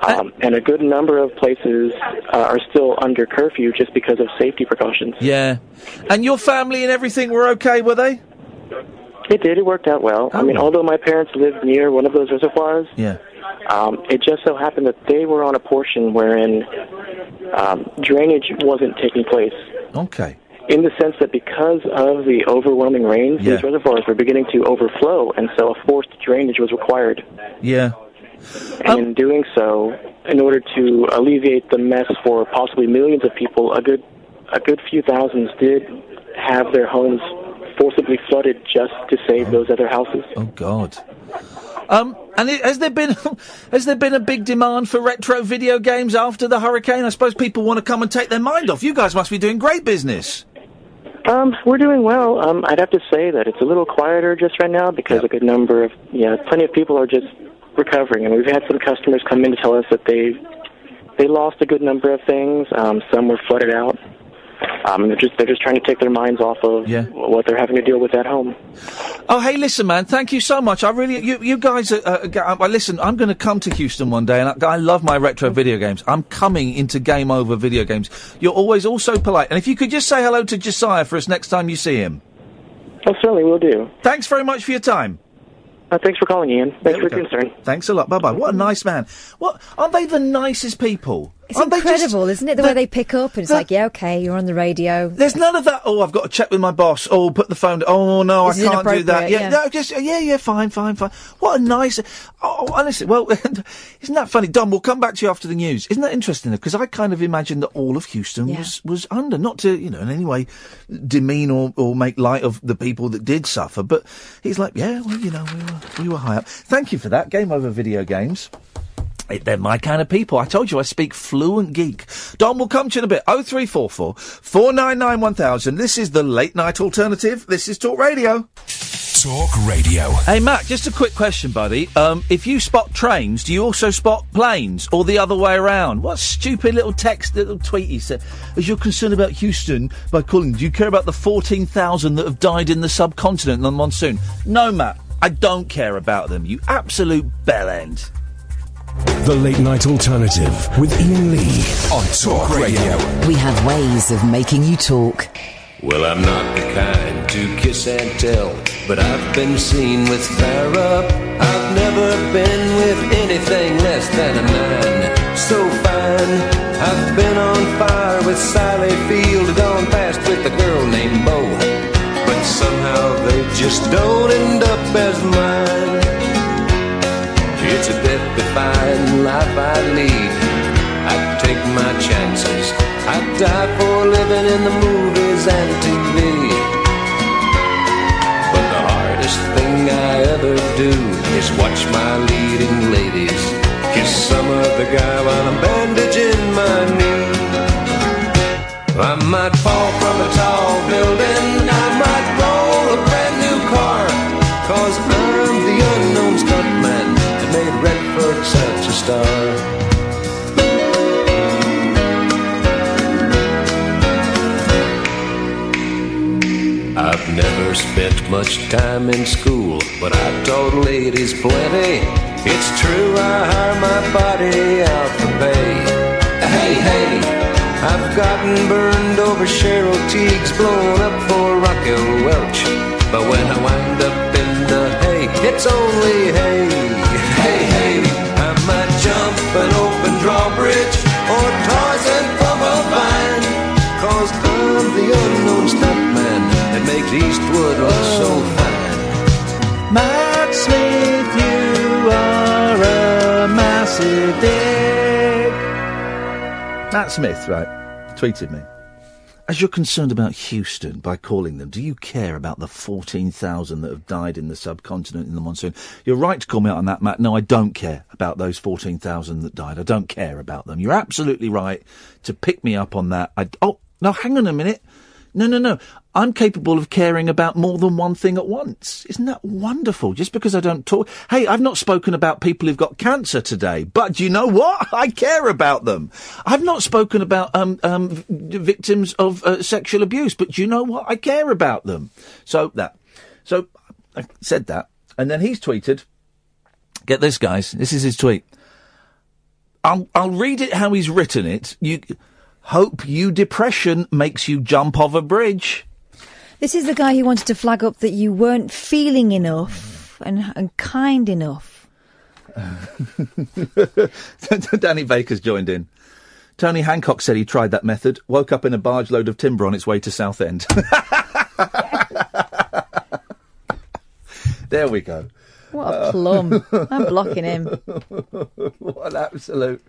Speaker 18: Um, and a good number of places uh, are still under curfew just because of safety precautions.
Speaker 5: Yeah. And your family and everything were okay, were they?
Speaker 18: It did. It worked out well. I mean, although my parents lived near one of those reservoirs,
Speaker 5: Yeah.
Speaker 18: Um, it just so happened that they were on a portion wherein um, drainage wasn't taking place.
Speaker 5: Okay.
Speaker 18: In the sense that because of the overwhelming rains,
Speaker 5: Yeah.
Speaker 18: these reservoirs were beginning to overflow, and so a forced drainage was required.
Speaker 5: Yeah.
Speaker 18: And in doing so, in order to alleviate the mess for possibly millions of people, a good a good few thousands did have their homes forcibly flooded just to save those other houses.
Speaker 5: Oh God. Um, and it, has there been has there been a big demand for retro video games after the hurricane? I suppose people want to come and take their mind off. You guys must be doing great business.
Speaker 18: Um, we're doing well. Um, I'd have to say that it's a little quieter just right now because a good number of, yeah, plenty of people are just recovering, and we've had some customers come in to tell us that they they lost a good number of things. Um, some were flooded out. Um, they're just they're just trying to take their minds off of what they're having to deal with at home.
Speaker 5: Oh, hey, listen, man. Thank you so much. I really, you, you guys. Are, uh, uh, listen, I'm going to come to Houston one day, and I, I love my retro video games. I'm coming into Game Over video games. You're always also polite, and if you could just say hello to Josiah for us next time you see him.
Speaker 18: Oh, certainly we'll do.
Speaker 5: Thanks very much for your time.
Speaker 18: Uh, thanks for calling, Iain. Thanks for your concern.
Speaker 5: Thanks a lot. Bye bye. What a nice man. What aren't they the nicest people?
Speaker 6: It's
Speaker 5: Aren't they just-
Speaker 6: incredible, isn't it? The way they pick up and it's like, yeah, okay, you're on the radio.
Speaker 5: There's none of that. Oh, I've got to check with my boss. Oh, put the phone. Oh no,
Speaker 6: This
Speaker 5: I can't do that. Yeah,
Speaker 6: yeah.
Speaker 5: no, just yeah, yeah, fine, fine, fine. What a nice. Oh, oh honestly, well, isn't that funny, Dom? We'll come back to you after the news. Isn't that interesting? Because I kind of imagined that all of Houston
Speaker 6: Yeah.
Speaker 5: was was under, not to you know in any way demean or, or make light of the people that did suffer, but he's like, yeah, well, you know, we were we were high up. Thank you for that. Game over video games. They're my kind of people. I told you I speak fluent geek. Don will come to you in a bit. 0344 499 1000. This is the late night alternative. This is Talk Radio.
Speaker 15: Talk Radio.
Speaker 5: Hey, Matt, just a quick question, buddy. Um, if you spot trains, do you also spot planes or the other way around? What stupid little text, little tweet he said. As you're concerned about Houston by calling, do you care about the 14,000 that have died in the subcontinent in the monsoon? No, Matt. I don't care about them. You absolute bellend.
Speaker 15: The Late Night Alternative with Iain Lee on Talk Radio.
Speaker 2: We have ways of making you talk.
Speaker 19: Well, I'm not the kind to kiss and tell, but I've been seen with Farrah. I've never been with anything less than a man So fine, I've been on fire with Sally Field, gone past with a girl named Bo. But somehow they just don't end up as mine. It's a death-defying life I lead. I take my chances. I die for living in the movies and TV. But the hardest thing I ever do is watch my leading ladies kiss some other guy while I'm bandaging my knee. I might fall from a tall building. Such a star. I've never spent much time in school, but I taught ladies plenty. It's true, I hire my body out for pay. Hey, hey, I've gotten burned over Cheryl Tiegs, blown up for Raquel Welch. But when I wind up in the hay, it's only hay. Eastwood look so oh. fine.
Speaker 5: Matt Smith, you are a massive dick. Matt Smith, right, tweeted me. As you're concerned about Houston by calling them, do you care about the 14,000 that have died in the subcontinent in the monsoon? You're right to call me out on that, Matt. No, I don't care about those 14,000 that died. I don't care about them. You're absolutely right to pick me up on that. I, oh, now hang on a minute. No, no, no. I'm capable of caring about more than one thing at once. Isn't that wonderful? Just because I don't talk. Hey, I've not spoken about people who've got cancer today, but you know what? I care about them. I've not spoken about um, um, victims of uh, sexual abuse, but you know what? I care about them. So that. So I said that, and then he's tweeted. Get this, guys. This is his tweet. I'll I'll read it how he's written it. You hope you depression makes you jump off a bridge.
Speaker 6: This is the guy who wanted to flag up that you weren't feeling enough and, and kind enough.
Speaker 5: Danny Baker's joined in. Tony Hancock said he tried that method, woke up in a barge load of timber on its way to Southend. there we go.
Speaker 6: What a plum. I'm blocking him.
Speaker 5: what an absolute.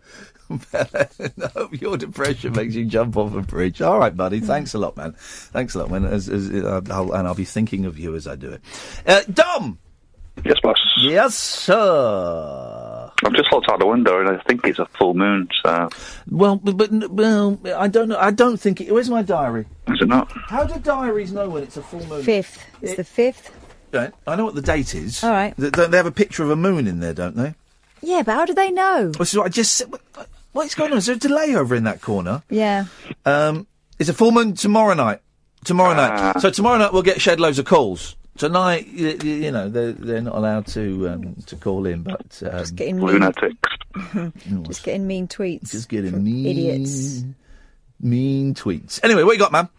Speaker 5: I hope your depression makes you jump off a bridge. All right, buddy. Thanks a lot, man. Thanks a lot, man. As, as, uh, I'll, and I'll be thinking of you as I do it. Uh, Dom!
Speaker 17: Yes, boss.
Speaker 5: Yes, sir.
Speaker 17: I've just looked out the window and I think it's a full moon, so.
Speaker 5: Well, but, but well, I don't know. I don't think it. Where's my diary?
Speaker 17: Is it not?
Speaker 5: How do diaries know when it's a full moon?
Speaker 6: Fifth. It's the fifth.
Speaker 5: Right. I know what the date is.
Speaker 6: All right.
Speaker 5: Th- Don't they have a picture of a moon in there, don't they?
Speaker 6: Yeah, but how do they know?
Speaker 5: This is what I just said. What- What's going on? Is there a delay over in that corner?
Speaker 6: Yeah.
Speaker 5: Um, It's a full moon tomorrow night. Tomorrow
Speaker 17: Ah.
Speaker 5: night. So tomorrow night we'll get shed loads of calls. Tonight, you, you know, they're, they're not allowed to um, to call in, but um,
Speaker 6: Just getting mean. Just getting mean tweets.
Speaker 5: Just getting mean
Speaker 6: idiots.
Speaker 5: mean tweets. Anyway, what you got, man?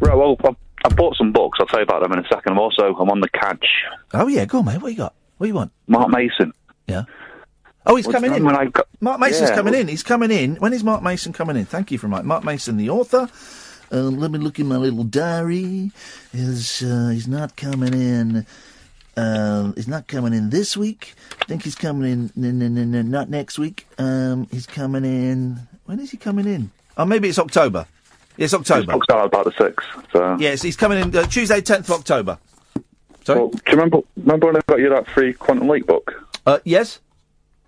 Speaker 17: Right, well, I've, I've bought some books. I'll tell you about them in a second. I'm also I'm on the catch.
Speaker 5: Oh yeah, go on, mate. What you got? What you want?
Speaker 17: Mark Mason.
Speaker 5: Yeah. Oh, he's
Speaker 17: What's
Speaker 5: coming in.
Speaker 17: when I got-
Speaker 5: Mark Mason's
Speaker 17: Yeah,
Speaker 5: coming
Speaker 17: well-
Speaker 5: in. He's coming in. When is Mark Mason coming in? Thank you for Mark. Mark Mason, the author. Um, let me look in my little diary. Is uh, he's not coming in? Uh, he's not coming in this week. I think he's coming in. No, no, no, no, not next week. Um, he's coming in. When is he coming in? Oh, maybe it's October. It's October.
Speaker 17: Book's out about the sixth. So.
Speaker 5: Yes, he's coming in uh, Tuesday, tenth of October. Sorry.
Speaker 17: Well, do you remember remember when I got you that free Quantum Leap book?
Speaker 5: Uh, yes.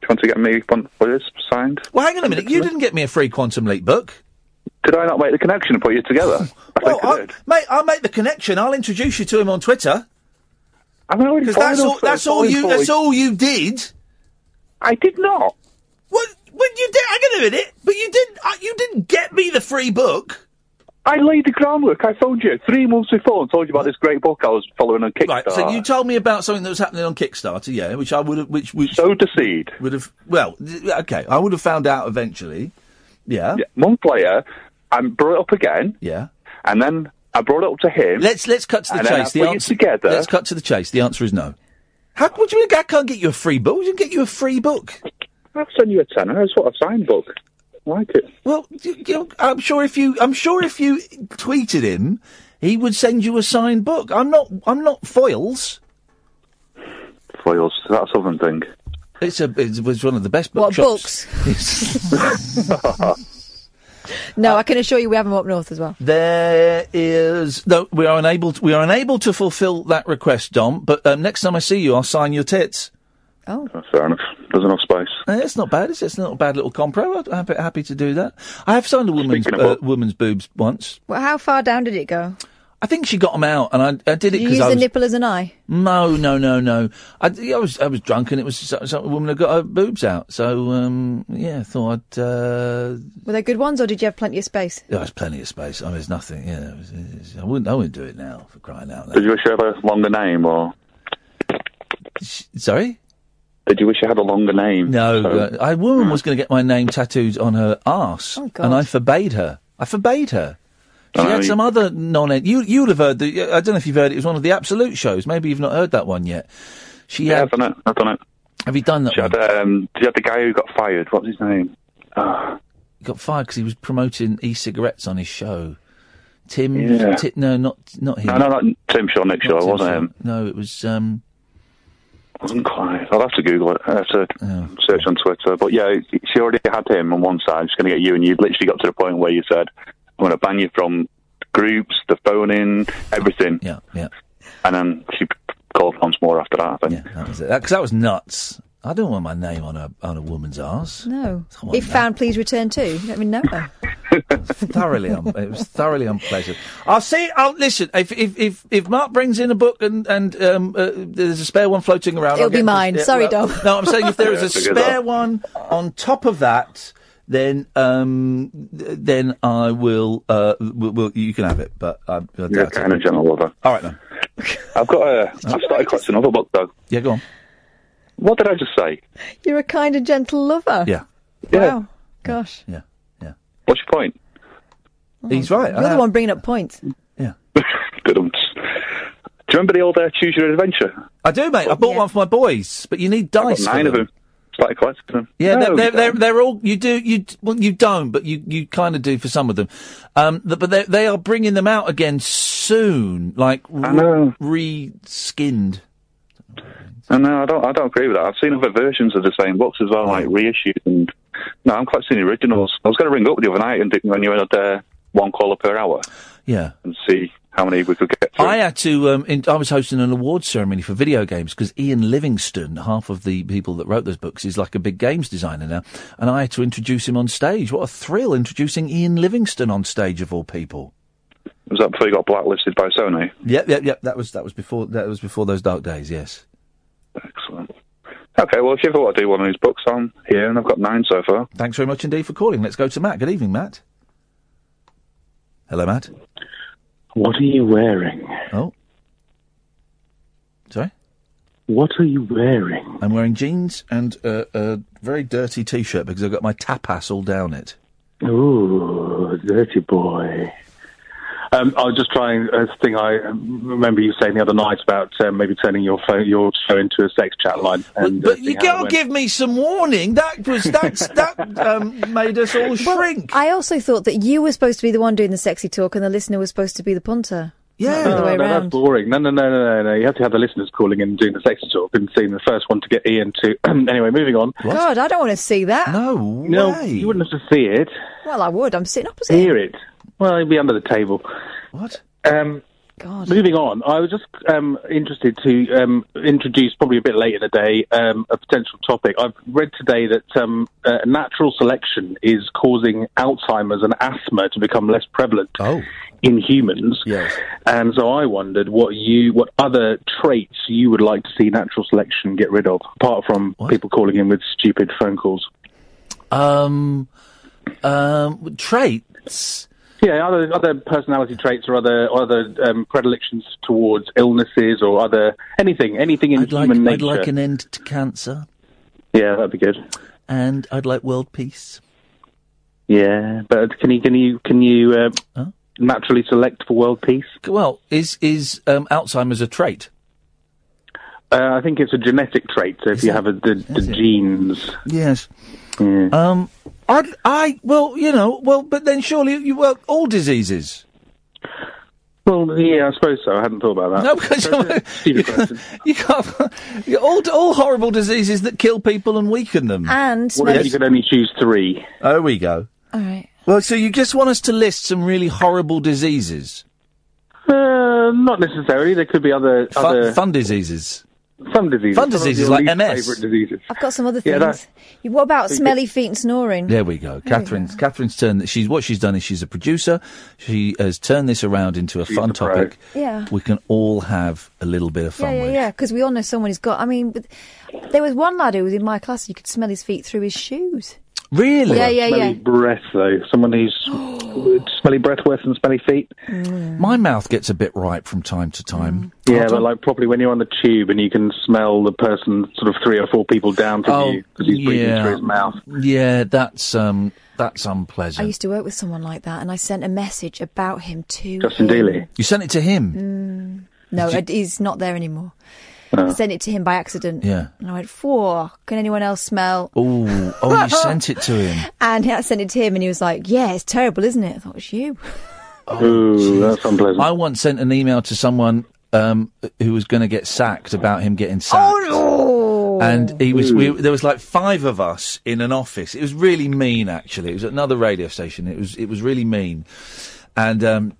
Speaker 17: Do you want to get me one for this signed?
Speaker 5: Well, hang on a minute. You didn't get me a free Quantum Leap book.
Speaker 17: Did I not make the connection and put you together? I
Speaker 5: Well,
Speaker 17: I
Speaker 5: I,
Speaker 17: did.
Speaker 5: mate, I'll make the connection. I'll introduce you to him on Twitter.
Speaker 17: I'm already
Speaker 5: Because that's all. That's all you.
Speaker 17: forward.
Speaker 5: That's all you did.
Speaker 17: I did not.
Speaker 5: What? What you did? Hang on a minute. But you didn't. Uh, you didn't get me the free book.
Speaker 17: I laid the groundwork. I phoned you three months before and told you about this great book I was following on Kickstarter.
Speaker 5: Right. So you told me about something that was happening on Kickstarter. Yeah, which I would have. Which which
Speaker 17: sowed the seed.
Speaker 5: Would have. Well, okay. I would have found out eventually. Yeah.
Speaker 17: Yeah, month later, I brought it up again.
Speaker 5: Yeah.
Speaker 17: And then I brought it up to him.
Speaker 5: Let's let's cut to the chase.
Speaker 17: I
Speaker 5: The answer.
Speaker 17: together.
Speaker 5: Let's cut to the chase. The answer is no. How? What do you mean? I can't get you a free book. We can get you a free book.
Speaker 17: I'll send you a tenner. It's what a signed book. I like it.
Speaker 5: Well, you, you, I'm sure if you, I'm sure if you tweeted him, he would send you a signed book. I'm not, I'm not Foyles.
Speaker 17: Foyles. That's something thing.
Speaker 5: It's a, it was one of the best
Speaker 6: What,
Speaker 5: bookshops. Books?
Speaker 6: No, I can assure you we have them up north as well.
Speaker 5: There is no. We are unable. To, we are unable to fulfil that request, Dom. But um, next time I see you, I'll sign your tits.
Speaker 6: Oh,
Speaker 17: fair enough. There's enough space.
Speaker 5: Uh, it's not bad. Is? It's not a bad little compro. I'm happy, happy to do that. I have signed a woman's uh, woman's boobs once.
Speaker 6: Well, how far down did it go?
Speaker 5: I think she got them out, and I, I did it
Speaker 6: you
Speaker 5: because
Speaker 6: use
Speaker 5: I
Speaker 6: the nipple as an eye?
Speaker 5: No, no, no, no. I, I was I was drunk, and it was some, some woman had got her boobs out. So um, yeah, I thought I'd. Uh,
Speaker 6: Were they good ones, or did you have plenty of space?
Speaker 5: there was plenty of space. I mean, there's nothing. Yeah, it was, it was- I wouldn't. I wouldn't do it now for crying out loud.
Speaker 17: Did you wish you had a longer name, or
Speaker 5: Sorry.
Speaker 17: Did you wish you had a longer name?
Speaker 5: No,
Speaker 17: So-
Speaker 5: uh, a woman was going to get my name tattooed on her arse,
Speaker 6: Oh,
Speaker 5: and I forbade her. I forbade her. She
Speaker 17: Oh,
Speaker 5: had
Speaker 17: you-
Speaker 5: some other non. You you'd have heard the. I don't know if you've heard it. It was one of the Absolute shows. Maybe you've not heard that one yet. She
Speaker 17: Yeah,
Speaker 5: had.
Speaker 17: I've done it. I've done it.
Speaker 5: Have you done that
Speaker 17: She
Speaker 5: one?
Speaker 17: had, um, you had the guy who got fired. What's his name? Ah,
Speaker 5: He got fired because he was promoting e-cigarettes on his show. Tim,
Speaker 17: Yeah.
Speaker 5: Ti- no, not not him.
Speaker 17: no, no, not Tim Shaw, Nick Shaw. It wasn't him.
Speaker 5: No, it was. um
Speaker 17: wasn't quite. I'll have to Google it. I have to search on Twitter. But yeah, she already had him on one side. She's going to get you, and you literally got to the point where you said, "I'm going to ban you from groups, the phoning, everything."
Speaker 5: Yeah, yeah.
Speaker 17: And then she called once more after that. I think.
Speaker 5: Yeah, that was it. Because that was nuts. I don't want my name on a on a woman's arse.
Speaker 6: No.
Speaker 5: Come
Speaker 6: If
Speaker 5: now.
Speaker 6: found, please return too. You don't even know her.
Speaker 5: thoroughly, un- it was thoroughly unpleasant. I'll see. I'll listen. If if if, if Mark brings in a book and and um, uh, there's a spare one floating around,
Speaker 6: It'll
Speaker 5: I'll
Speaker 6: be
Speaker 5: get-
Speaker 6: mine.
Speaker 5: yeah,
Speaker 6: Sorry,
Speaker 5: well,
Speaker 6: Dom.
Speaker 5: No, I'm saying if there is a
Speaker 17: Yeah, figure
Speaker 5: spare
Speaker 17: that.
Speaker 5: one on top of that, then um th- then I will uh will, will you can have it. But I, I
Speaker 17: You're
Speaker 5: doubt
Speaker 17: kind of
Speaker 5: it.
Speaker 17: gentle lover.
Speaker 5: All right then.
Speaker 17: I've got a. I've started collecting another book though.
Speaker 5: Yeah, go on.
Speaker 17: What did I just say?
Speaker 6: You're a kind and gentle lover.
Speaker 5: Yeah.
Speaker 6: Wow. Gosh.
Speaker 5: Yeah. Yeah.
Speaker 17: What's your point?
Speaker 5: He's right.
Speaker 6: You're the one bringing up points.
Speaker 17: Yeah. Good. Do you remember the old uh, Choose Your Adventure?
Speaker 5: I do, mate. I bought one for my boys, but you need
Speaker 17: I've got
Speaker 5: dice. for
Speaker 17: nine of them. Started collecting them.
Speaker 5: Yeah,
Speaker 17: No,
Speaker 5: they're, they're, they're, they're all, you do, you, well, you don't, but you, you kind of do for some of them. Um, th- but they, they are bringing them out again soon, like
Speaker 17: I know.
Speaker 5: Re-skinned.
Speaker 17: I don't. I don't agree with that. I've seen other versions of the same books as well, like reissued. And no, I'm quite seeing the originals. I was going to ring up the other night and when you had uh, one caller per hour
Speaker 5: Yeah.
Speaker 17: and see how many we could get through.
Speaker 5: I had to, um, in, I was hosting an awards ceremony for video games because Ian Livingstone, half of the people that wrote those books, is like a big games designer now. And I had to introduce him on stage. What a thrill introducing Ian Livingstone on stage of all people.
Speaker 17: Was that before you got blacklisted by Sony?
Speaker 5: Yep, yep, yep. That was, that was before, that was before those dark days, yes.
Speaker 17: Excellent. Okay, well, if you ever want to do one of these books, I'm here, and I've got nine so far.
Speaker 5: Thanks very much indeed for calling. Let's go to Matt. Good evening, Matt. Hello, Matt.
Speaker 16: What are you wearing?
Speaker 5: Oh. Sorry?
Speaker 16: What are you wearing?
Speaker 5: I'm wearing jeans and uh, a very dirty T-shirt because I've got my tapas all down it.
Speaker 16: Ooh, dirty boy. Um, I was just trying a thing I um, remember you saying the other night about um, maybe turning your phone, your show into a sex chat line. And, uh,
Speaker 5: But you
Speaker 16: seeing how
Speaker 5: gotta give me some warning. That was that's that um, made us all shrink.
Speaker 6: I also thought that you were supposed to be the one doing the sexy talk and the listener was supposed to be the punter.
Speaker 5: Yeah,
Speaker 6: Not the way
Speaker 16: no, that's boring. No, no, no, no, no, no. You have to have the listeners calling in and doing the sexy talk and seeing the first one to get Iain to. anyway, moving on.
Speaker 6: God, I don't want to see that.
Speaker 5: No,
Speaker 16: No, you wouldn't have to see it.
Speaker 6: Well, I would. I'm sitting opposite.
Speaker 16: Hear it. Well, it'd be under the table.
Speaker 5: What?
Speaker 16: Um,
Speaker 6: God.
Speaker 16: Moving on, I was just um, interested to um, introduce, probably a bit late in the day, um, a potential topic. I've read today that um, uh, natural selection is causing Alzheimer's and asthma to become less prevalent in humans.
Speaker 5: Yes.
Speaker 16: And so I wondered what you, what other traits you would like to see natural selection get rid of, apart from people calling in with stupid phone calls.
Speaker 5: Um, um, traits.
Speaker 16: Yeah, other other personality traits or other other um, predilections towards illnesses or other anything anything in
Speaker 5: I'd like,
Speaker 16: human
Speaker 5: I'd like an end to cancer,
Speaker 16: Yeah, that'd be good.
Speaker 5: and I'd like world peace.
Speaker 16: Yeah, but can you can you can you uh, naturally select for world peace?
Speaker 5: Well, is is um, Alzheimer's a trait?
Speaker 16: Uh, I think it's a genetic trait. So if you have a, the, the genes,
Speaker 5: Yes.
Speaker 16: Yeah.
Speaker 5: Um, I, I, well, you know, well, but then surely you well all diseases.
Speaker 16: Well, yeah, I suppose so. I hadn't thought about that.
Speaker 5: No, because
Speaker 16: Stupid question.
Speaker 5: you can't. all all horrible diseases that kill people and weaken them.
Speaker 6: And
Speaker 16: What if you could only choose three?
Speaker 5: There we go.
Speaker 6: All right.
Speaker 5: Well, so you just want us to list some really horrible diseases,
Speaker 16: Uh, not necessarily. There could be other
Speaker 5: fun,
Speaker 16: other
Speaker 5: fun diseases.
Speaker 16: Fun diseases.
Speaker 5: Fun
Speaker 16: Some
Speaker 5: diseases like MS.
Speaker 16: Favourite diseases.
Speaker 6: I've got some other
Speaker 16: Yeah,
Speaker 6: things. You- what about
Speaker 16: So you
Speaker 6: smelly feet and snoring?
Speaker 5: There we go. Catherine's Catherine's turned. She's what she's done is she's a producer. She has turned this around into a fun topic.
Speaker 6: Yeah.
Speaker 5: We can all have a little bit of fun
Speaker 6: Yeah, yeah,
Speaker 5: with.
Speaker 6: yeah. Because we all know someone who's got. I mean, but there was one lad who was in my class. You could smell his feet through his shoes.
Speaker 5: Really?
Speaker 6: Yeah, yeah,
Speaker 16: smelly
Speaker 6: yeah.
Speaker 16: breath, though. Someone who's smelly breath worse than smelly feet. Mm.
Speaker 5: My mouth gets a bit ripe from time to time. Mm.
Speaker 16: Yeah, but like probably when you're on the tube and you can smell the person sort of three or four people down from
Speaker 5: Oh,
Speaker 16: you because he's breathing through his mouth.
Speaker 5: Yeah, that's um, that's unpleasant.
Speaker 6: I used to work with someone like that, and I sent a message about him to
Speaker 16: Justin
Speaker 6: him.
Speaker 16: Dealey.
Speaker 5: You sent it to him. Mm.
Speaker 6: No,
Speaker 5: Did
Speaker 6: I- he's not there anymore. I sent it to him by accident.
Speaker 5: Yeah.
Speaker 6: And I went, four. Can anyone else smell?
Speaker 5: Oh, oh, you sent it to him.
Speaker 6: And I sent it to him, and he was like, "Yeah, it's terrible, isn't it?" I thought it was you.
Speaker 16: Ooh, that's unpleasant.
Speaker 5: I once sent an email to someone um, who was going to get sacked about him getting sacked.
Speaker 6: Oh no!
Speaker 5: And he was. We, there was like five of us in an office. It was really mean, actually. It was another radio station. It was. It was really mean, and um,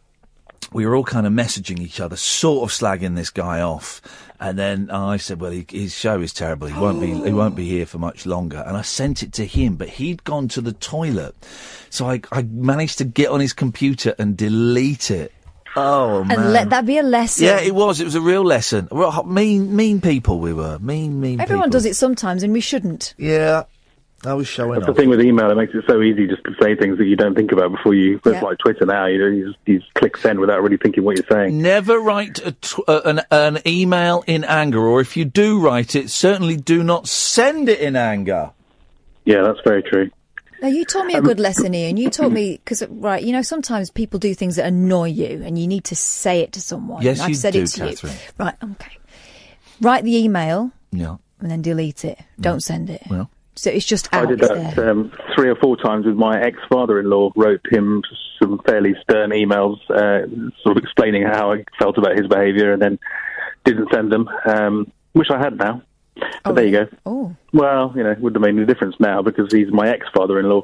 Speaker 5: we were all kind of messaging each other, sort of slagging this guy off. And then I said, "Well, he, his show is terrible. He won't be. He won't be oh. here for much longer." And I sent it to him, but he'd gone to the toilet, so I, I managed to get on his computer and delete it. Oh man!
Speaker 6: And let that be a lesson.
Speaker 5: Yeah, it was. It was a real lesson. Mean, mean people we were. Mean, mean.
Speaker 6: Everyone
Speaker 5: people.
Speaker 6: does it sometimes, and we shouldn't.
Speaker 5: Yeah, I was showing
Speaker 16: That's the thing with email; it makes it so easy just to say things that you don't think about before you. It's
Speaker 6: Yeah.
Speaker 16: like Twitter now; you know, you just, you just click send without really thinking what you're saying.
Speaker 5: Never write a tw- uh, an, an email in anger, or if you do write it, certainly do not send it in anger.
Speaker 16: Yeah, that's very true.
Speaker 6: Now, you taught me a good lesson, Iain. You taught me because, right, you know, sometimes people do things that annoy you, and you need to say it to someone.
Speaker 5: Yes,
Speaker 6: I've
Speaker 5: you
Speaker 6: said
Speaker 5: do,
Speaker 6: it to
Speaker 5: Catherine.
Speaker 6: you. Right, okay. Write the email
Speaker 5: Yeah.
Speaker 6: and then delete it. Don't send it.
Speaker 5: Well.
Speaker 6: So it's just
Speaker 16: I
Speaker 6: out
Speaker 16: did
Speaker 6: there.
Speaker 16: that um, three or four times with my ex-father-in-law. Wrote him some fairly stern emails, uh, sort of explaining how I felt about his behaviour, and then didn't send them. Um, wish I had now. But there you go.
Speaker 6: Oh.
Speaker 16: Well, you know, it wouldn't have made any difference now because he's my ex-father-in-law.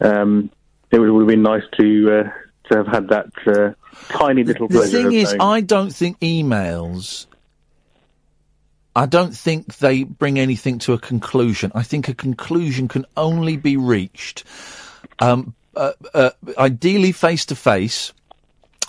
Speaker 16: Um, it would, would have been nice to uh, to have had that uh, tiny little
Speaker 5: The thing is,
Speaker 16: knowing-
Speaker 5: I don't think emails. I don't think they bring anything to a conclusion. I think a conclusion can only be reached, um, uh, uh, ideally face to face,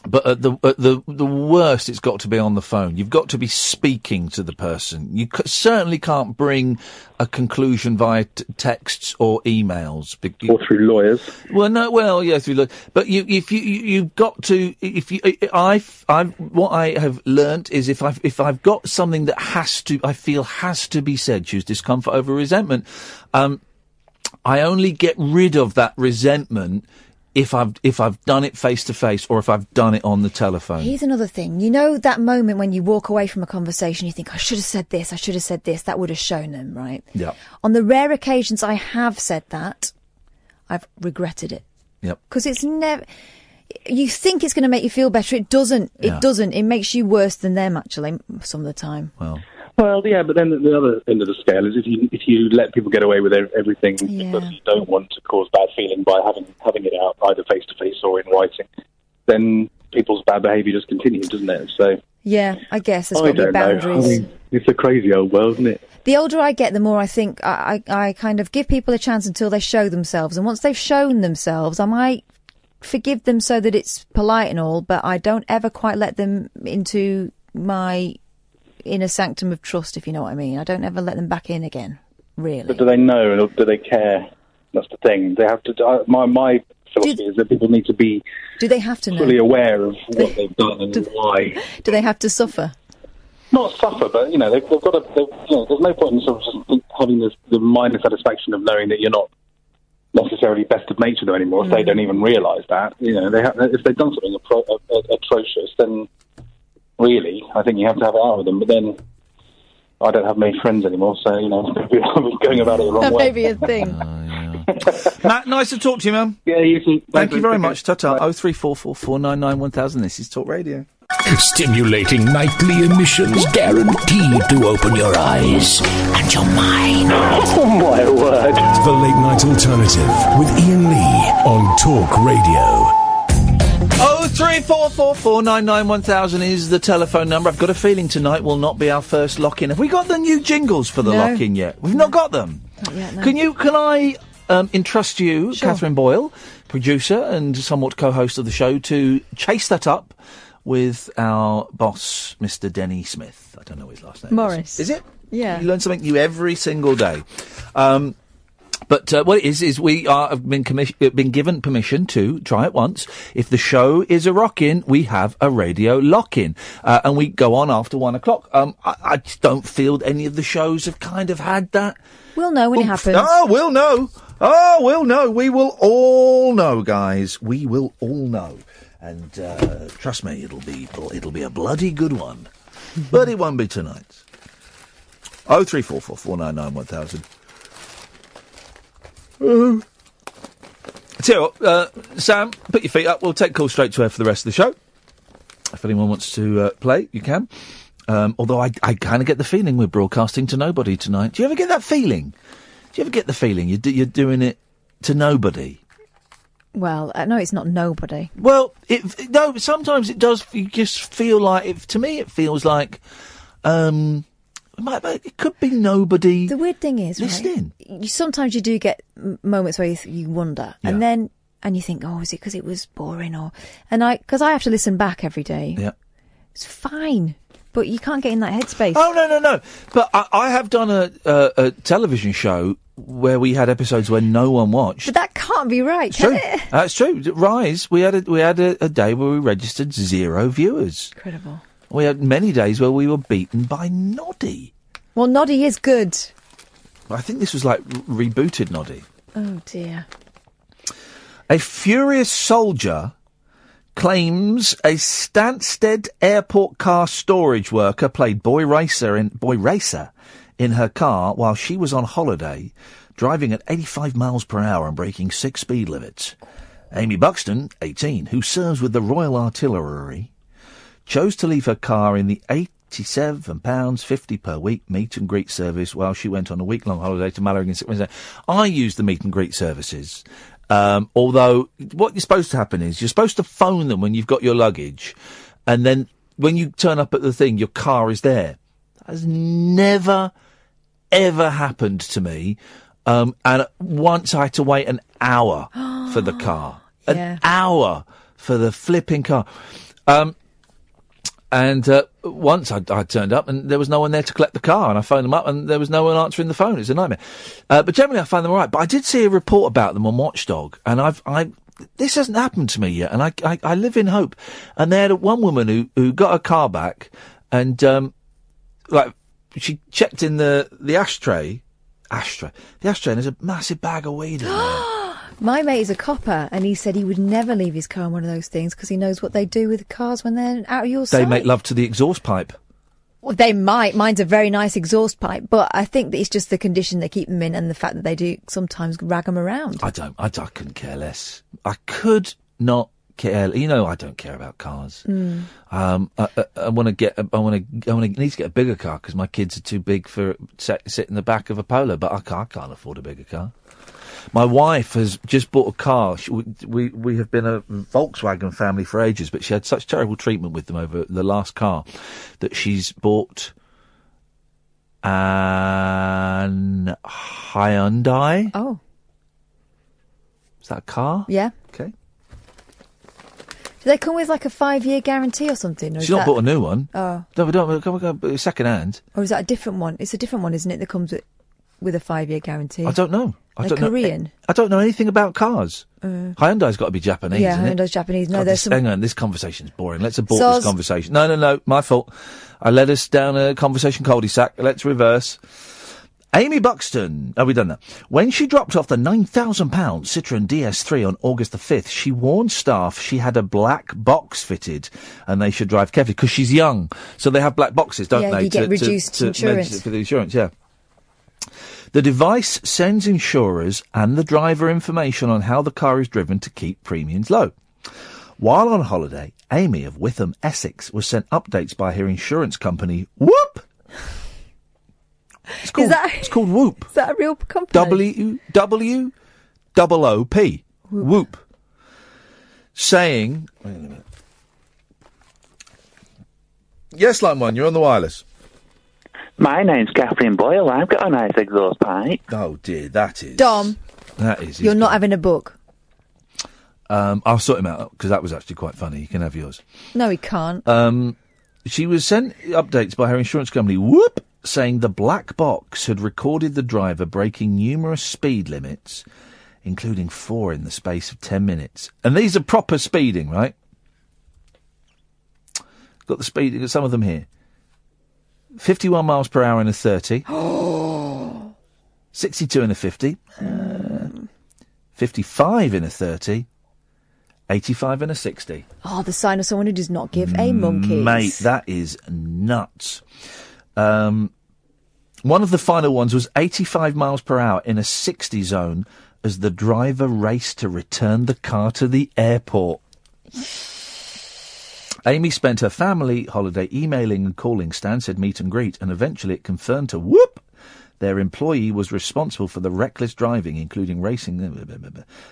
Speaker 5: But at the at the the worst, it's got to be on the phone. You've got to be speaking to the person. You c- certainly can't bring a conclusion via t- texts or emails.
Speaker 16: Or through lawyers.
Speaker 5: Well, no, well, yeah, through the, but you, if you, you, you've got to, if you, I, I, what I have learnt is if I've, if I've got something that has to, I feel has to be said, choose discomfort over resentment, um, I only get rid of that resentment if I've, if I've done it face to face or if I've done it on the telephone.
Speaker 6: Here's another thing. You know that moment when you walk away from a conversation, you think, I should have said this, I should have said this, that would have shown them, right?
Speaker 5: Yeah.
Speaker 6: On the rare occasions I have said that, I've regretted it.
Speaker 5: Yep.
Speaker 6: Because it's never. You think it's going to make you feel better. It doesn't.
Speaker 16: Yeah.
Speaker 6: It doesn't. It makes you worse than them, actually, some of the time.
Speaker 5: Well.
Speaker 16: Well, yeah, but then the other end of the scale is if you if you let people get away with everything
Speaker 6: Yeah.
Speaker 16: because you don't want to cause bad feeling by having having it out either face to face or in writing, then people's bad behaviour just continues, doesn't it? So
Speaker 6: Yeah, I guess there's got to be
Speaker 16: know. I
Speaker 6: boundaries.
Speaker 16: mean, it's a crazy old world, isn't it?
Speaker 6: The older I get, the more I think I, I, I kind of give people a chance until they show themselves. And once they've shown themselves, I might forgive them so that it's polite and all, but I don't ever quite let them into my inner sanctum of trust, if you know what I mean. I don't ever let them back in again, really.
Speaker 16: But do they know or do they care? That's the thing. They have to. My my philosophy is that people need to be
Speaker 6: Do they have to know?
Speaker 16: fully aware of what they've done and why.
Speaker 6: Do they have to suffer?
Speaker 16: Not suffer, but you know they've, they've got to. They've, you know, there's no point in sort of just having this, the minor satisfaction of knowing that you're not necessarily best of nature them anymore. If they
Speaker 6: Mm.
Speaker 16: don't even realise that, you know, they have, if they've done something uh, atrocious, then really, I think you have to have it out with them. But then. I don't have many friends anymore, so you know maybe I'm going about it the wrong
Speaker 6: That
Speaker 16: way.
Speaker 6: may be a thing.
Speaker 5: Oh, Matt, nice to talk to you, man.
Speaker 16: Yeah, you too.
Speaker 5: Thank you very much. Ta-ta. Oh three four four four nine nine one thousand. This is Talk Radio.
Speaker 1: Stimulating nightly emissions guaranteed to open your eyes and your mind. Oh my word. The Late Night Alternative with Iain Lee on Talk Radio.
Speaker 5: Oh three four four four nine nine one thousand is the telephone number. I've got a feeling tonight will not be our first lock-in. Have we got the new jingles for the
Speaker 6: No.
Speaker 5: lock-in yet? We've not got them.
Speaker 6: Not yet, no.
Speaker 5: Can you? Can I um, entrust you, Catherine Boyle, producer and somewhat co-host of the show, to chase that up with our boss, Mr. Denny Smith? I don't know his last name.
Speaker 6: Morris.
Speaker 5: Is it?
Speaker 6: Yeah.
Speaker 5: You learn something new every single day. Um, but uh, what it is is we are have been commis- uh, been given permission to try it once. If the show is a rock-in, we have a radio lock-in, uh, and we go on after one o'clock. Um, I, I just don't feel any of the shows have kind of had that.
Speaker 6: We'll know when it happens.
Speaker 5: Oh, we'll know. Oh, we'll know. We will all know, guys. We will all know. And uh, trust me, it'll be it'll be a bloody good one. but it won't be tonight. Oh three four four four nine nine one thousand. Uh, tell you what, uh, Sam, put your feet up. We'll take calls straight to air for the rest of the show. If anyone wants to uh, play, you can. Um, although I, I kind of get the feeling we're broadcasting to nobody tonight. Do you ever get that feeling? Do you ever get the feeling you're, do- you're doing it to nobody?
Speaker 6: Well, uh, no, it's not nobody.
Speaker 5: Well, it, no, sometimes it does. You just feel like it. To me, it feels like um, it, could be nobody.
Speaker 6: The weird thing is,
Speaker 5: listening.
Speaker 6: right? You, sometimes you do get moments where you, you wonder, and then and you think, oh, is it because it was boring, or and I because I have to listen back every day.
Speaker 5: Yeah.
Speaker 6: It's fine, but you can't get in that headspace.
Speaker 5: Oh no no no! But I, I have done a, a, a television show where we had episodes where no one watched.
Speaker 6: But that can't be right,
Speaker 5: true.
Speaker 6: it?
Speaker 5: That's true. Rise. We had a, we had a, a day where we registered zero viewers.
Speaker 6: Incredible.
Speaker 5: We had many days where we were beaten by Noddy.
Speaker 6: Well, Noddy is good.
Speaker 5: I think this was like re- rebooted Noddy.
Speaker 6: Oh dear.
Speaker 5: A furious soldier claims a Stansted airport car storage worker played boy racer in boy racer in her car while she was on holiday, driving at 85 miles per hour and breaking six speed limits. Amy Buxton, 18, who serves with the Royal Artillery, chose to leave her car in the £87.50 per week meet and greet service while she went on a week long holiday to Malaga in Wednesday. I use the meet and greet services. Um, although, what you're supposed to happen is you're supposed to phone them when you've got your luggage, and then when you turn up at the thing, your car is there. That has never, ever happened to me. Um, and once I had to wait an hour for the car. An
Speaker 6: Yeah.
Speaker 5: hour for the flipping car. Um, and uh, once I, I turned up and there was no one there to collect the car, and I phoned them up and there was no one answering the phone. It's a nightmare. Uh, but generally, I find them all right. But I did see a report about them on Watchdog, and I've I this hasn't happened to me yet, and I I, I live in hope. And they had one woman who who got her car back, and um, like she checked in the the ashtray, ashtray, the ashtray, and there's a massive bag of weed in there.
Speaker 6: My mate is a copper, and he said he would never leave his car in one of those things because he knows what they do with the cars when they're out of your sight.
Speaker 5: They make love to the exhaust pipe.
Speaker 6: Well, they might. Mine's a very nice exhaust pipe, but I think that it's just the condition they keep them in and the fact that they do sometimes rag them around.
Speaker 5: I don't. I, I couldn't care less. I could not care. You know, I don't care about cars.
Speaker 6: Mm.
Speaker 5: Um, I, I, I want to get. I want to. I want to need to get a bigger car because my kids are too big for sit, sit in the back of a Polo. But I can't, I can't afford a bigger car. My wife has just bought a car. She, we, we we have been a Volkswagen family for ages, but she had such terrible treatment with them over the last car that she's bought an Hyundai.
Speaker 6: Oh,
Speaker 5: is that a car?
Speaker 6: Yeah.
Speaker 5: Okay.
Speaker 6: Do they come with like a five-year guarantee or something? Or
Speaker 5: She's not
Speaker 6: that-
Speaker 5: bought a new one.
Speaker 6: Oh,
Speaker 5: No, we don't. Come, come, second hand.
Speaker 6: or is that a different one? It's a different one, isn't it? That comes with, with a five-year guarantee.
Speaker 5: I don't know. I don't know.
Speaker 6: Korean.
Speaker 5: I don't know anything about cars.
Speaker 6: Uh,
Speaker 5: Hyundai's got to be Japanese.
Speaker 6: yeah,
Speaker 5: isn't it?
Speaker 6: Hyundai's Japanese. No,
Speaker 5: God,
Speaker 6: there's
Speaker 5: this,
Speaker 6: some.
Speaker 5: Hang on, this conversation's boring. Let's abort
Speaker 6: Soz-
Speaker 5: this conversation. No, no, no, my fault. I led us down a conversation cul-de-sac. Let's reverse. Amy Buxton. Have we done that? When she dropped off the £9,000 Citroen DS3 on August the 5th, she warned staff she had a black box fitted and they should drive carefully because she's young. So they have black boxes, don't
Speaker 6: Yeah,
Speaker 5: they?
Speaker 6: you get reduced insurance.
Speaker 5: For the insurance, yeah. The device sends insurers and the driver information on how the car is driven to keep premiums low. While on holiday, Amy of Witham, Essex, was sent updates by her insurance company, Whoop! It's called,
Speaker 6: that-
Speaker 5: it's called Whoop.
Speaker 6: Is that a real company?
Speaker 5: W W double O P. Whoop. Saying. Wait a minute. Yes, line one, you're on the wireless.
Speaker 20: My name's Catherine Boyle. I've got a nice exhaust pipe.
Speaker 5: Oh dear, that is.
Speaker 6: Dom,
Speaker 5: That is.
Speaker 6: you're not having a book.
Speaker 5: Um, I'll sort him out because that was actually quite funny. You can have yours.
Speaker 6: No, he can't.
Speaker 5: Um, she was sent updates by her insurance company, Whoop, saying the black box had recorded the driver breaking numerous speed limits, including four in the space of ten minutes. And these are proper speeding, right? Got the speed, got some of them here. 51 miles per hour in a 30. 62 in a 50. Uh, 55 in a 30. 85 in a 60.
Speaker 6: Oh, the sign of someone who does not give a monkey.
Speaker 5: Mate, that is nuts. Um, one of the final ones was 85 miles per hour in a 60 zone as the driver raced to return the car to the airport. Amy spent her family holiday emailing and calling Stansted meet and greet, and eventually it confirmed to whoop their employee was responsible for the reckless driving, including racing.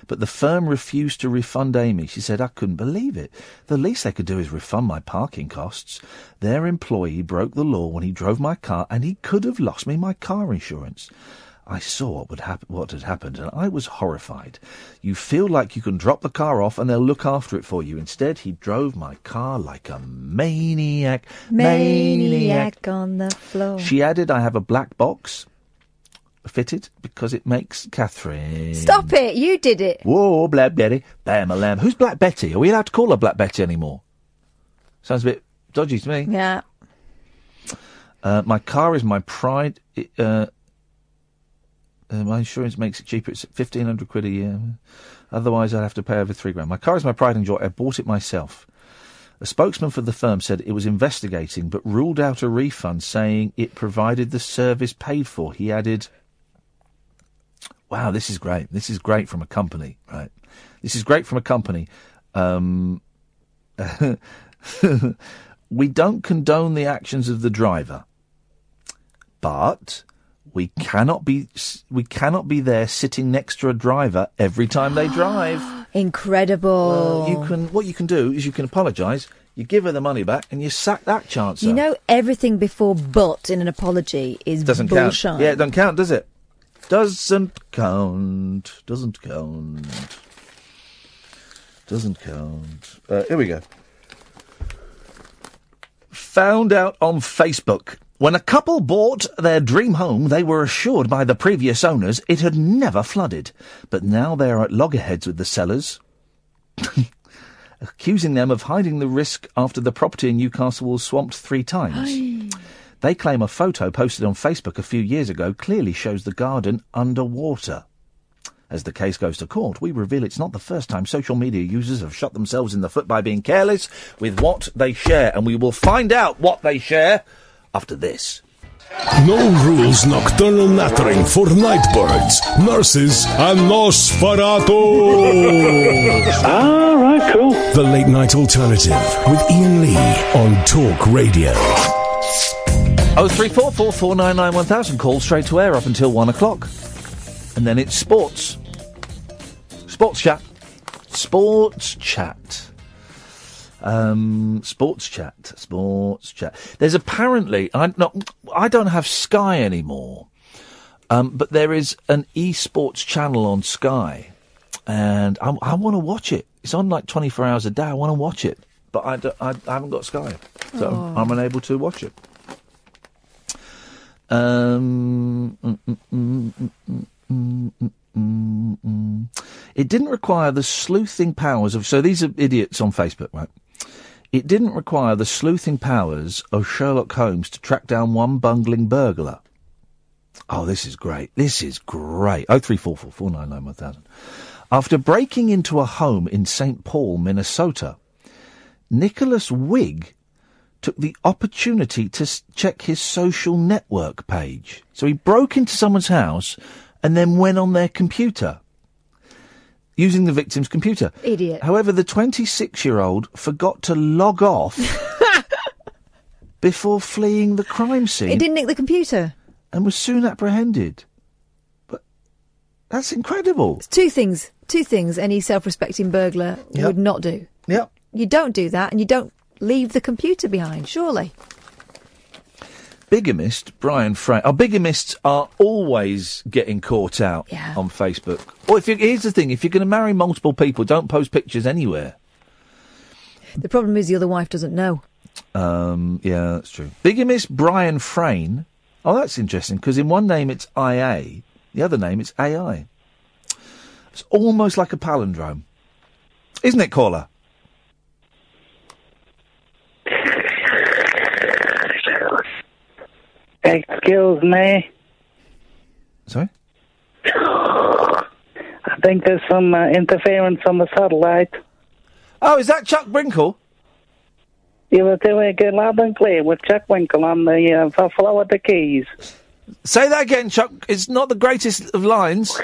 Speaker 5: But the firm refused to refund Amy. She said, I couldn't believe it. The least they could do is refund my parking costs. Their employee broke the law when he drove my car, and he could have lost me my car insurance. I saw what would happen, what had happened, and I was horrified. You feel like you can drop the car off and they'll look after it for you. Instead, he drove my car like a maniac.
Speaker 6: Maniac on the floor.
Speaker 5: She added, I have a black box fitted because it makes Catherine.
Speaker 6: Stop it! You did it.
Speaker 5: Whoa, Black Betty. Bam a lamb. Who's Black Betty? Are we allowed to call her Black Betty anymore? Sounds a bit dodgy to me.
Speaker 6: Yeah.
Speaker 5: Uh, my car is my pride. It, uh, uh, my insurance makes it cheaper. It's fifteen hundred quid a year. Otherwise, I'd have to pay over three grand. My car is my pride and joy. I bought it myself. A spokesman for the firm said it was investigating, but ruled out a refund, saying it provided the service paid for. He added, "Wow, this is great. This is great from a company, right? This is great from a company." Um, we don't condone the actions of the driver, but we cannot be we cannot be there sitting next to a driver every time they drive.
Speaker 6: Incredible.
Speaker 5: you can what you can do is you can apologise, you give her the money back, and you sack that chance.
Speaker 6: You know, everything before but in an apology is
Speaker 5: doesn't count. Yeah, it doesn't count, does it? Doesn't count. Doesn't count. Doesn't count. Uh, here we go. found out on Facebook. When a couple bought their dream home, they were assured by the previous owners it had never flooded. But now they are at loggerheads with the sellers, accusing them of hiding the risk after the property in Newcastle was swamped three times. They claim a photo posted on Facebook a few years ago clearly shows the garden underwater. As the case goes to court, we reveal it's not the first time social media users have shot themselves in the foot by being careless with what they share, and we will find out what they share after this.
Speaker 1: No rules nocturnal nattering for nightbirds, nurses, and Nosferatu.
Speaker 12: All right, cool.
Speaker 1: The Late Night Alternative with Iain Lee on Talk Radio.
Speaker 5: Oh three four four four nine nine one thousand. Call straight to air up until one o'clock, and then it's sports. Sports chat. Sports chat. Um, sports chat, sports chat. There's apparently, I'm not, I don't have Sky anymore, um, but there is an esports channel on Sky, and I, I want to watch it. It's on like 24 hours a day. I want to watch it, but I, I, I, haven't got Sky, so.
Speaker 4: Oh.
Speaker 5: I'm unable to watch it. Um, mm mm mm, mm, mm, mm, it didn't require the sleuthing powers of. So these are idiots on Facebook, right? It didn't require the sleuthing powers of Sherlock Holmes to track down one bungling burglar. Oh, this is great. This is great. Oh, three four four four nine nine one thousand. After breaking into a home in St. Paul, Minnesota, Nicholas Wigg took the opportunity to check his social network page. So he broke into someone's house and then went on their computer using the victim's computer.
Speaker 6: Idiot.
Speaker 5: However, the 26 year old forgot to log off before fleeing the crime scene
Speaker 6: It didn't nick the computer.
Speaker 5: and was soon apprehended. But that's incredible.
Speaker 6: It's two things. Two things any self-respecting burglar
Speaker 5: Yep.
Speaker 6: would not do.
Speaker 5: Yep.
Speaker 6: You don't do that, and you don't leave the computer behind. Surely.
Speaker 5: Bigamist Brian Frank. Our bigamists are always getting caught out
Speaker 6: Yeah.
Speaker 5: on Facebook. Well, if you, here's the thing: if you're going to marry multiple people, don't post pictures anywhere.
Speaker 6: The problem is the other wife doesn't know.
Speaker 5: Um, yeah, that's true. Bigamist Brian Frayne. Oh, that's interesting because in one name it's IA, the other name it's AI. It's almost like a palindrome, isn't it, caller?
Speaker 21: Excuse me.
Speaker 5: Sorry?
Speaker 21: I think there's some uh, interference on the satellite.
Speaker 5: Oh, is that Chuck Brinkle?
Speaker 21: You were doing it loud and clear with Chuck Winkle on the uh, f- flow of the keys.
Speaker 5: Say that again, Chuck. It's not the greatest of lines.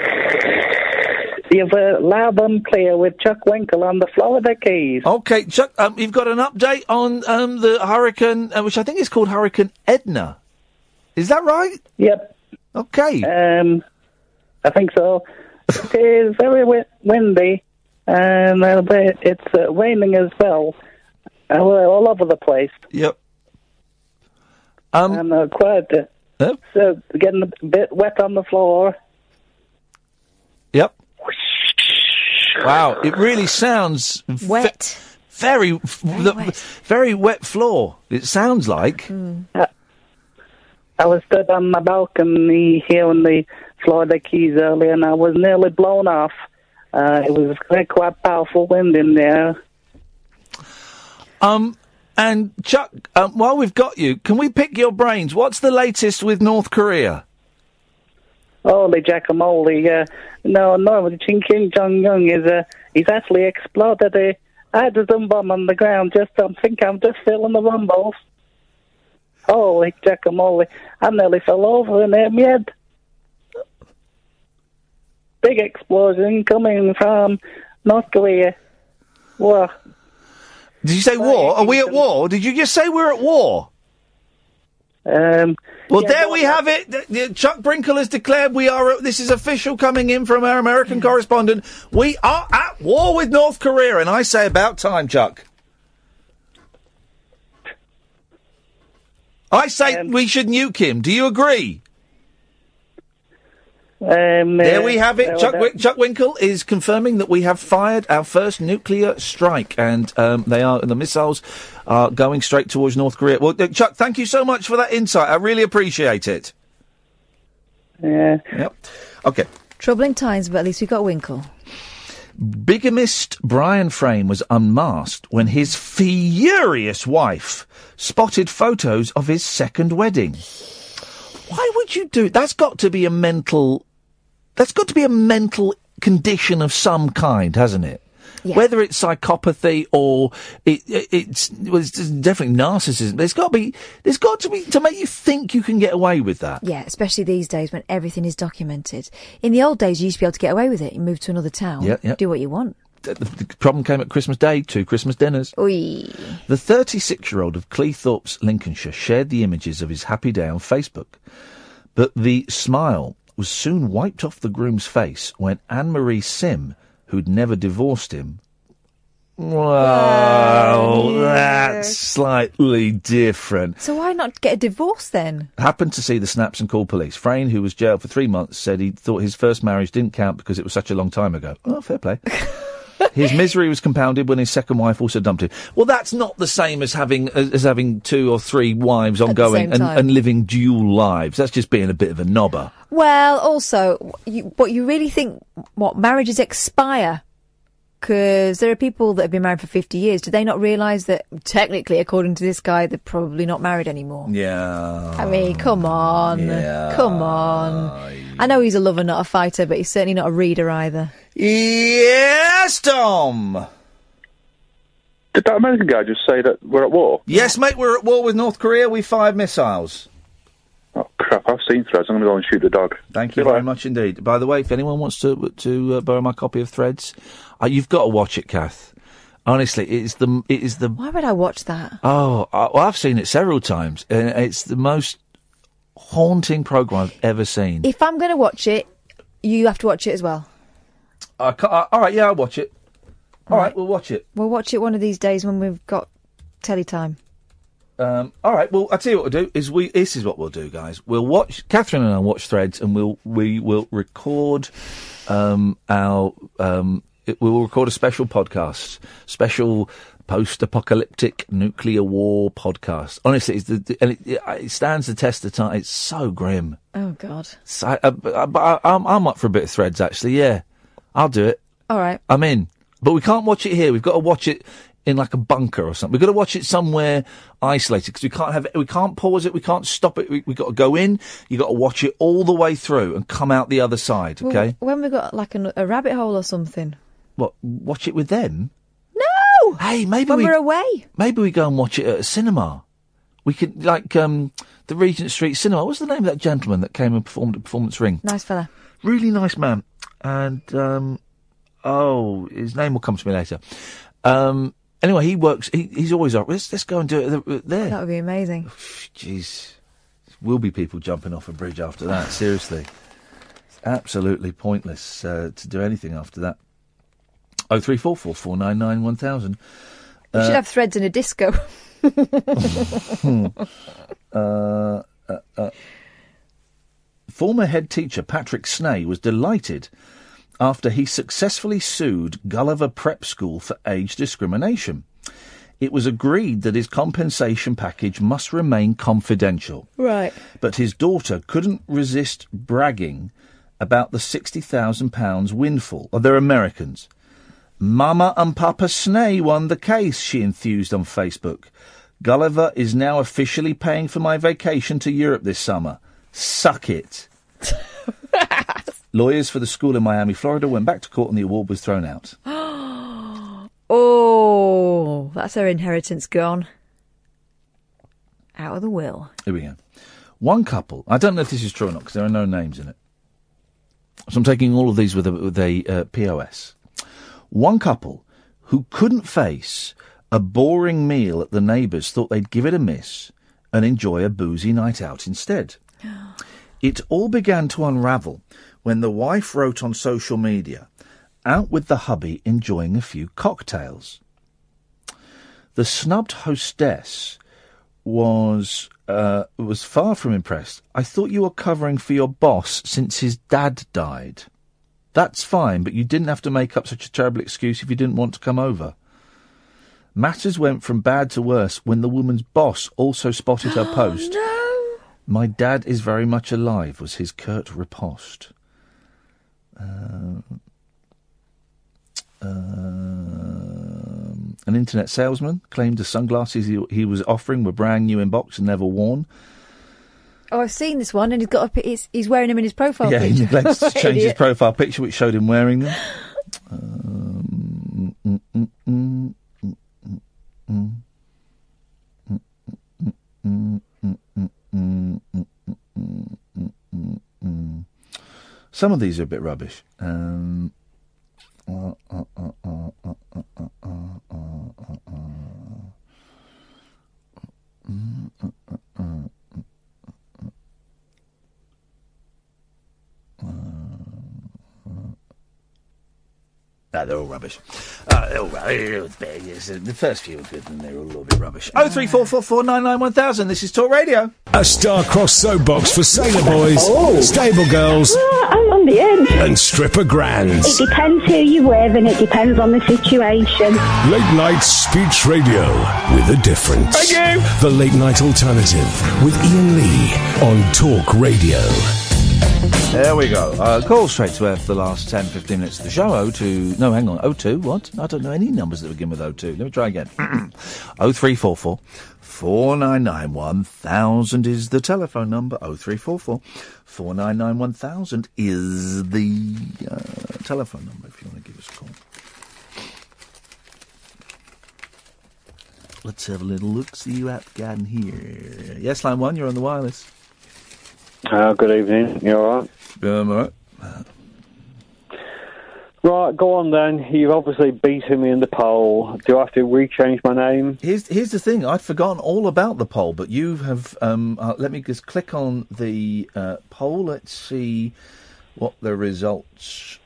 Speaker 21: You were loud and clear with Chuck Winkle on the flow of the keys.
Speaker 5: Okay, Chuck, um, you've got an update on um, the hurricane, uh, which I think is called Hurricane Edna. Is that right?
Speaker 21: Yep.
Speaker 5: Okay.
Speaker 21: Um, I think so. it is very wi- windy, and uh, but it's uh, raining as well. Uh, all over the place.
Speaker 5: Yep. Um,
Speaker 21: and uh, quite uh, so getting a bit wet on the floor.
Speaker 5: Yep. Wow, it really sounds ve-
Speaker 6: Wet.
Speaker 5: very, very wet. very wet floor. It sounds like.
Speaker 21: Uh, I was stood on my balcony here in the Florida Keys earlier, and I was nearly blown off. Uh, it was quite, quite powerful wind in there.
Speaker 5: Um, and Chuck, um, while we've got you, can we pick your brains? What's the latest with North Korea?
Speaker 21: Holy jackamole! Uh, no, no, Kim Kim Jong Un is uh, he's actually exploded a hydrogen bomb on the ground. Just I think I'm just feeling the rumbles. Holy jackamole! I nearly fell over in head. Big explosion coming from North Korea. Whoa.
Speaker 5: Did you say war? Are we at war? Did you just say we're at war?
Speaker 21: Um,
Speaker 5: well,
Speaker 21: yeah,
Speaker 5: there we have it. Chuck Brinkle has declared we are. This is official coming in from our American correspondent. We are at war with North Korea, and I say about time, Chuck. I say we should nuke him. Do you agree?
Speaker 21: Um,
Speaker 5: There
Speaker 21: uh,
Speaker 5: we have it.
Speaker 21: uh,
Speaker 5: Chuck,
Speaker 21: that-
Speaker 5: Chuck Winkle is confirming that we have fired our first nuclear strike, and um, they are the missiles are going straight towards North Korea. Well, uh, Chuck, thank you so much for that insight. I really appreciate it.
Speaker 21: Yeah.
Speaker 5: Yep. Okay.
Speaker 6: Troubling times, but at least we got Winkle.
Speaker 5: Bigamist Brian Frayne was unmasked when his furious wife spotted photos of his second wedding. Why would you do? That's got to be a mental. That's got to be a mental condition of some kind, hasn't it? Whether it's psychopathy or it, it, it's, well, it's definitely narcissism. There's got to be. There's got to be to make you think you can get away with that.
Speaker 6: Yeah, especially these days when everything is documented. In the old days, you used to be able to get away with it. You move to another town,
Speaker 5: Yeah, yeah.
Speaker 6: do what you want.
Speaker 5: The, problem came at Christmas Day. Two Christmas dinners.
Speaker 6: Oi.
Speaker 5: The 36 year old of Cleethorpes, Lincolnshire, shared the images of his happy day on Facebook. But the smile was soon wiped off the groom's face when Anne Marie Sim, who'd never divorced him, well, that's slightly different.
Speaker 6: So why not get a divorce then?
Speaker 5: Happened to see the snaps and called police. Frayne, who was jailed for three months, said he thought his first marriage didn't count because it was such a long time ago. Oh, fair play. his misery was compounded when his second wife also dumped him. Well, that's not the same as having as, as having two or three wives ongoing and, and living dual lives. That's just being a bit of a knobber.
Speaker 6: Well, also, you, but you really think what marriages expire? Because there are people that have been married for fifty years. Do they not realise that technically, according to this guy, they're probably not married anymore?
Speaker 5: Yeah.
Speaker 6: I mean, come on,
Speaker 5: Yeah.
Speaker 6: come on. I know he's a lover, not a fighter, but he's certainly not a reader either.
Speaker 5: Yes, Tom.
Speaker 17: Did that American guy just say that we're at war?
Speaker 5: Yes, mate, we're at war with North Korea. We fired missiles.
Speaker 17: Oh crap! I've seen threads. I'm going to go and shoot the dog.
Speaker 5: Thank you very much indeed. By the way, if anyone wants to to uh, borrow my copy of Threads, uh, you've got to watch it, Kath. Honestly, it is the it is the
Speaker 6: Why would I watch that?
Speaker 5: oh I, well, I've seen it several times, and it's the most haunting program I've ever seen.
Speaker 6: If I'm going to watch it, you have to watch it as well.
Speaker 5: I ca- uh, all right, yeah, I'll watch it. All right, we'll watch it.
Speaker 6: We'll watch it one of these days when we've got telly time.
Speaker 5: Um, all right. Well, I tell you what we'll do is we. This is what we'll do, guys. We'll watch Catherine and I watch Threads, and we'll we will record um, our. Um, it, we will record a special podcast, special post-apocalyptic nuclear war podcast. Honestly, it's the, the- and it, it stands the test of time. It's so grim.
Speaker 6: Oh God!
Speaker 5: So I, I, but I, I'm, I'm up for a bit of Threads. Actually, yeah, I'll do it.
Speaker 6: All right.
Speaker 5: I'm in. But we can't watch it here. We've got to watch it in like a bunker or something. We've got to watch it somewhere isolated because we can't have we can't pause it. We can't stop it. We, we've got to go in. You've got to watch it all the way through and come out the other side.
Speaker 6: Well,
Speaker 5: Okay.
Speaker 6: when we got like an, a rabbit hole or something.
Speaker 5: What? Watch it with them?
Speaker 6: No.
Speaker 5: Hey, maybe
Speaker 6: when
Speaker 5: we,
Speaker 6: we're away.
Speaker 5: Maybe we go and watch it at a cinema. We could like um the Regent Street Cinema. What's the name of that gentleman that came and performed at Performance Ring?
Speaker 6: Nice fella.
Speaker 5: Really nice man. And um oh, his name will come to me later. Um anyway, he works. He, he's always up. Let's let's go and do it there.
Speaker 6: That would be amazing.
Speaker 5: Jeez, will be people jumping off a bridge after that. Seriously, it's absolutely pointless uh, to do anything after that. Oh three four four four nine nine one thousand.
Speaker 6: We should have threads in a disco.
Speaker 5: uh, uh, uh, former head teacher Patrick Snay was delighted after he successfully sued Gulliver Prep School for age discrimination. It was agreed that his compensation package must remain confidential.
Speaker 6: right.
Speaker 5: But his daughter couldn't resist bragging about the £60,000 windfall. Oh, they're Americans. Mama and Papa Snay won the case, she enthused on Facebook. Gulliver is now officially paying for my vacation to Europe this summer. Suck it. Lawyers for the school in Miami, Florida went back to court and the award was thrown out.
Speaker 6: oh, that's her inheritance gone. Out of the will.
Speaker 5: Here we go. One couple, I don't know if this is true or not because there are no names in it. So I'm taking all of these with a, with a uh, POS. One couple who couldn't face a boring meal at the neighbours thought they'd give it a miss and enjoy a boozy night out instead. It all began to unravel when the wife wrote on social media, out with the hubby enjoying a few cocktails. The snubbed hostess was uh, was far from impressed. I thought you were covering for your boss since his dad died. That's fine, but you didn't have to make up such a terrible excuse if you didn't want to come over. Matters went from bad to worse when the woman's boss also spotted her post.
Speaker 6: no.
Speaker 5: My dad is very much alive, was his curt riposte. Uh, um, an internet salesman claimed the sunglasses he, he was offering were brand new in box and never worn.
Speaker 6: Oh, I've seen this one, and he's got a, he's, he's wearing them in his profile
Speaker 5: yeah,
Speaker 6: picture.
Speaker 5: he neglects to change his profile picture, which showed him wearing them. Um, mm, mm, mm, mm, mm, mm. Some of these are a bit rubbish. Um, uh, No, they're all rubbish. Uh, all rubbish. The first few are good, and they're all a little bit rubbish. Oh three four four four nine nine one thousand. This is Talk Radio.
Speaker 1: A star-crossed soapbox for sailor boys,
Speaker 22: oh.
Speaker 1: stable girls,
Speaker 22: on the edge.
Speaker 1: and stripper grands.
Speaker 22: It depends who you're with and it depends on the situation.
Speaker 1: Late night speech radio with a difference.
Speaker 22: Thank you.
Speaker 1: The late night alternative with Iain Lee on Talk Radio.
Speaker 5: There we go. Uh, call straight to air for the last 10, 15 minutes of the show. O two. No, hang on. O two. What? I don't know any numbers that begin with O two. Let me try again. O three four four four nine nine one thousand is the telephone number. O three four four four nine nine one thousand is the uh, telephone number if you want to give us a call. Let's have a little look. See you I've got in here. Yes, line one. You're on the wireless.
Speaker 9: Uh, good evening. You all right?
Speaker 5: Um, all right.
Speaker 9: Right, go on then. You've obviously beaten me in the poll. Do I have to rechange my name?
Speaker 5: Here's here's the thing. I'd forgotten all about the poll, but you have. Um, uh, let me just click on the uh, poll. Let's see what the results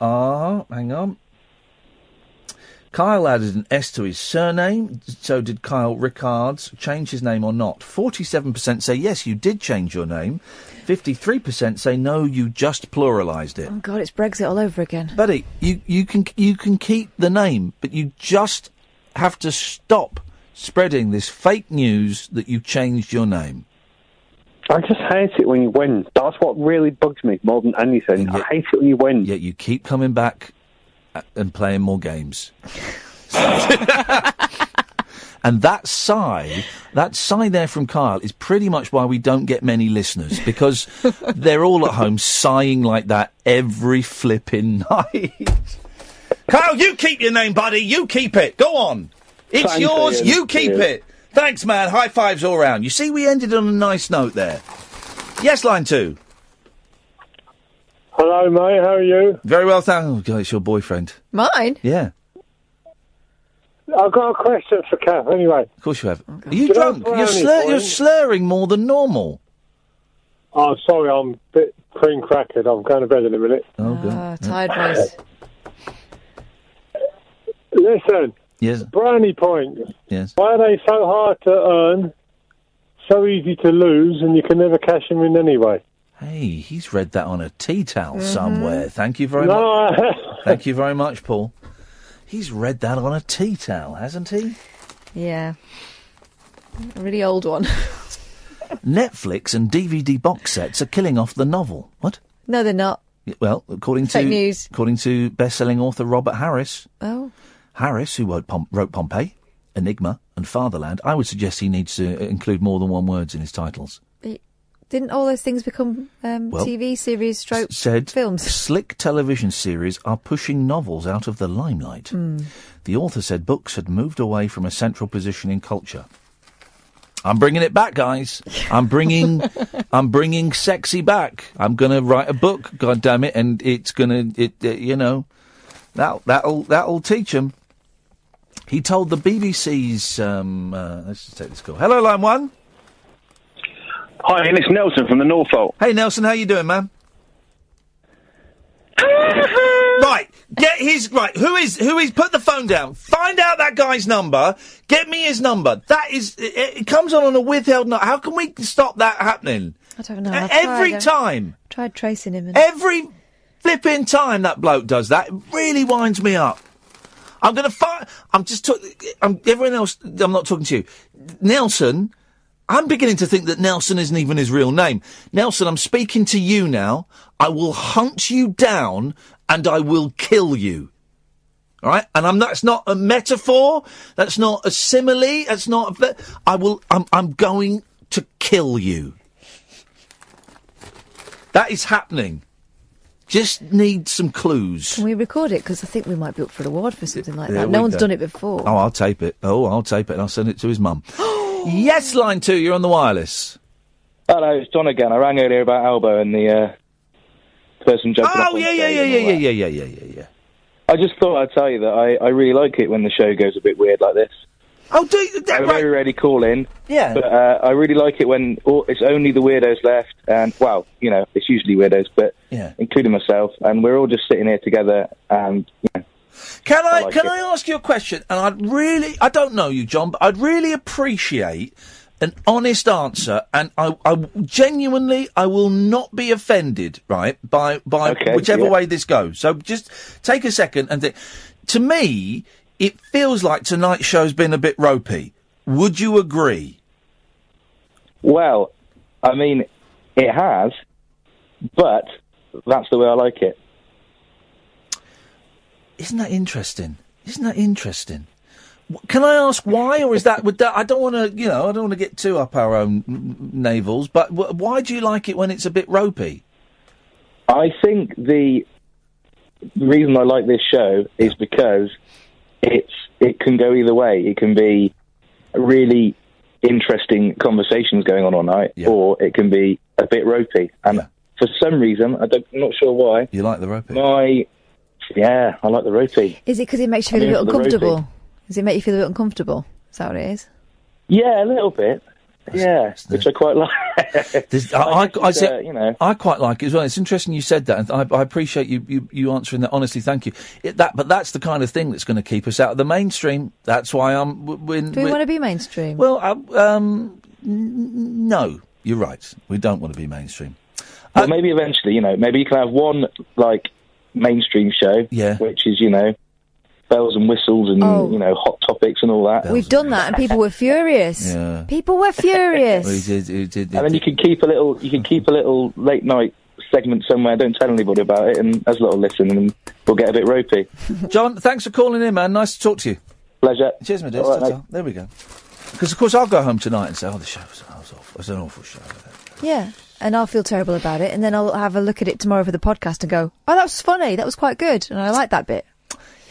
Speaker 5: are. Hang on. Kyle added an S to his surname. So did Kyle Rickards change his name or not? Forty-seven percent say yes, you did change your name. Fifty-three percent say no, you just pluralised it.
Speaker 6: Oh God, it's Brexit all over again.
Speaker 5: Buddy, you, you can you can keep the name, but you just have to stop spreading this fake news that you changed your name.
Speaker 9: I just hate it when you win. That's what really bugs me more than anything. I hate it when you win.
Speaker 5: Yet you keep coming back a- Uh, and playing more games. and that sigh, that sigh there from Kyle is pretty much why we don't get many listeners because they're all at home sighing like that every flipping night. Kyle, you keep your name, buddy. You keep it. Go on. It's
Speaker 9: Thanks,
Speaker 5: yours.
Speaker 9: Iain.
Speaker 5: You keep
Speaker 9: Cheers.
Speaker 5: it. Thanks, man. High fives all round. You see, we ended on a nice note there. Yes, line two.
Speaker 23: Hello, mate. How are you?
Speaker 5: Very well, thank. Oh, it's your boyfriend.
Speaker 6: Mine?
Speaker 5: Yeah,
Speaker 23: I've got a question for Kath. Anyway,
Speaker 5: of course you have. Are you
Speaker 23: Did I
Speaker 5: drunk?
Speaker 23: brownie
Speaker 5: You're, slur- you're
Speaker 23: him?
Speaker 5: slurring more than normal.
Speaker 23: oh, sorry, I'm a bit cream crackered. I'm going to bed in a minute.
Speaker 5: Oh, God.
Speaker 6: Ah, tired voice.
Speaker 23: Listen,
Speaker 5: Yes,
Speaker 23: brownie points.
Speaker 5: yes.
Speaker 23: Why are they so hard to earn, so easy to lose, and you can never cash them in anyway?
Speaker 5: Hey, he's read that on a tea towel
Speaker 23: Mhm.
Speaker 5: somewhere. Thank you very
Speaker 23: No,
Speaker 5: much. Thank you very much, Paul. He's read that on a tea towel, hasn't he?
Speaker 6: Yeah. A really old one.
Speaker 5: Netflix and DVD box sets are killing off the novel. What?
Speaker 6: no, they're not.
Speaker 5: Well, according to
Speaker 6: news.
Speaker 5: according to best-selling author Robert Harris,
Speaker 6: Oh.
Speaker 5: Harris, who wrote, Pom- wrote Pompeii, Enigma, and Fatherland, I would suggest he needs to include more than one words in his titles.
Speaker 6: Didn't all those things become um,
Speaker 5: Well,
Speaker 6: TV series, stroke
Speaker 5: Said
Speaker 6: films?
Speaker 5: slick television series are pushing novels out of the limelight.
Speaker 6: Hmm.
Speaker 5: The author said books had moved away from a central position in culture. I'm bringing it back, guys. I'm bringing, I'm bringing sexy back. I'm gonna write a book, god damn it, and it's gonna, it, uh, you know, that that'll that'll teach him. He told the BBC's. Um, uh, let's just take this call. Hello, line one.
Speaker 24: Hi, Iain. It's Nelson from the Norfolk.
Speaker 5: Hey, Nelson, how you doing, man? right, Get his right. Who is who is? Put the phone down. Find out that guy's number. Get me his number. That is. It, it comes on on a withheld note. How can we stop that happening?
Speaker 6: I don't know. I've
Speaker 5: every
Speaker 6: tried, uh,
Speaker 5: time.
Speaker 6: Tried tracing him. And
Speaker 5: Every flipping time that bloke does that, it really winds me up. I'm gonna find. I'm just. Talk- I'm everyone else. I'm not talking to you, Nelson. I'm beginning to think that Nelson isn't even his real name. Nelson, I'm speaking to you now. I will hunt you down and I will kill you. All right, and I'm. That's not a metaphor. That's not a simile. That's not. A, I will. I'm. I'm going to kill you. That is happening. Just need some clues.
Speaker 6: Can we record it? Because I think we might be up for an award for something like that. No one's
Speaker 5: go.
Speaker 6: done it before.
Speaker 5: Oh, I'll tape it. Oh, I'll tape it and I'll send it to his mum. yes, line two, you're on the wireless.
Speaker 25: Hello, it's John again. I rang earlier about Elbow and the uh, person jumping up
Speaker 5: Oh, yeah, yeah, yeah, yeah, yeah, yeah, yeah, yeah, yeah, yeah.
Speaker 25: I just thought I'd tell you that I, I really like it when the show goes a bit weird like this.
Speaker 5: Oh, do you?
Speaker 25: I very rarely call in.
Speaker 5: Yeah.
Speaker 25: But uh, I really like it when all, it's only the weirdos left, and well, you know, it's usually weirdos, but
Speaker 5: Yeah.
Speaker 25: including myself, and we're all just sitting here together, and you know,
Speaker 5: Can I,
Speaker 25: I like
Speaker 5: can
Speaker 25: it.
Speaker 5: I ask you a question? And I'd really, I don't know you, John, but I'd really appreciate an honest answer. And I, I genuinely, I will not be offended, right, by by
Speaker 25: Okay,
Speaker 5: whichever
Speaker 25: yeah.
Speaker 5: way this goes. So just take a second and think. To me, it feels like tonight's show's been a bit ropey. Would you agree?
Speaker 25: well, I mean, it has, but that's the way I like it.
Speaker 5: Isn't that interesting? Isn't that interesting? Can I ask why, or is that? Would that I don't want to, you know, I don't want to get too up our own navels. But w- why do you like it when it's a bit ropey?
Speaker 25: I think the reason I like this show is because it's it can go either way. It can be really interesting conversations going on all night, or it can be a bit ropey. And for some reason, I don't, I'm not sure why.
Speaker 5: You like the ropey?
Speaker 25: My yeah, I like the ropey.
Speaker 6: Is it because it makes you
Speaker 25: I'm
Speaker 6: feel a
Speaker 25: in
Speaker 6: bit uncomfortable?
Speaker 25: ropey.
Speaker 6: Does it make you feel a bit uncomfortable? Is that what it is?
Speaker 25: Yeah, a little bit. Yeah, which I quite like.
Speaker 5: I, I, I,
Speaker 25: just,
Speaker 5: say-
Speaker 25: uh, you know.
Speaker 5: I quite like it as well. It's interesting you said that, and I, I appreciate you, you, you answering that. Honestly, thank you. It, that, but that's the kind of thing that's going to keep us out of the mainstream. That's why I'm. w- When,
Speaker 6: Do we
Speaker 5: when-
Speaker 6: want to be mainstream?
Speaker 5: Well, uh, um, n- no, you're right. We don't want to be mainstream.
Speaker 25: Well, maybe eventually, you know, maybe you can have one like mainstream show,
Speaker 5: yeah,
Speaker 25: which is you know bells and whistles and
Speaker 6: Oh.
Speaker 25: you know hot topics and all that.
Speaker 6: We've done that, and people were furious.
Speaker 25: Yeah.
Speaker 6: People were furious.
Speaker 5: Well, he did, he did,
Speaker 25: and then you can keep a little, you can keep a little late night segment somewhere. Don't tell anybody about it, and as a little listen, and we'll get a bit ropey.
Speaker 5: John, thanks for calling in, man. Nice to talk to you.
Speaker 25: Pleasure.
Speaker 5: Cheers, my dear.
Speaker 25: All right,
Speaker 5: There we go. Because of course I'll go home tonight and say, "Oh, the show was, that was awful. It was an awful show."
Speaker 6: Yeah. And I'll feel terrible about it, and then I'll have a look at it tomorrow for the podcast and go, "Oh, that was funny. That was quite good, and I like that bit."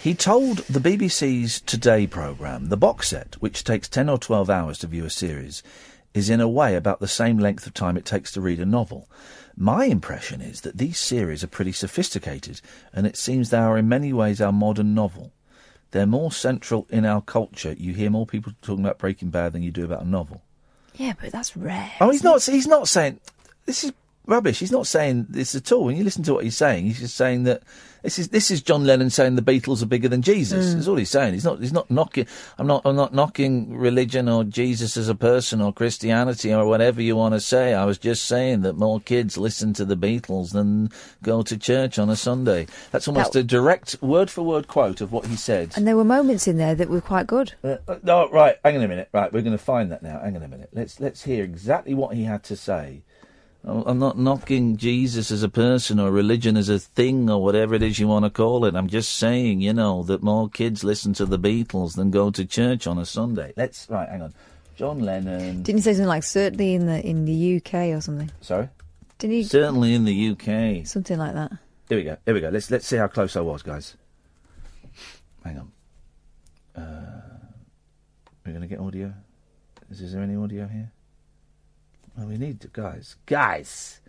Speaker 5: He told the BBC's Today programme the box set, which takes 10 or 12 hours to view a series, is in a way about the same length of time it takes to read a novel. My impression is that these series are pretty sophisticated, and it seems they are in many ways our modern novel. They're more central in our culture. You hear more people talking about Breaking Bad than you do about a novel.
Speaker 6: Yeah, but that's rare.
Speaker 5: Oh, he's not. He's not saying this is rubbish. He's not saying this at all. When you listen to what he's saying, he's just saying that this is this is John Lennon saying the Beatles are bigger than Jesus.
Speaker 6: Mm.
Speaker 5: That's all he's saying. He's not. He's not knocking. I'm not. I'm not knocking religion or Jesus as a person or Christianity or whatever you want to say. I was just saying that more kids listen to the Beatles than go to church on a Sunday. That's almost
Speaker 6: That-
Speaker 5: a direct word for word quote of what he said.
Speaker 6: And there were moments in there that were quite good.
Speaker 5: Uh, uh, no, right. Hang on a minute. Right, we're going to find that now. Hang on a minute. Let's let's hear exactly what he had to say. I'm not knocking Jesus as a person or religion as a thing or whatever it is you want to call it. I'm just saying, you know, that more kids listen to the Beatles than go to church on a Sunday. Let's right. Hang on. John Lennon.
Speaker 6: Didn't he say something like certainly in the in the UK or something?
Speaker 5: Sorry.
Speaker 6: Didn't he?
Speaker 5: Certainly in the UK.
Speaker 6: Something like that.
Speaker 5: Here we go. Here we go. Let's let's see how close I was, guys. Hang on. Uh, we're going to get audio. Is, is there any audio here? Well, we need to, guys. Guys,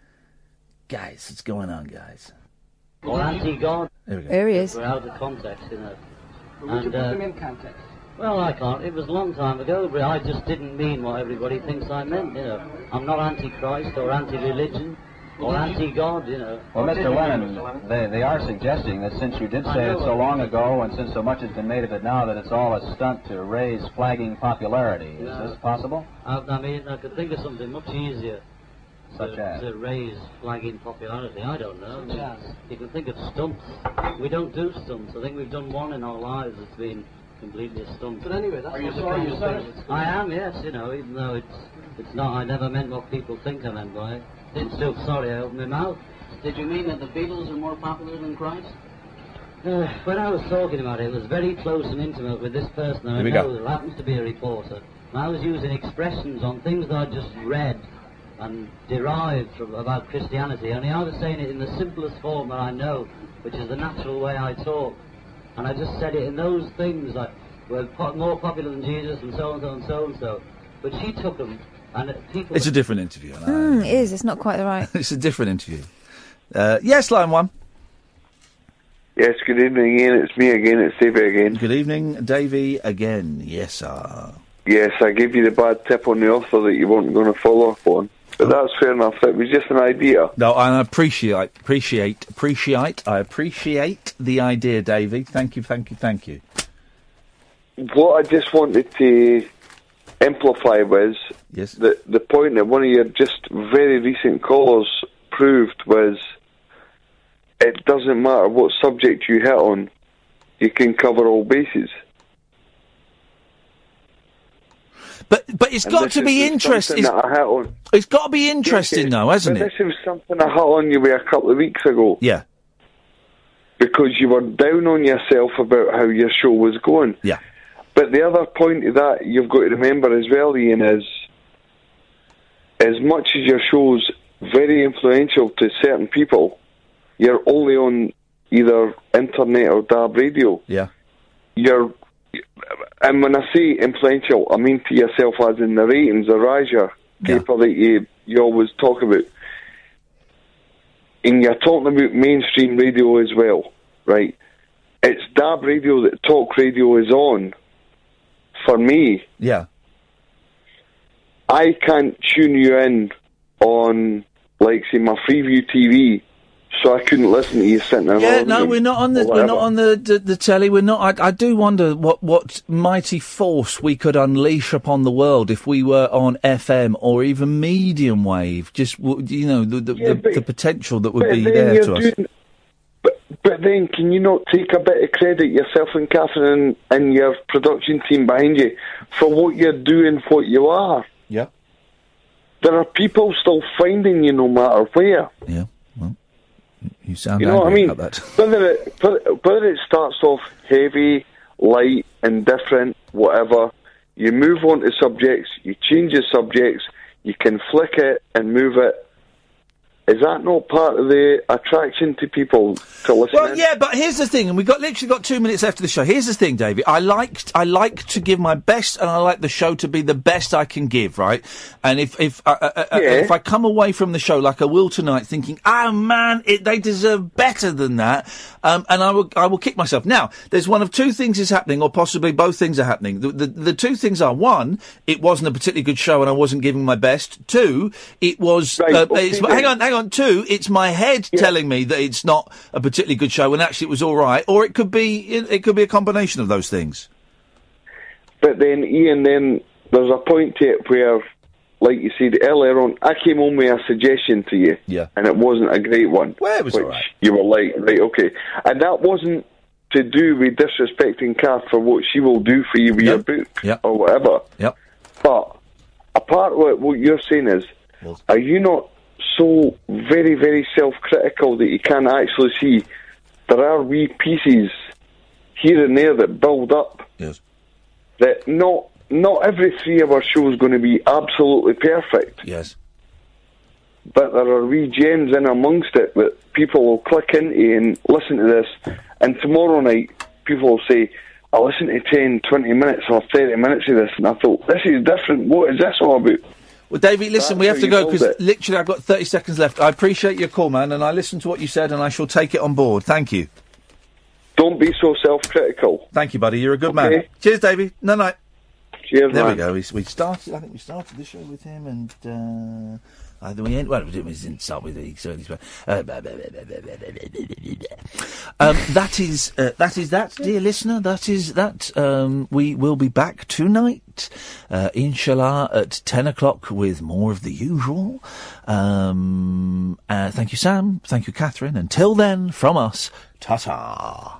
Speaker 5: guys, what's going on, guys?
Speaker 26: Or anti-God.
Speaker 5: There we go.
Speaker 6: There he is.
Speaker 26: We're out of context, you know.
Speaker 27: Would you
Speaker 26: And,
Speaker 27: put
Speaker 26: uh,
Speaker 27: them in context?
Speaker 26: Well, I can't. It was a long time ago, but I just didn't mean what everybody thinks I meant, you know. I'm not anti-Christ or anti-religion. Or anti-God, you know.
Speaker 27: Well, Mr. Lennon, they, they are suggesting that since you did say it so long ago and since so much has been made of it now that it's all a stunt to raise flagging popularity. Is
Speaker 26: Yeah.
Speaker 27: this possible?
Speaker 26: I, I mean, I could think of something much easier.
Speaker 27: Such
Speaker 26: to,
Speaker 27: as?
Speaker 26: to raise flagging popularity. I don't know.
Speaker 27: Such as?
Speaker 26: You can think of stunts. We don't do stunts. I think we've done one in our lives that's been completely a stunt.
Speaker 27: But anyway, that's Are you sorry you said thing it?
Speaker 26: I am, yes. You know, even though it's it's not. I never meant what people think I meant by it. I'm still sorry I opened my mouth.
Speaker 27: Did you mean that the Beatles are more popular than Christ?
Speaker 26: Uh, when I was talking about it, it was very close and intimate with this person that I know
Speaker 27: go.
Speaker 26: who happens to be a reporter. And I was using expressions on things that I just read and derived from about Christianity. Only I was saying it in the simplest form that I know, which is the natural way I talk. And I just said it in those things like we're po- more popular than Jesus and so and so and so and so. But she took them, and people.
Speaker 5: It's a different interview. and
Speaker 6: Mm, it is. It's not quite the right.
Speaker 5: it's a different interview. Uh, yes, line one.
Speaker 11: Yes, good evening, Iain. It's me again. It's Davey again.
Speaker 5: Good evening, Davey again. Yes, sir.
Speaker 11: Yes, I gave you the bad tip on the author that you weren't going to follow up on. But that's fair enough. It was just an idea.
Speaker 5: No, I appreciate, appreciate, appreciate. I appreciate the idea, Davey. Thank you, thank you, thank you.
Speaker 11: What I just wanted to amplify was
Speaker 5: yes.
Speaker 11: the, the point that one of your just very recent callers proved was it doesn't matter what subject you hit on, you can cover all bases.
Speaker 5: But but it's
Speaker 11: And
Speaker 5: got to be interesting.
Speaker 11: something that I hit on.
Speaker 5: It's got to be interesting,
Speaker 11: Yeah,
Speaker 5: though, hasn't it?
Speaker 11: This was something I hit on you with a couple of weeks ago.
Speaker 5: Yeah.
Speaker 11: Because you were down on yourself about how your show was going.
Speaker 5: Yeah.
Speaker 11: But the other point of that you've got to remember as well, Iain, is as much as your show's very influential to certain people, you're only on either internet or DAB radio.
Speaker 5: Yeah.
Speaker 11: You're, and when I say influential, I mean to yourself as in the ratings, the RAJAR paper that you, you always talk about. And you're talking about mainstream radio as well, right? It's DAB radio that talk radio is on. For me,
Speaker 5: Yeah.
Speaker 11: I can't tune you in on, like, say, my Freeview TV, so I couldn't listen to you sitting in
Speaker 5: Yeah, no, we're not on the we're not on the, the the telly. We're not. I, I do wonder what what mighty force we could unleash upon the world if we were on FM or even medium wave. Just you know the the, the, the potential that would be there to us.
Speaker 11: doing- But, then, can you not take a bit of credit yourself and Catherine and, your production team behind you for what you're doing, what you are?
Speaker 5: Yeah.
Speaker 11: There are people still finding you no matter where.
Speaker 5: Yeah. Well, you sound
Speaker 11: You know what I mean?
Speaker 5: about that.
Speaker 11: Whether it whether- whether it starts off heavy, light, indifferent, whatever, you move on to subjects, you change the subjects, you can flick it and move it. Is that not part of the attraction to people to listen?
Speaker 5: Well,
Speaker 11: in?
Speaker 5: yeah, but here's the thing, and we've got literally got two minutes left of the show. Here's the thing, David. I like I like to give my best, and I like the show to be the best I can give, right? And if if uh, uh, uh, if I come away from the show like I will tonight, thinking, oh man, it, they deserve better than that, um, and I will I will kick myself. Now, there's one of two things is happening, or possibly both things are happening. The, the the two things are one, it wasn't a particularly good show, and I wasn't giving my best. Two, it was. uh,
Speaker 11: okay
Speaker 5: it's, hang on, hang on. Two, it's my head telling me that it's not a particularly good show, and actually it was all right. Or it could be it, it could be a combination of those things.
Speaker 11: But then, Iain, then there's a point to it where, like you said earlier on, I came on with a suggestion to you,
Speaker 5: Yeah.
Speaker 11: and it wasn't a great one.
Speaker 5: Well, it was
Speaker 11: which
Speaker 5: all right.
Speaker 11: You were like, right, okay, and that wasn't to do with disrespecting Kath for what she will do for you with your book
Speaker 5: Yep.
Speaker 11: or whatever.
Speaker 5: Yep.
Speaker 11: But apart from what, what you're saying is, are you not so very, very self-critical that you can't actually see there are wee pieces here and there that build up?
Speaker 5: Yes.
Speaker 11: That not not every three of our shows is going to be absolutely perfect.
Speaker 5: Yes.
Speaker 11: But there are wee gems in amongst it that people will click into and listen to this. And tomorrow night, people will say, I listened to 10, 20 minutes or 30 minutes of this, and I thought, this is different. What is this all about?
Speaker 5: Well, David, listen,
Speaker 11: That's
Speaker 5: we have to go because literally I've got 30 seconds left. I appreciate your call, man, and I listened to what you said, and I shall take it on board. Thank you.
Speaker 11: Don't be so self-critical.
Speaker 5: Thank you, buddy. You're a good man. Cheers, Davey. No, no.
Speaker 28: Cheers,
Speaker 5: there
Speaker 28: man.
Speaker 5: we go. We, we started. I think we started the show with him, and uh, either we end. Well, we didn't, start with the so uh, um, that is uh, that is that, dear listener. That is that. Um, we will be back tonight, uh, inshallah, at ten o'clock with more of the usual. Um, uh, thank you, Sam. Thank you, Catherine. Until then, from us, ta ta.